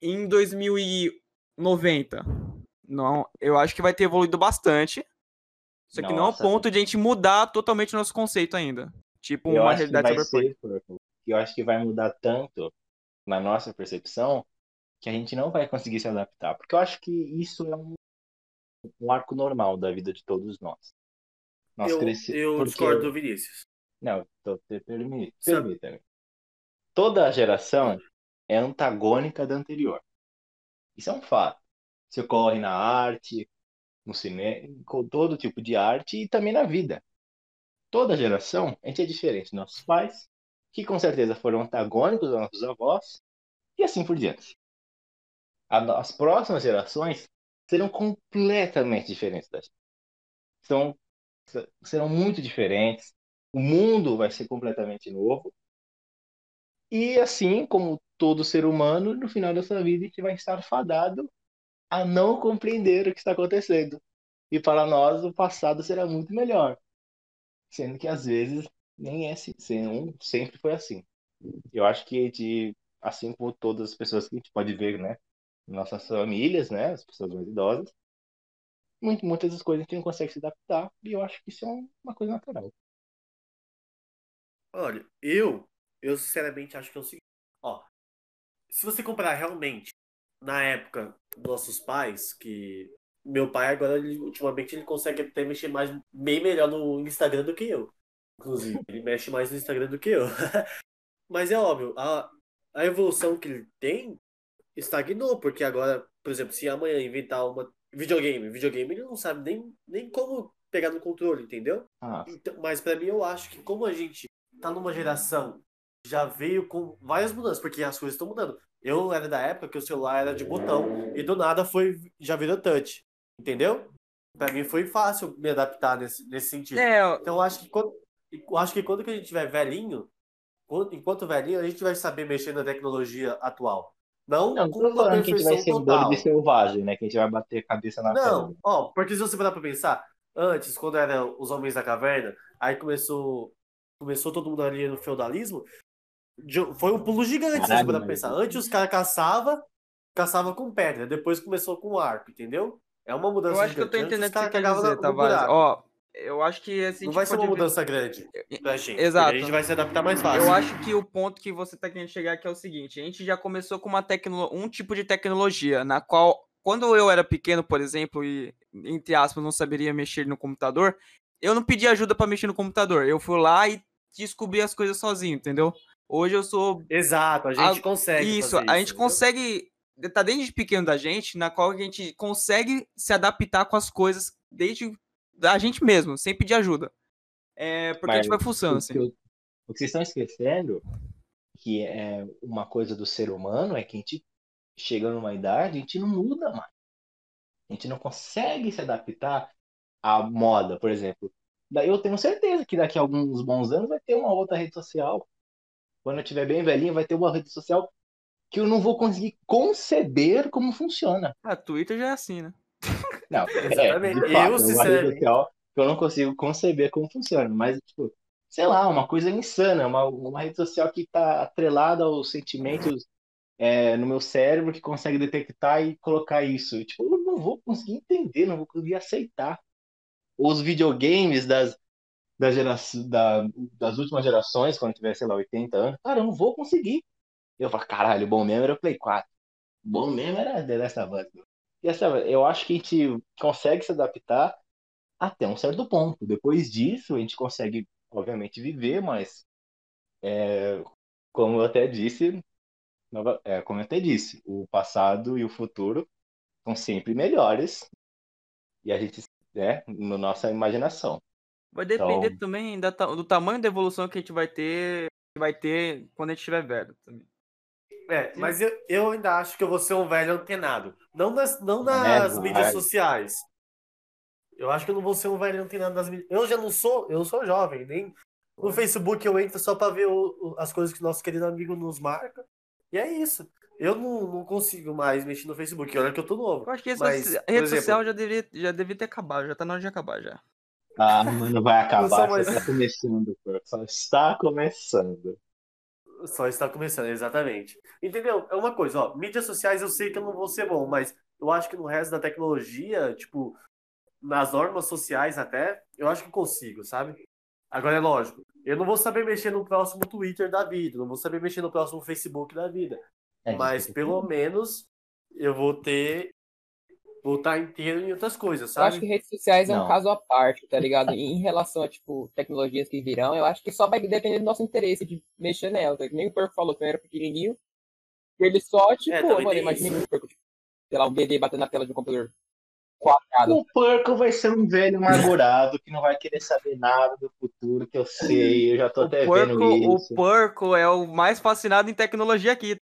em 2090, não, eu acho que vai ter evoluído bastante. Só que não ao
Nossa.
ponto de a gente mudar totalmente o nosso conceito ainda. Tipo, uma realidade cyberpunk.
Eu acho que vai mudar tanto na nossa percepção que a gente não vai conseguir se adaptar. Porque eu acho que isso é um, um arco normal da vida de todos nós. Nós
eu
cresce...
eu
porque-
discordo do Vinícius.
Não, tô, te- permi-
Sabe-
permita-me. Toda geração é antagônica da anterior. Isso é um fato. Isso ocorre na arte, no cinema, com todo tipo de arte e também na vida. Toda geração, a gente é diferente. Nossos pais, que com certeza foram antagônicos aos nossos avós, e assim por diante. As próximas gerações serão completamente diferentes da gente. São, serão muito diferentes. O mundo vai ser completamente novo. E assim como todo ser humano, no final da sua vida, a gente vai estar fadado a não compreender o que está acontecendo. E para nós, o passado será muito melhor. Sendo que às vezes nem é assim, sem- sempre foi assim. Eu acho que gente, assim como todas as pessoas que a gente pode ver, né, nossas famílias, né, as pessoas mais idosas, muito- muitas das coisas a gente não consegue se adaptar, e eu acho que isso é um- uma coisa natural.
Olha, eu, eu sinceramente acho que é o seguinte, ó, se você comparar realmente na época dos nossos pais, que meu pai agora, ele, ultimamente, ele consegue até mexer mais, bem melhor no Instagram do que eu. Inclusive, ele mexe mais no Instagram do que eu. Mas é óbvio, a, a evolução que ele tem estagnou, porque agora, por exemplo, se amanhã inventar uma videogame, videogame ele não sabe nem, nem como pegar no controle, entendeu?
Ah,
Então, mas pra mim eu acho que como a gente tá numa geração que já veio com várias mudanças, porque as coisas estão mudando. Eu era da época que o celular era de botão e do nada foi já virou touch, entendeu? Pra mim foi fácil me adaptar nesse, nesse sentido.
É,
Então eu acho que quando eu acho que quando que a gente tiver velhinho, quando- enquanto velhinho, a gente vai saber mexer na tecnologia atual. Não,
não,
com uma
falando que a gente vai ser bando
total.
de selvagem, né, que a gente vai bater a cabeça na
Não,
pedra.
ó, porque se você parar pra pensar, antes, quando era os homens da caverna, aí começou, começou todo mundo ali no feudalismo, foi um pulo gigante, se você
Caralho,
parar pra pensar. Antes os caras caçavam, caçava com pedra, depois começou com arco, entendeu? É uma mudança
eu acho que eu tô entendendo o que você quer dizer, Tavares.
buraco.
Ó, eu acho que assim,
Não vai
gente
ser uma
ver-
mudança grande pra gente.
Exato.
A gente vai se adaptar mais fácil.
Eu acho que o ponto que você está querendo chegar aqui é o seguinte: a gente já começou com uma tecno... um tipo de tecnologia, na qual, quando eu era pequeno, por exemplo, e, entre aspas, não saberia mexer no computador, eu não pedi ajuda para mexer no computador. Eu fui lá e descobri as coisas sozinho, entendeu? Hoje eu sou.
Exato, a gente
A-
consegue
Isso, a gente consegue. Tá desde pequeno da gente, na qual a gente consegue se adaptar com as coisas desde da gente mesmo, sem pedir ajuda. É, porque a gente
Mas
vai fuçando,
o,
assim.
que eu- o que vocês estão esquecendo, que é uma coisa do ser humano, é que a gente chega numa idade, a gente não muda mais. A gente não consegue se adaptar à moda, por exemplo. Daí eu tenho certeza que daqui a alguns bons anos vai ter uma outra rede social. Quando eu estiver bem velhinho, vai ter uma rede social que eu não vou conseguir conceber como funciona.
A Twitter já é assim, né?
Não,
Exatamente.
É, de
Eu,
fato, é
sinceramente-
eu não consigo conceber como funciona. Mas, tipo, sei lá, uma coisa insana, uma, uma rede social que está atrelada aos sentimentos é, no meu cérebro, que consegue detectar e colocar isso. Tipo, eu não vou conseguir entender, não vou conseguir aceitar. Os videogames das, da, das últimas gerações, quando tiver, sei lá, 80 anos, cara, eu não vou conseguir. Eu falo, caralho, o bom mesmo era o Play 4. O bom mesmo era The Last of Us. E essa, eu acho que a gente consegue se adaptar até um certo ponto. Depois disso, a gente consegue, obviamente, viver, mas é, como eu até disse, nova- é, como eu até disse, o passado e o futuro são sempre melhores e a gente, né, na nossa imaginação.
Vai depender
Então-
também da do tamanho da evolução que a gente vai ter, vai ter quando a gente estiver velho também.
É, mas eu, eu ainda acho que eu vou ser um velho antenado. Não nas, não
É,
nas
vai.
mídias sociais. Eu acho que eu não vou ser um velho antenado nas mídias. Eu já não sou, eu sou jovem. Nem no Facebook eu entro só pra ver o- as coisas que nosso querido amigo nos marca. E é isso. Eu não, não consigo mais mexer no Facebook, olha que eu tô novo.
Eu acho que
Mas, por
rede
exemplo-
social já deveria, já devia ter acabado, já tá na hora de acabar já.
Ah, mano, vai
Não só
acabar.
mais-
está começando, pô. Só está começando.
Só está começando, exatamente. Entendeu? É uma coisa, ó, mídias sociais eu sei que eu não vou ser bom, mas eu acho que no resto da tecnologia, tipo, nas normas sociais até, eu acho que consigo, sabe? Agora é lógico, eu não vou saber mexer no próximo Twitter da vida, não vou saber mexer no próximo Facebook da vida,
É,
mas
gente,
pelo menos eu vou ter, vou estar inteiro em outras coisas,
Eu acho que
sabe?
redes sociais é
Não.
um caso à parte, tá ligado? Em relação a, tipo, tecnologias que virão, eu acho que só vai depender do nosso interesse de mexer nela. Tá? Nem o Porco falou que eu era pequenininho. Ele só, tipo,
É,
mano, imagina o Porco, tipo, sei lá, um bebê batendo na tela de um computador quadrado.
O porco vai ser um velho amargurado que não vai querer saber nada do futuro, que eu sei, eu já tô
O
até
porco,
vendo
o
isso.
porco é o mais fascinado em tecnologia aqui.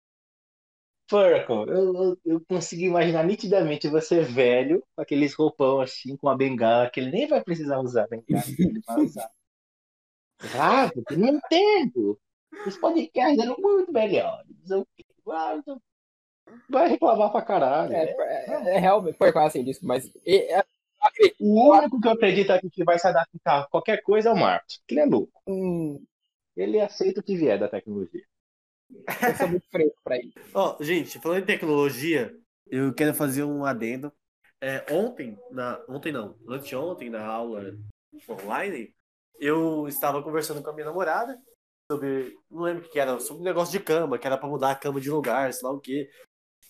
Porco, eu, eu, eu consigo imaginar nitidamente você velho, com aqueles roupão assim, com uma bengala, que ele nem vai precisar usar a bengala, que ele vai usar. Ah, porque não tempo. Os podcasts eram muito melhores. Ah, Vai reclamar pra caralho.
É,
né?
é, é realmente, Porco é assim disso, mas é,
O único que eu acredito aqui que vai se adaptar a qualquer coisa é o Marcos, que ele é louco.
hum,
Ele aceita o que vier da tecnologia.
Eu sou muito fresco pra isso.
Ó, gente, falando em tecnologia, eu quero fazer um adendo. É, ontem, na, ontem não, anteontem, na aula online, eu estava conversando com a minha namorada sobre, não lembro o que era, sobre um negócio de cama, que era pra mudar a cama de lugar, sei lá o quê.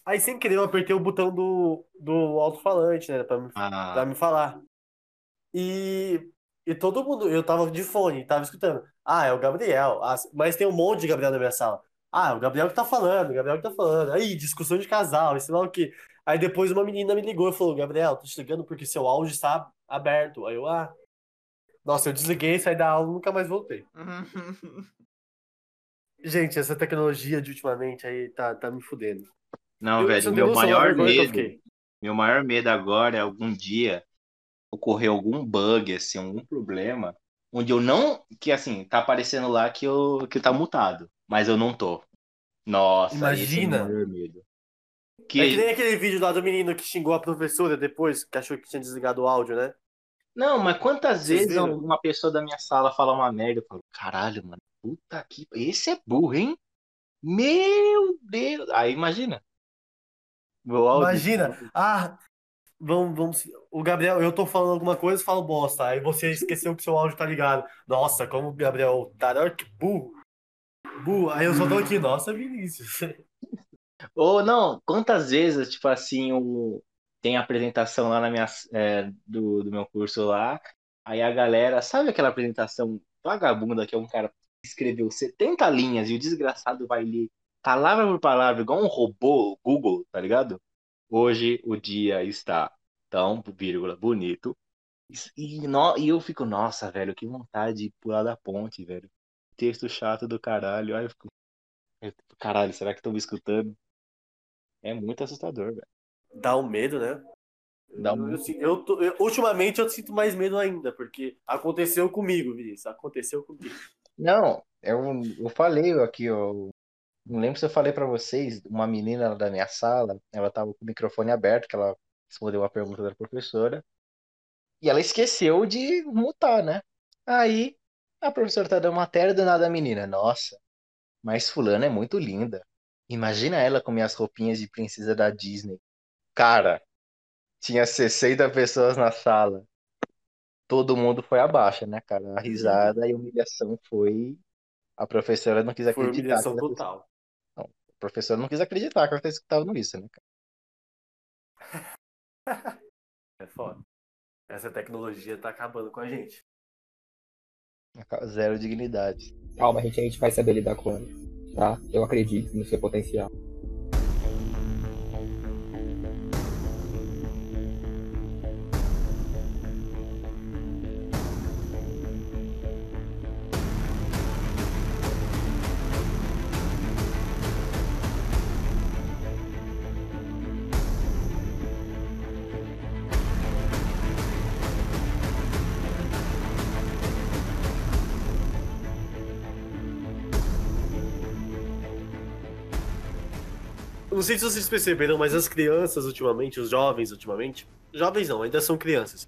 Aí, sem querer, eu apertei o botão do, do alto-falante, né, pra, me-
Ah,
pra me falar. E, e todo mundo, eu tava de fone, tava escutando. Ah, é o Gabriel. Ah, mas tem um monte de Gabriel na minha sala. Ah, o Gabriel que tá falando, o Gabriel que tá falando. Aí, discussão de casal, sei lá o quê. Aí depois uma menina me ligou e falou: Gabriel, tô te ligando porque seu áudio está aberto. Aí eu, ah. Nossa, eu desliguei, saí da aula e nunca mais voltei. Gente, essa tecnologia de ultimamente aí tá, tá me fudendo.
não,
Eu-
velho, meu maior medo, meu maior medo agora é algum dia ocorrer algum bug, assim, algum problema, onde eu não, que assim, tá aparecendo lá que eu que tá mutado, mas eu não tô. Nossa, esse é o
Imagina.
maior medo.
É que
Que
nem aquele vídeo lá do menino que xingou a professora depois, que achou que tinha desligado o áudio, né?
Não, mas quantas
Vocês
vezes
viram?
uma pessoa da minha sala fala uma merda, eu falo, caralho, mano, puta que. Esse é burro, hein? Meu Deus! Aí imagina.
Imagina, ah, vamos, vamos. O Gabriel, eu tô falando alguma coisa e falo bosta. Aí você esqueceu que seu áudio tá ligado. Nossa, como o Gabriel tá, olha que burro. Burro. Aí eu só tô aqui, nossa, Vinícius.
Ou não, quantas vezes, tipo assim, o... tem apresentação lá na minha, é, do, do meu curso lá, aí a galera, sabe aquela apresentação vagabunda que é um cara escreveu 70 linhas e o desgraçado vai ler palavra por palavra, igual um robô Google, tá ligado? Hoje o dia está tão, vírgula, bonito. E, no- e eu fico, nossa, velho, que vontade de pular da ponte, velho. Texto chato do caralho. Aí eu fico, caralho, será que estão me escutando? É muito assustador, velho.
Dá um medo, né?
Dá um
Eu, eu, eu tô- eu- ultimamente eu sinto mais medo ainda, porque aconteceu comigo, Vinícius. Aconteceu comigo.
Não, eu, eu falei aqui, ó. Não lembro se eu falei pra vocês, uma menina da minha sala, ela tava com o microfone aberto, que ela respondeu uma pergunta da professora, e ela esqueceu de mutar, né? Aí a professora tá dando matéria do nada a menina, nossa, mas fulana é muito linda. Imagina ela com minhas roupinhas de princesa da Disney. Cara, tinha 60 pessoas na sala. Todo mundo foi abaixo, né, cara? A risada e a humilhação foi. A professora não quis
Foi
acreditar.
humilhação
que ela-
total.
A professora não quis acreditar que ela estava escutando isso, né,
É foda. Essa tecnologia tá acabando com a gente.
Zero dignidade.
Calma, a gente, a gente vai saber lidar com ela, tá? Eu acredito no seu potencial.
Não sei se vocês perceberam, mas as crianças ultimamente, os jovens ultimamente, jovens não, ainda são crianças.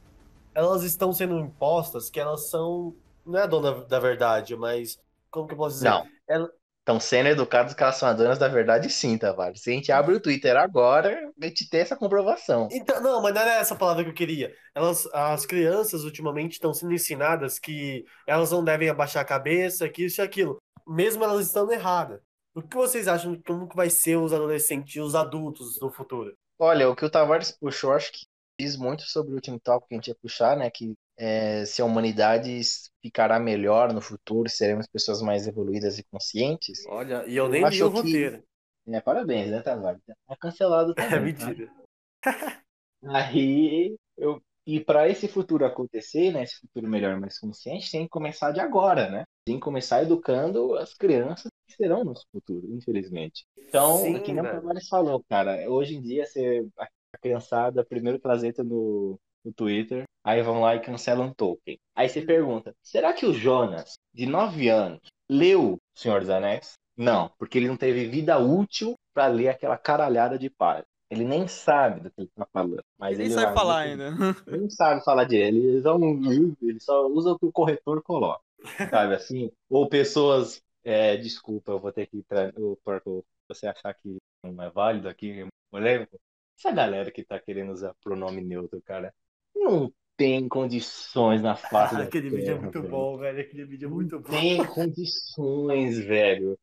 Elas estão sendo impostas que elas são, não é a dona da verdade, mas como que eu posso dizer?
Não.
Ela-
Estão sendo educados que elas são as donas da verdade, sim, Tavares. Se a gente abre o Twitter agora, a gente tem essa comprovação.
Então, não, mas não era essa palavra que eu queria. Elas, as crianças ultimamente estão sendo ensinadas que elas não devem abaixar a cabeça, que isso e aquilo, mesmo elas estando erradas. O que vocês acham que como que vai ser os adolescentes e os adultos no futuro?
Olha, o que o Tavares puxou, acho que diz muito sobre o último tópico que a gente ia puxar, né? Que é, se a humanidade ficará melhor no futuro, seremos pessoas mais evoluídas e conscientes.
Olha, e eu nem li
acho
o
que-
roteiro.
É, parabéns, né, Tavares? É cancelado
É
também, tá?
mentira.
Aí, eu, e para esse futuro acontecer, né, esse futuro melhor, mais consciente, tem que começar de agora, né? Tem que começar educando as crianças serão nosso futuro, infelizmente. Então,
Sim,
é que nem o
velho.
Tavares falou, cara, hoje em dia você, a criançada primeiro trazeta no, no Twitter, aí vão lá e cancelam Tolkien. Aí você pergunta, será que o Jonas, de 9 anos, leu Senhor dos Anéis? Não, porque ele não teve vida útil para ler aquela caralhada de páginas. Ele nem sabe do que ele tá falando. Mas
Ele nem sabe falar
muito-
ainda.
Ele não sabe falar direito. Ele só, ele só usa o que o corretor coloca. Sabe assim? Ou pessoas. É, desculpa, eu vou ter que. O Porco, você achar que não é válido aqui, polêmico. Essa galera que tá querendo usar pronome neutro, cara, não tem condições na face
Aquele vídeo é
terra,
muito
velho.
bom, velho. Aquele vídeo é muito bom.
Tem condições, velho.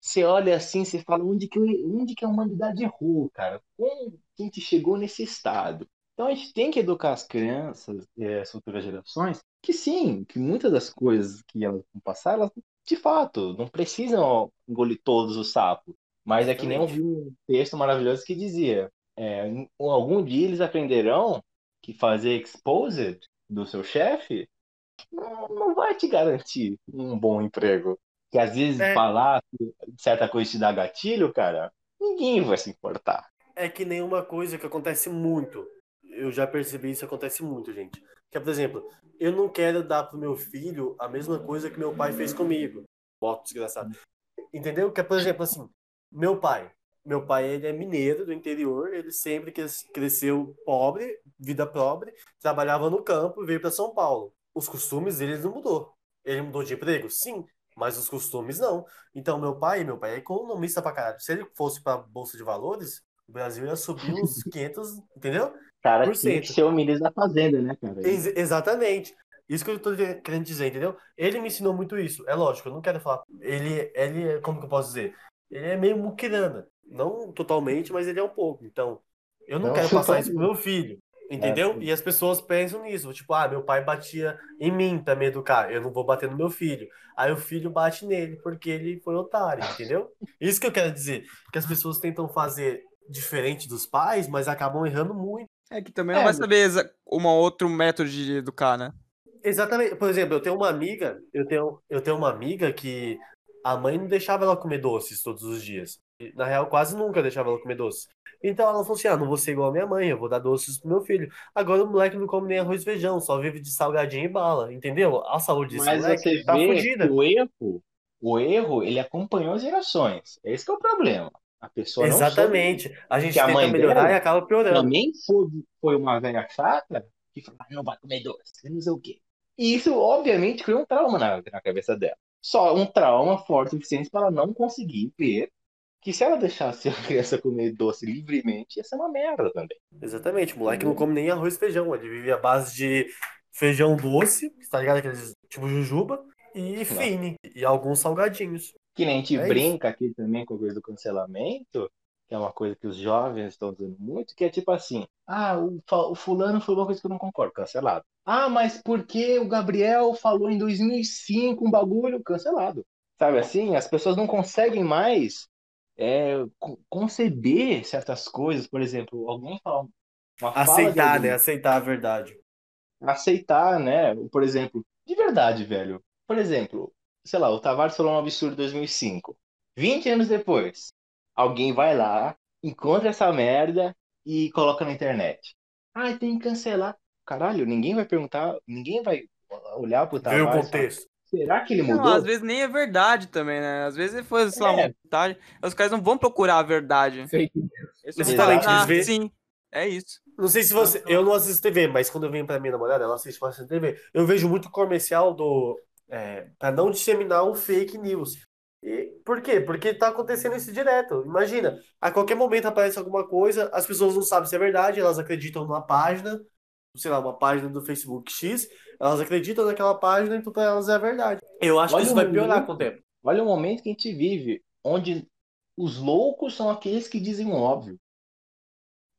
Você olha assim, você fala onde que, onde que a humanidade errou, cara? Como que a gente chegou nesse estado? Então a gente tem que educar as crianças, eh, as futuras gerações, que sim, que muitas das coisas que elas vão passar, elas de fato não precisam engolir todos os sapos. Mas é que nem eu vi um texto maravilhoso que dizia: é, algum dia eles aprenderão que fazer exposed do seu chefe não, não vai te garantir um bom emprego. Que às vezes
É.
falar certa coisa te dá gatilho, cara, ninguém vai se importar.
É que nenhuma coisa que acontece muito. Eu já percebi isso acontece muito, gente. Que é, por exemplo, eu não quero dar pro meu filho a mesma coisa que meu pai fez comigo. Moto desgraçado. Entendeu? Que é, por exemplo, assim, meu pai. Meu pai, ele é mineiro do interior, ele sempre cres- cresceu pobre, vida pobre, trabalhava no campo veio para São Paulo. Os costumes dele não mudou. Ele mudou de emprego? Sim, mas os costumes não. Então, meu pai, meu pai é economista pra caralho. Se ele fosse pra Bolsa de Valores, o Brasil ia subir uns 500, entendeu?
Cara,
Por
tinha que ser o ministro da Fazenda, né, cara?
Ex- exatamente. Isso que eu tô de- querendo dizer, entendeu? Ele me ensinou muito isso. É lógico, eu não quero falar. Ele, ele, é- como que eu posso dizer? Ele é meio muquirana. Não totalmente, mas ele é um pouco. Então, eu não
Não
quero passar isso pro meu filho. Entendeu?
sim.
E as pessoas pensam nisso. Tipo, ah, meu pai batia em mim pra me educar. Eu não vou bater no meu filho. Aí o filho bate nele porque ele foi otário, entendeu? Isso que eu quero dizer. Que as pessoas tentam fazer diferente dos pais, mas acabam errando muito.
É que também não
É,
vai saber um outro método de educar, né?
Exatamente. Por exemplo, eu tenho uma amiga, eu tenho, eu tenho uma amiga que a mãe não deixava ela comer doces todos os dias. Na real, quase nunca deixava ela comer doces. Então ela falou assim: ah, não vou ser igual a minha mãe, eu vou dar doces pro meu filho. Agora o moleque não come nem arroz e feijão, só vive de salgadinho e bala, entendeu? A saúde desse
Mas
moleque
você
tá
vê
fodida.
que o erro, o erro, ele acompanhou as gerações. Esse que é o problema. A pessoa não soube
Exatamente. A gente tenta melhorar e acaba piorando.
também foi, foi uma velha chata que falou, "Ah, não vai comer doce, não sei o quê. E isso, obviamente, criou um trauma na, na cabeça dela. Só um trauma forte o suficiente para ela não conseguir ver que se ela deixasse a criança comer doce livremente, ia ser uma merda também.
Exatamente, o moleque não come nem arroz e feijão, ele vive à base de feijão doce, tá ligado? Aqueles tipo jujuba, e fine, e alguns salgadinhos.
Que nem a gente
É isso.
brinca aqui também com a coisa do cancelamento, que é uma coisa que os jovens estão dizendo muito, que é tipo assim, ah, o, fulano falou uma coisa que eu não concordo, cancelado. Ah, mas por que o Gabriel falou em 2005 um bagulho cancelado? Sabe assim, as pessoas não conseguem mais é, co- conceber certas coisas, por exemplo, alguém fala uma
Aceitar,
alguém,
né? Aceitar a verdade.
aceitar, né? Por exemplo, de verdade, velho. Por exemplo, sei lá, o Tavares falou um absurdo em 2005. 20 anos depois, alguém vai lá, encontra essa merda e coloca na internet. Ah, tem que cancelar. Caralho, ninguém vai perguntar, ninguém vai olhar pro
Ver o
Tavares e falar,
contexto.
será que ele
Não,
mudou?
às vezes nem é verdade também, né? Às vezes foi, sei lá,
É.
montagem. Os caras não vão procurar a verdade.
Fake news.
Só
Exatamente, vê-
Sim, é isso.
Não sei se você. Eu não assisto TV, mas quando eu venho pra minha namorada, ela assiste bastante TV. Eu vejo muito comercial do. É, pra não disseminar o fake news. E por quê? Porque tá acontecendo isso direto. Imagina, a qualquer momento aparece alguma coisa, as pessoas não sabem se é verdade, elas acreditam numa página, sei lá, uma página do Facebook X, elas acreditam naquela página, então pra elas é verdade. Eu acho
Olha
que isso vai piorar
momento.
com o tempo.
Olha o momento que a gente vive, onde os loucos são aqueles que dizem o óbvio.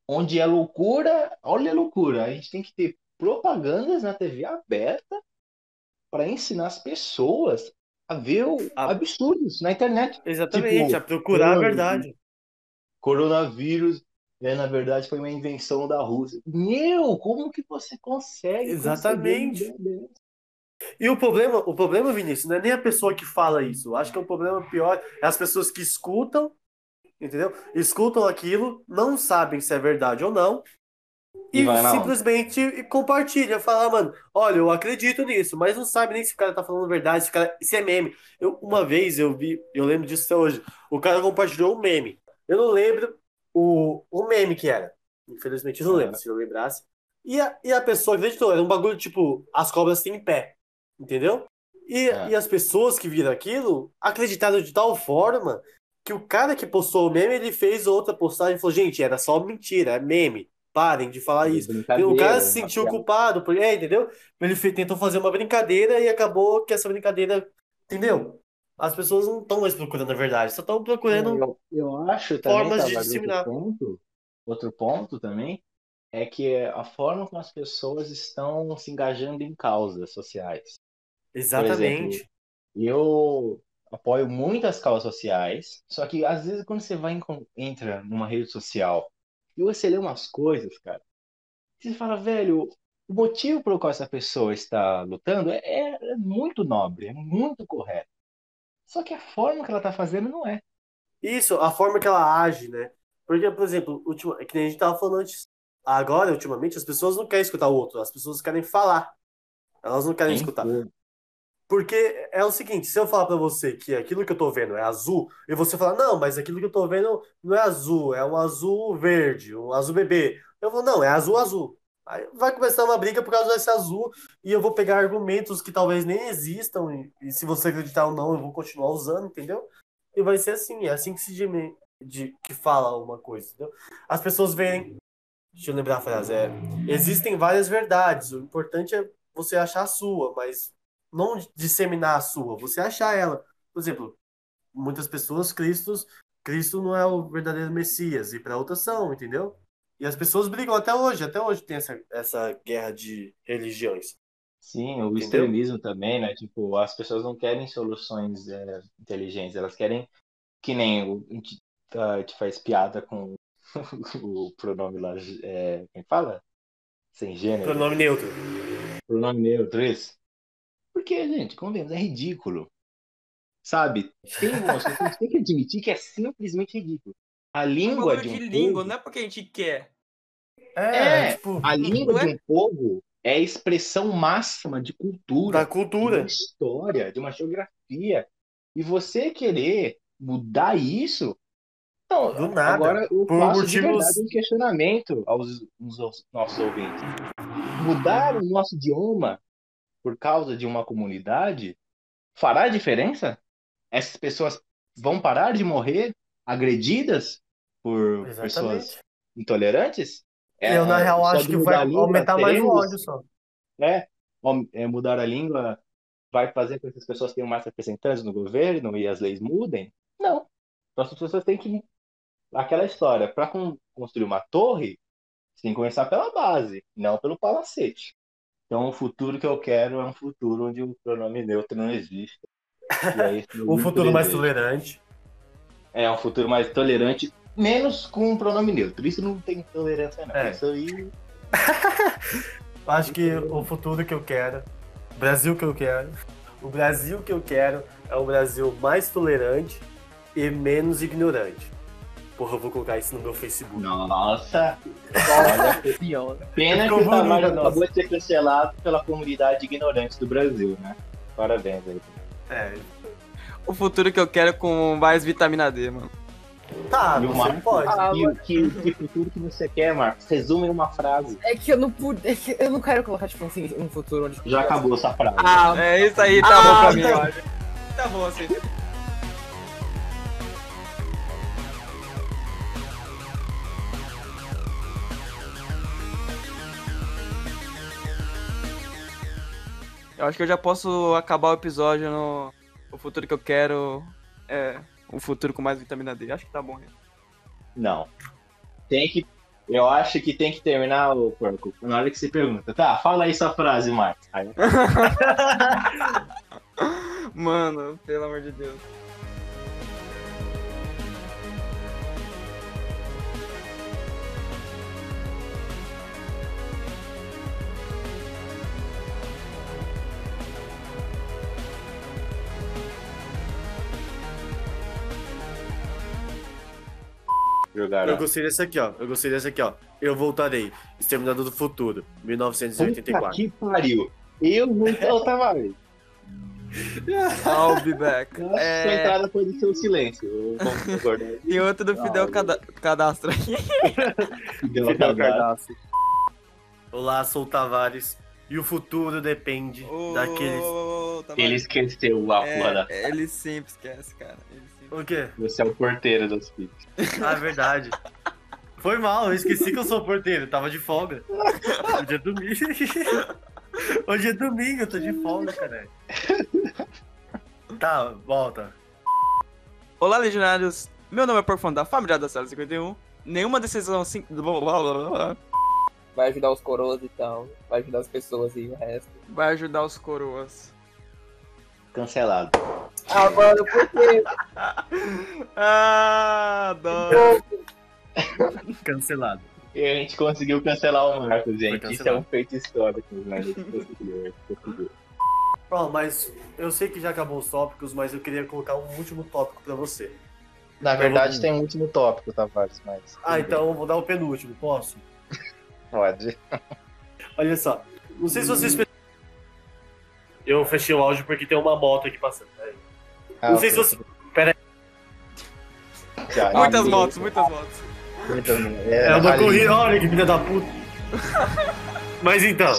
Onde é loucura, olha a loucura. A gente tem que ter propagandas na TV aberta para ensinar as pessoas a ver
A-
absurdos na internet.
Exatamente,
Tipo,
a procurar a verdade.
Coronavírus, né, na verdade, foi uma invenção da Rússia. Meu, como que você consegue
Exatamente. E o problema, o problema, Vinícius, não é nem a pessoa que fala isso. Eu acho que o problema pior é as pessoas que escutam, entendeu? Escutam aquilo, não sabem se é verdade ou não,
E
e
na onda.
simplesmente compartilha, fala, "Ah, mano, olha, eu acredito nisso, mas não sabe nem se o cara tá falando verdade, se, o cara, se é meme. Eu, uma vez eu vi, eu lembro disso até hoje, o cara compartilhou um meme. Eu não lembro o, o meme que era. Infelizmente eu não lembro, se eu lembrasse. E a, e a pessoa acreditou, era um bagulho tipo, as cobras têm pé. Entendeu? E,
É.
e as pessoas que viram aquilo acreditaram de tal forma que o cara que postou o meme, ele fez outra postagem e falou, gente, era só mentira, é meme. Parem de falar isso. O cara se sentiu culpado, por, é, entendeu? Ele tentou fazer uma brincadeira e acabou que essa brincadeira, entendeu? As pessoas não estão mais procurando a verdade, só estão procurando.
Eu, eu acho também,
formas de disseminar.
outro ponto, outro ponto também é que a forma como as pessoas estão se engajando em causas sociais.
Exatamente.
Eu apoio muitas causas sociais, só que às vezes quando você vai entra numa rede social e você lê umas coisas, cara, você fala, velho, o motivo pelo qual essa pessoa está lutando é, é- é muito nobre, é muito correto. Só que a forma que ela está fazendo não é.
Isso, a forma que ela age, né? Porque, por exemplo, ultima, é que nem a gente tava falando antes. Agora, ultimamente, as pessoas não querem escutar o outro, as pessoas querem falar. Elas não querem escutar. Porque é o seguinte, se eu falar pra você que aquilo que eu tô vendo é azul, e você falar, não, mas aquilo que eu tô vendo não é azul, é um azul verde, um azul bebê. Eu vou, não, é azul azul. Aí vai começar uma briga por causa desse azul, e eu vou pegar argumentos que talvez nem existam, e, e se você acreditar ou não, eu vou continuar usando, entendeu? E vai ser assim, é assim que se dime- de, que fala uma coisa, entendeu? As pessoas veem, deixa eu lembrar a frase, é, existem várias verdades, o importante é você achar a sua, mas não disseminar a sua, você achar ela. Por exemplo, muitas pessoas, Cristo, Cristo não é o verdadeiro Messias, e para outras são, entendeu? E as pessoas brigam até hoje, até hoje tem essa, essa guerra de religiões.
Sim, o
Entendeu?
extremismo também, né? Tipo, as pessoas não querem soluções é, inteligentes, elas querem que nem o, a gente, a gente faz piada com o pronome lá, é, quem fala? Sem gênero,
Pronome neutro.
pronome neutro, isso. Porque, gente, convenhamos, é ridículo. Sabe? Tem, moço, a gente tem que admitir que é simplesmente ridículo. A
Um
língua de um
de língua,
povo,
não é porque a gente quer.
É,
tipo,
a língua
é-
de um povo é a expressão máxima de cultura.
da
de
cultura.
uma história, de uma geografia. E você querer mudar isso, não,
Do nada.
agora eu
Por
faço de
motivos-
verdade um questionamento aos, aos nossos ouvintes. Mudar o nosso idioma por causa de uma comunidade fará diferença? Essas pessoas vão parar de morrer agredidas por pessoas
Exatamente.
intolerantes?
eu, na
É,
real, acho que vai
língua,
aumentar mais o ódio só.
é, é, mudar a língua vai fazer com que as pessoas tenham mais representantes no governo e as leis mudem? Não. Então as pessoas têm que. Aquela história, para construir uma torre, você tem que começar pela base, não pelo palacete. Então o futuro que eu quero é um futuro onde o pronome neutro não existe. É único
futuro mais tolerante.
É um futuro mais tolerante, menos com o pronome neutro. Isso não tem tolerância, não.
É.
Isso aí.
Acho que o futuro que eu quero, o Brasil que eu quero, o Brasil que eu quero é um Brasil mais tolerante e menos ignorante. Porra, eu vou colocar isso no meu Facebook.
Nossa! Olha,
Pior.
Pena que o
nossa.
acabou de ser cancelado pela comunidade ignorante do Brasil, né? Parabéns aí.
É.
O futuro que eu quero é com mais vitamina D, mano.
Tá,
E o
você
Marcos?
pode.
Ah,
Que, que, que futuro que você quer, Marcos? Resume em uma frase.
É que eu não pude. É eu não quero colocar, tipo assim, um futuro onde.
Já acabou essa frase.
Ah,
É isso aí, tá
Ah,
bom pra mim,
tá.
eu acho. Tá bom assim. Eu acho que eu já posso acabar o episódio no. O futuro que eu quero é um futuro com mais vitamina D. Acho que tá bom. né?
Não. Tem que. Eu acho que tem que terminar o porco. Na hora que você pergunta, tá, fala aí sua frase, Marcos. Aí,
Mano, pelo amor de Deus.
Jogaram.
Eu gostei dessa aqui, ó. Eu gostei dessa aqui, ó. Eu voltarei. Exterminador do Futuro,
Puta
1984.
que pariu. Eu vou. Eu tava.
I'll be back.
Nossa,
É.
Sua entrada foi do seu silêncio.
Tem outro do Fidel Cada- Cadastro aqui.
Fidel
cagada.
Cardassi. Olá, sou o Tavares. E o futuro depende daqueles.
Ô, tá
Ele esqueceu a da.
É, ele sempre esquece, cara.
O quê?
Você é o porteiro dos filhos.
Ah, é verdade. Foi mal, eu esqueci que eu sou porteiro, tava de folga. Hoje é domingo. Hoje é domingo, eu tô de folga, cara. Tá, volta.
Olá, legionários. Meu nome é Porfão da família da Sala 51. Nenhuma decisão sim...
vai ajudar os coroas e tal. Vai ajudar as pessoas e o resto.
vai ajudar os coroas.
Cancelado.
Ah, mano, por quê?
Ah, dó.
Cancelado.
E a gente conseguiu cancelar o Marcos, gente. Isso é um feito histórico, né? A gente conseguiu.
Bom, mas eu sei que já acabou os tópicos, mas eu queria colocar um último tópico pra você.
Na
verdade,
tem um último tópico, Tavares, mas.
Ah, então eu vou dar o penúltimo, posso?
Pode.
Olha só. Não sei se vocês. Eu fechei o áudio porque tem uma moto aqui passando. Peraí. Não sei se você.
Já,
Muitas
ah,
motos, muitas motos.
Muitas motos.
É uma corrida, olha que filha da puta. Mas então,